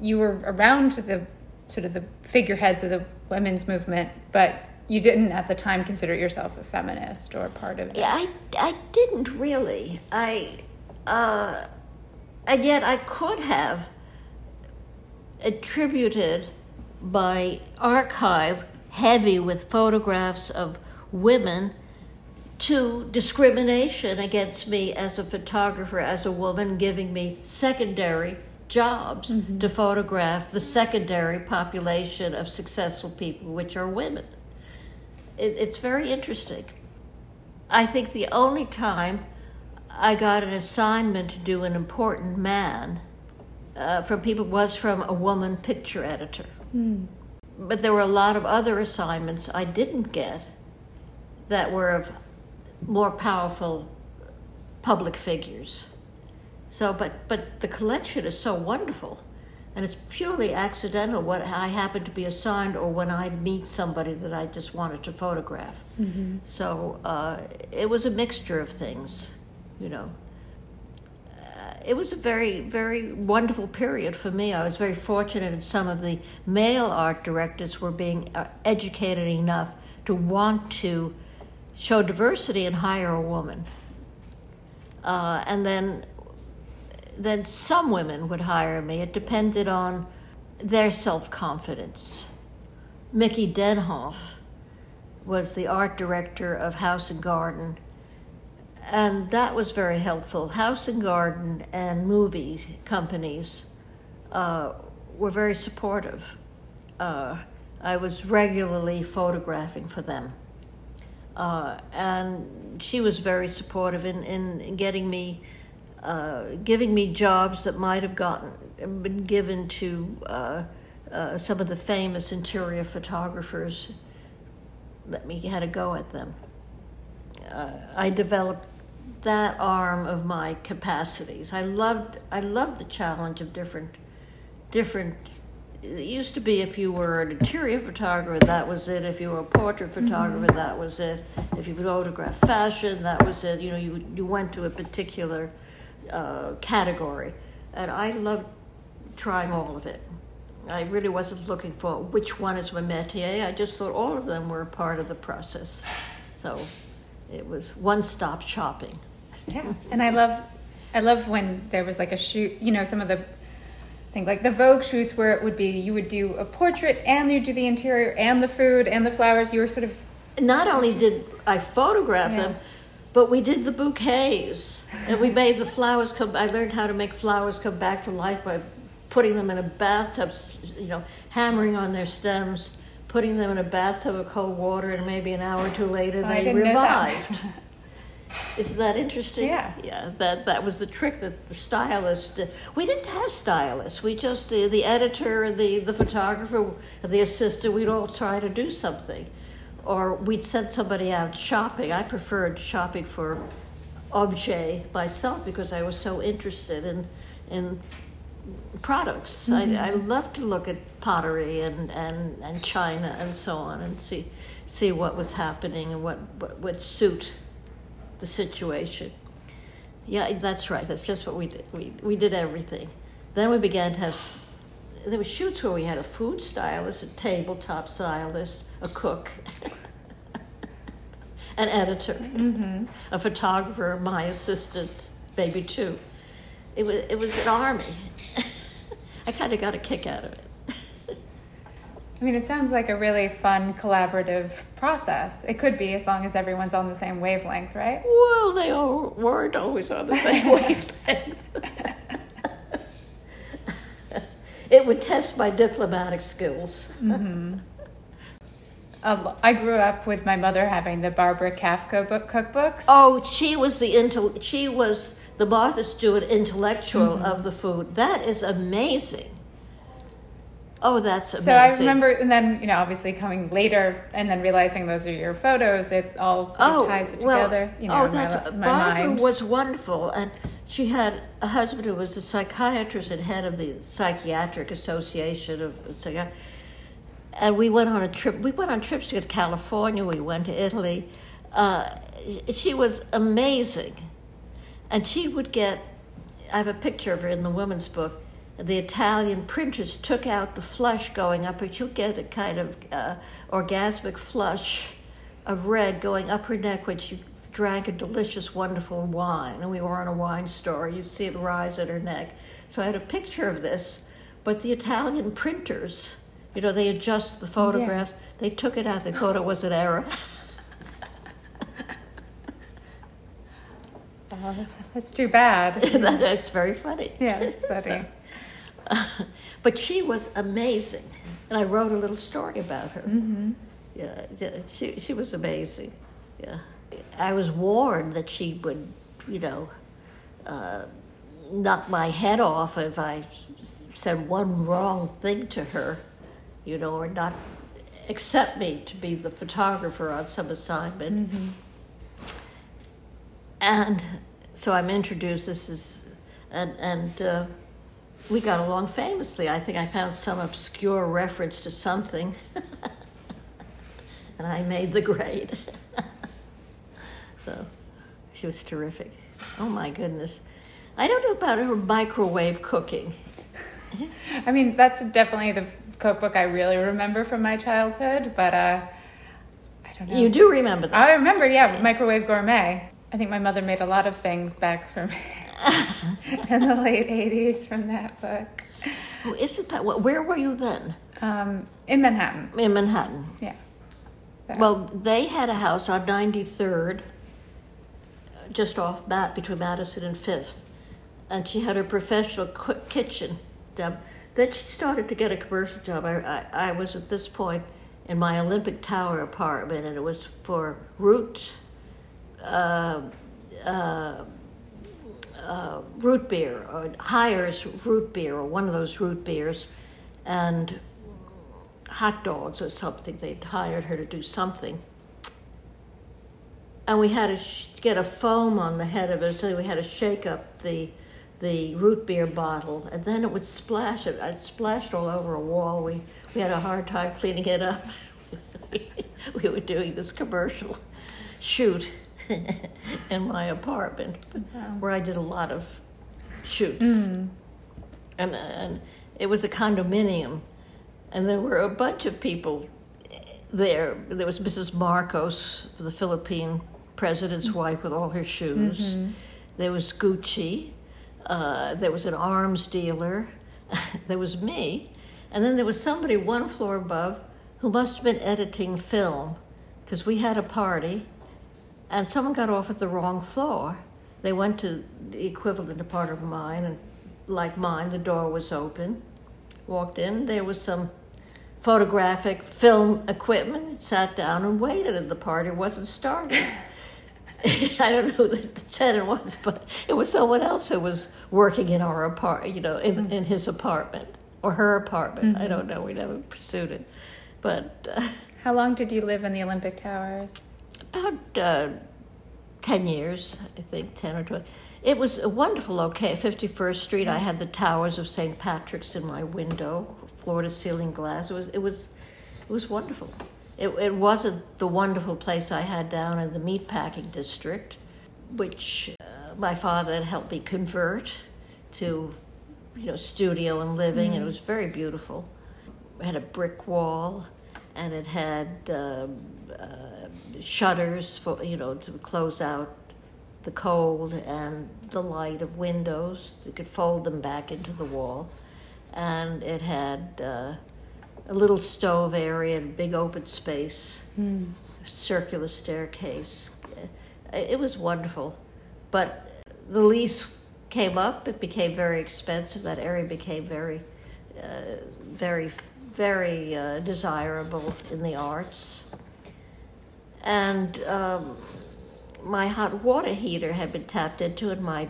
you were around the sort of the figureheads of the women's movement, but you didn't at the time consider yourself a feminist or part of it. Yeah, I, I didn't really. I, uh, and yet I could have attributed my archive heavy with photographs of women to discrimination against me as a photographer, as a woman, giving me secondary jobs to photograph the secondary population of successful people, which are women. It, it's very interesting. I think the only time I got an assignment to do an important man uh, from people was from a woman picture editor. But there were a lot of other assignments I didn't get that were of more powerful public figures. So, but but the collection is so wonderful, and it's purely accidental what I happen to be assigned or when I meet somebody that I just wanted to photograph. So uh, it was a mixture of things, you know. Uh, it was a very very wonderful period for me. I was very fortunate, and some of the male art directors were being uh, educated enough to want to show diversity and hire a woman. Uh, and then then some women would hire me. It depended on their self confidence. Miki Denhof was the art director of House and Garden, and that was very helpful. House and Garden and movie companies uh, were very supportive. Uh, I was regularly photographing for them. uh, and she was very supportive in, in getting me, uh, giving me jobs that might have gotten been given to uh, uh, some of the famous interior photographers. Let me had a go at them. Uh, I developed that arm of my capacities. I loved I loved the challenge of different different it used to be if you were an interior photographer, that was it. If you were a portrait photographer, mm-hmm. that was it. If you photographed fashion, that was it. You know, you you went to a particular uh, category, and I loved trying all of it. I really wasn't looking for which one is my métier. I just thought all of them were a part of the process. So it was one-stop shopping. Yeah, and I love, I love when there was like a shoot. You know, some of the think like the Vogue shoots where it would be you would do a portrait and you do the interior and the food and the flowers. You were sort of not only did I photograph yeah. them, but we did the bouquets and we made the flowers come. I learned how to make flowers come back to life by putting them in a bathtub, you know, hammering on their stems, putting them in a bathtub of cold water, and maybe an hour or two later they revived. Isn't that interesting? Yeah. Yeah, that, that was the trick that the stylist, uh, we didn't have stylists. We just, the, the editor, the, the photographer, the assistant, we'd all try to do something. Or we'd send somebody out shopping. I preferred shopping for objet myself because I was so interested in, in products. Mm-hmm. I, I love to look at pottery and, and, and china and so on and see, see what was happening and what, what would suit the situation. Yeah, that's right. That's just what we did. We, we did everything. Then we began to have, there were shoots where we had a food stylist, a tabletop stylist, a cook, an editor, mm-hmm. a photographer, my assistant, maybe two. It was, it was an army. I kind of got a kick out of it. I mean, it sounds like a really fun collaborative process. It could be as long as everyone's on the same wavelength, right? Well, they all weren't always on the same wavelength. it would test my diplomatic skills. Mm-hmm. I grew up with my mother having the Barbara Kafka book cookbooks. Oh, she was the intel- she was the Martha Stewart intellectual mm-hmm. of the food. That is amazing. Oh, that's amazing. So I remember, and then you know, obviously coming later, and then realizing those are your photos. It all sort of oh, ties it well, together. You know, oh, that's my, my Barbara mind. was wonderful, and she had a husband who was a psychiatrist and head of the Psychiatric Association of. And we went on a trip. We went on trips to California. We went to Italy. Uh, she was amazing, and she would get. I have a picture of her in the women's book the Italian printers took out the flush going up, but you'll get a kind of uh, orgasmic flush of red going up her neck when she drank a delicious, wonderful wine. And we were on a wine store, you'd see it rise at her neck. So I had a picture of this, but the Italian printers, you know, they adjust the photograph, yeah. they took it out, they thought it was an error. Oh, that's too bad. That's very funny. Yeah, it's funny. so, but she was amazing, and I wrote a little story about her. Mm-hmm. Yeah, she she was amazing. Yeah, I was warned that she would, you know, uh, knock my head off if I said one wrong thing to her, you know, or not accept me to be the photographer on some assignment. Mm-hmm. And so I'm introduced. This is, and and. Uh, we got along famously. I think I found some obscure reference to something, and I made the grade. so she was terrific. Oh my goodness. I don't know about her microwave cooking. I mean, that's definitely the cookbook I really remember from my childhood, but uh, I don't know. You do remember that? I remember, yeah, Microwave Gourmet. I think my mother made a lot of things back for me. in the late 80s from that book. Oh, isn't that? Where were you then? Um, in Manhattan. In Manhattan. Yeah. So. Well, they had a house on 93rd, just off Matt between Madison and Fifth, and she had her professional kitchen. Then she started to get a commercial job. I, I, I was at this point in my Olympic Tower apartment, and it was for root, uh, uh, uh, root beer, or Hires root beer, or one of those root beers, and hot dogs or something. They'd hired her to do something. And we had to sh- get a foam on the head of it, so we had to shake up the the root beer bottle, and then it would splash. It, it splashed all over a wall. We we had a hard time cleaning it up. we were doing this commercial shoot in my apartment, where I did a lot of shoots, mm. and and it was a condominium, and there were a bunch of people there. There was Mrs. Marcos, the Philippine president's mm-hmm. wife, with all her shoes. Mm-hmm. There was Gucci. Uh, there was an arms dealer. there was me. And then there was somebody one floor above who must have been editing film because we had a party and someone got off at the wrong floor. They went to the equivalent part of mine, and like mine, the door was open. Walked in, there was some photographic film equipment, sat down and waited, and the party wasn't starting. I don't know who the tenant was, but it was someone else who was working in our apartment, you know, in, mm-hmm. in his apartment or her apartment. Mm-hmm. I don't know. We never pursued it. But. Uh, How long did you live in the Olympic Towers? About uh, 10 years, I think, 10 or 12. It was a wonderful location. 51st Street, I had the towers of St. Patrick's in my window, floor to ceiling glass. It was, it was, it was wonderful. It, it wasn't the wonderful place I had down in the meatpacking district, which uh, my father had helped me convert to, you know, studio and living, mm-hmm. and it was very beautiful. It had a brick wall, and it had uh, uh, shutters for you know to close out the cold and the light of windows. You could fold them back into the wall, and it had uh, a little stove area and big open space, mm. circular staircase. It was wonderful, but the lease came up. It became very expensive. That area became very, uh, very, very uh, desirable in the arts. And um, my hot water heater had been tapped into, and my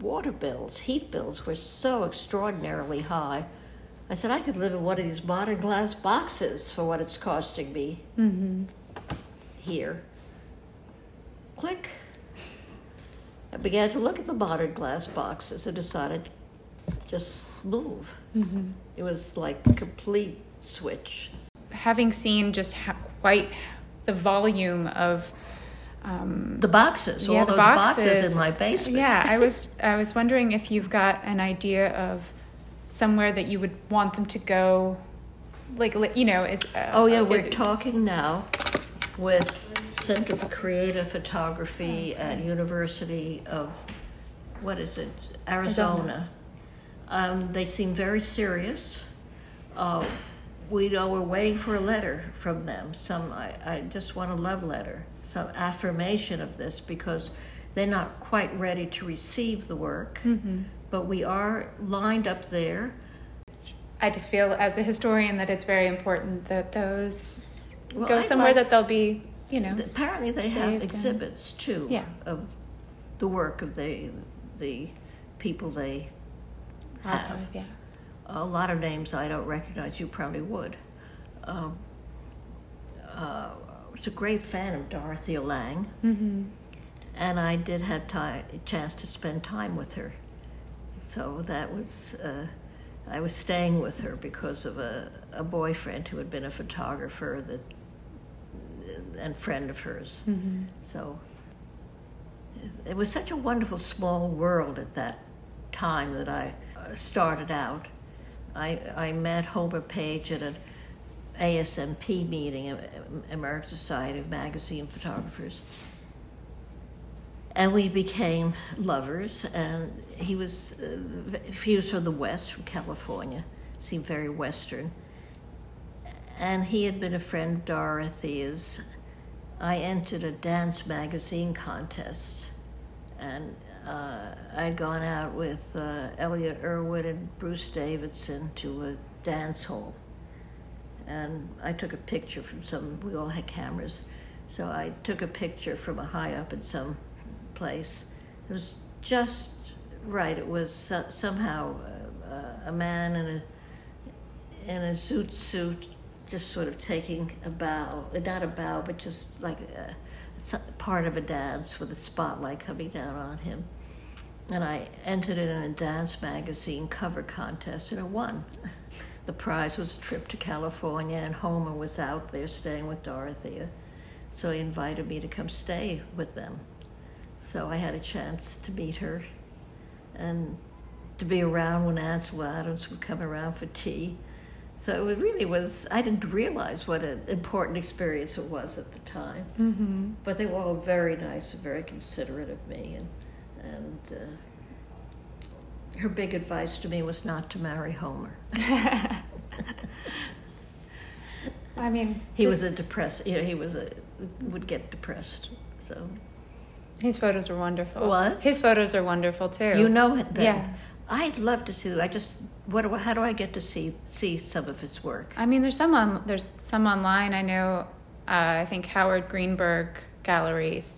water bills, heat bills, were so extraordinarily high I said, I could live in one of these modern glass boxes for what it's costing me mm-hmm. here. Click. I began to look at the modern glass boxes and decided just move. Mm-hmm. It was like a complete switch. Having seen just ha- quite the volume of um, the boxes, yeah, all those boxes. boxes in my basement. Yeah, I was I was wondering if you've got an idea of somewhere that you would want them to go like you know is uh, oh yeah we're talking now with center for creative photography at university of what is it? Arizona, um, they seem very serious. Uh, we know we're waiting for a letter from them. Some I, I just want a love letter some affirmation of this because they're not quite ready to receive the work. Mm-hmm but we are lined up there. I just feel as a historian that it's very important that those well, go I'd somewhere like, that they'll be, you know. Apparently, they have exhibits and, too yeah. of the work of the the people they have. yeah. A lot of names I don't recognize. You probably would. Um, uh, I was a great fan of Dorothea Lange, mm-hmm. and I did have time, a chance to spend time with her. So that was, uh, I was staying with her because of a, a boyfriend who had been a photographer that, and friend of hers. Mm-hmm. So it was such a wonderful small world at that time that I uh, started out. I, I met Homer Page at an ASMP meeting, American Society of Magazine Photographers, and we became lovers. And he was uh, he was from the West, from California, seemed very Western. And he had been a friend of Dorothy's. I entered a dance magazine contest, and uh, I'd gone out with uh, Elliott Erwitt and Bruce Davidson to a dance hall. and I took a picture from some. We all had cameras, so I took a picture from a high up in some place. It was just right. It was so, somehow uh, a man in a in a zoot suit, just sort of taking a bow, not a bow, but just like a, part of a dance with a spotlight coming down on him. And I entered it in a dance magazine cover contest, and I won. the prize was a trip to California, and Homer was out there staying with Dorothea. So he invited me to come stay with them. So I had a chance to meet her and to be around when Ansel Adams would come around for tea. So it really was, I didn't realize what an important experience it was at the time. Mm-hmm. But they were all very nice and very considerate of me. And, and uh, her big advice to me was not to marry Homer. I mean, he just, was a depressed, you know, he was a, would get depressed. So his photos are wonderful. What? His photos are wonderful too. You know them. Yeah. I'd love to see. I just what do, how do I get to see see some of his work? I mean, there's some on there's some online. I know. Uh, I think Howard Greenberg Galleries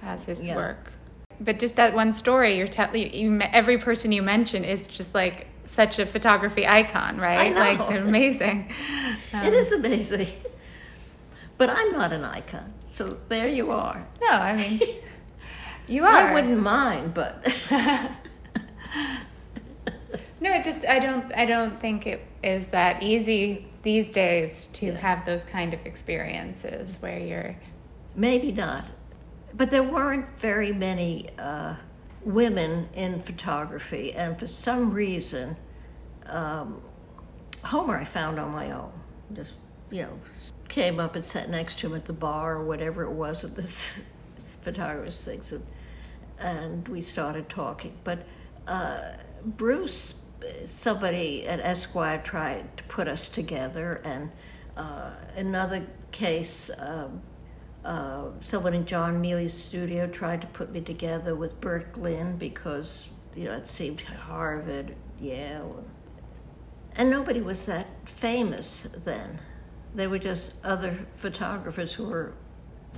has his yeah. work. But just that one story you're telling, you, every person you mention is just like such a photography icon, right? Like they're amazing. Um, it is amazing. But I'm not an icon, so there you are. No, I mean, you are. I wouldn't mind, but. No, it just I don't I don't think it is that easy these days to yeah. have those kind of experiences where you're maybe not, but there weren't very many uh, women in photography, and for some reason, um, Homer I found on my own. Just you know, came up and sat next to him at the bar or whatever it was at this photographer's things, and, and we started talking, but. Uh, Bruce somebody at Esquire tried to put us together, and uh, another case, um, uh, someone in Gjon Mili's studio tried to put me together with Burt Glinn because you know it seemed Harvard, Yale, and nobody was that famous then. They were just other photographers who were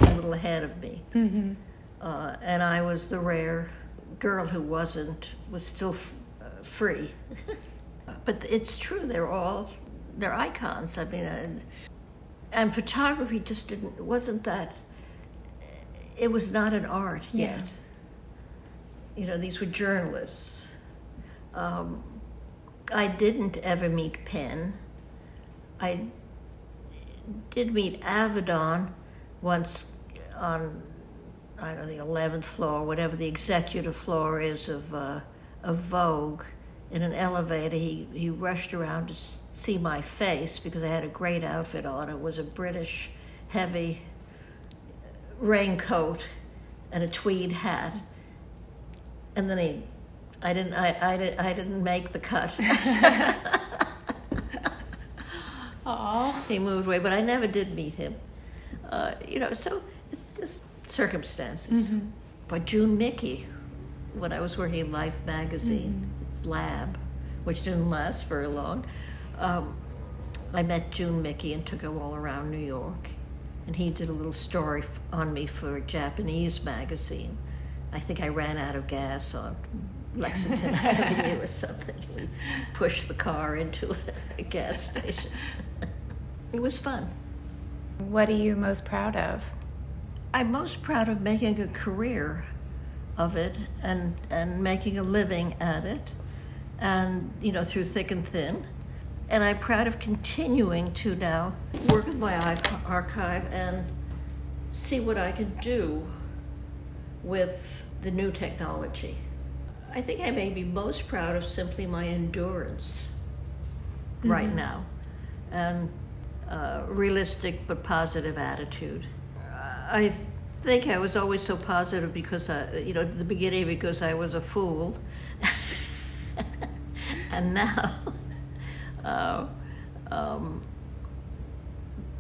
a little ahead of me, mm-hmm. Uh, and I was the rare girl who wasn't was still free. but it's true, they're all, they're icons. I mean, and, and photography just didn't, wasn't that, it was not an art yet. You know, these were journalists. Um, I didn't ever meet Penn. I did meet Avedon once on, I don't know, the 11th floor, whatever the executive floor is of uh, of Vogue in an elevator. He, he rushed around to see my face because I had a great outfit on. It was a British heavy raincoat and a tweed hat. And then he, I didn't, I, I, I didn't make the cut. Aww. He moved away, but I never did meet him. Uh, you know, so circumstances. Mm-hmm. But Jun Miki, when I was working in Life magazine, mm-hmm. lab, which didn't last very long, um, I met Jun Miki and took him all around New York. And he did a little story on me for a Japanese magazine. I think I ran out of gas on Lexington Avenue or something. We pushed the car into a gas station. it was fun. What are you most proud of? I'm most proud of making a career of it and, and making a living at it, and you know through thick and thin. And I'm proud of continuing to now work with my archive and see what I can do with the new technology. I think I may be most proud of simply my endurance mm-hmm. right now and uh, realistic but positive attitude. I think I was always so positive because, I, you know, at the beginning because I was a fool. and now, uh, um,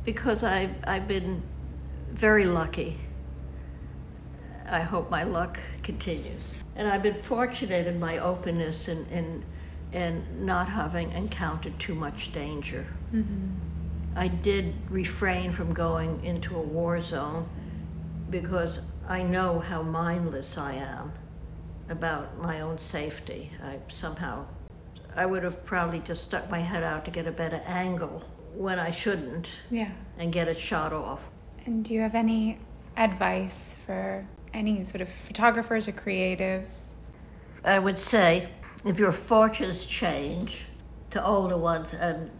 because I, I've been very lucky. I hope my luck continues. And I've been fortunate in my openness and in, in not having encountered too much danger. Mm-hmm. I did refrain from going into a war zone because I know how mindless I am about my own safety. I somehow, I would have probably just stuck my head out to get a better angle when I shouldn't Yeah. and get it shot off. And do you have any advice for any sort of photographers or creatives? I would say if your fortunes change to older ones and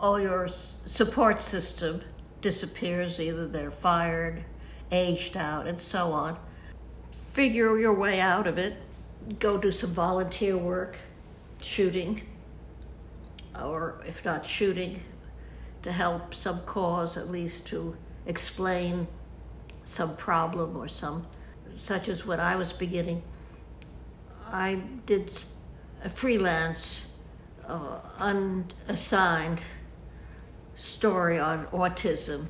all your support system disappears, either they're fired, aged out, and so on, figure your way out of it. Go do some volunteer work, shooting, or if not shooting, to help some cause, at least to explain some problem or some, such as what I was beginning. I did a freelance, uh, unassigned story on autism,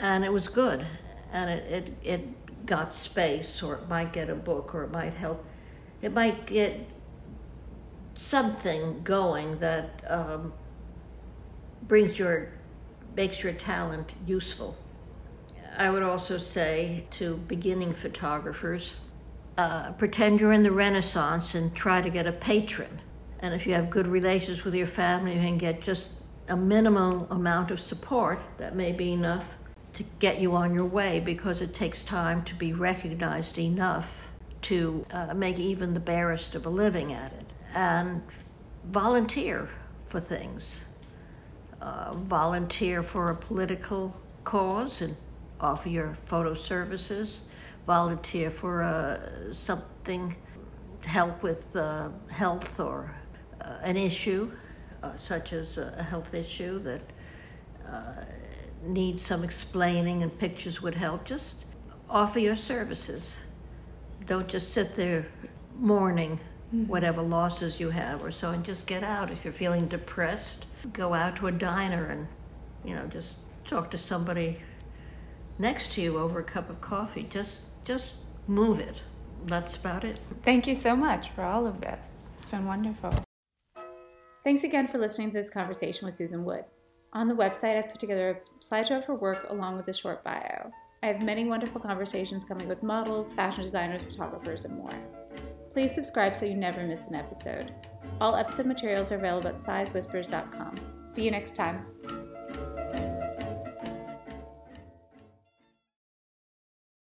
and it was good, and it, it, it got space, or it might get a book, or it might help, it might get something going that um, brings your, makes your talent useful. I would also say to beginning photographers, uh, pretend you're in the Renaissance and try to get a patron. And if you have good relations with your family, you can get just a minimal amount of support that may be enough to get you on your way because it takes time to be recognized enough to uh, make even the barest of a living at it. And volunteer for things. Uh, volunteer for a political cause and offer your photo services. Volunteer for uh, something to help with uh, health or uh, an issue, uh, such as a a health issue that needs some explaining and pictures would help. Just offer your services. Don't just sit there mourning mm-hmm. whatever losses you have or so, and just get out. If you're feeling depressed, go out to a diner and, you know, just talk to somebody next to you over a cup of coffee. Just, just move it. That's about it. Thank you so much for all of this. It's been wonderful. Thanks again for listening to this conversation with Susan Wood. On the website, I've put together a slideshow of her work along with a short bio. I have many wonderful conversations coming with models, fashion designers, photographers, and more. Please subscribe so you never miss an episode. All episode materials are available at sighsandwhispers.com. See you next time.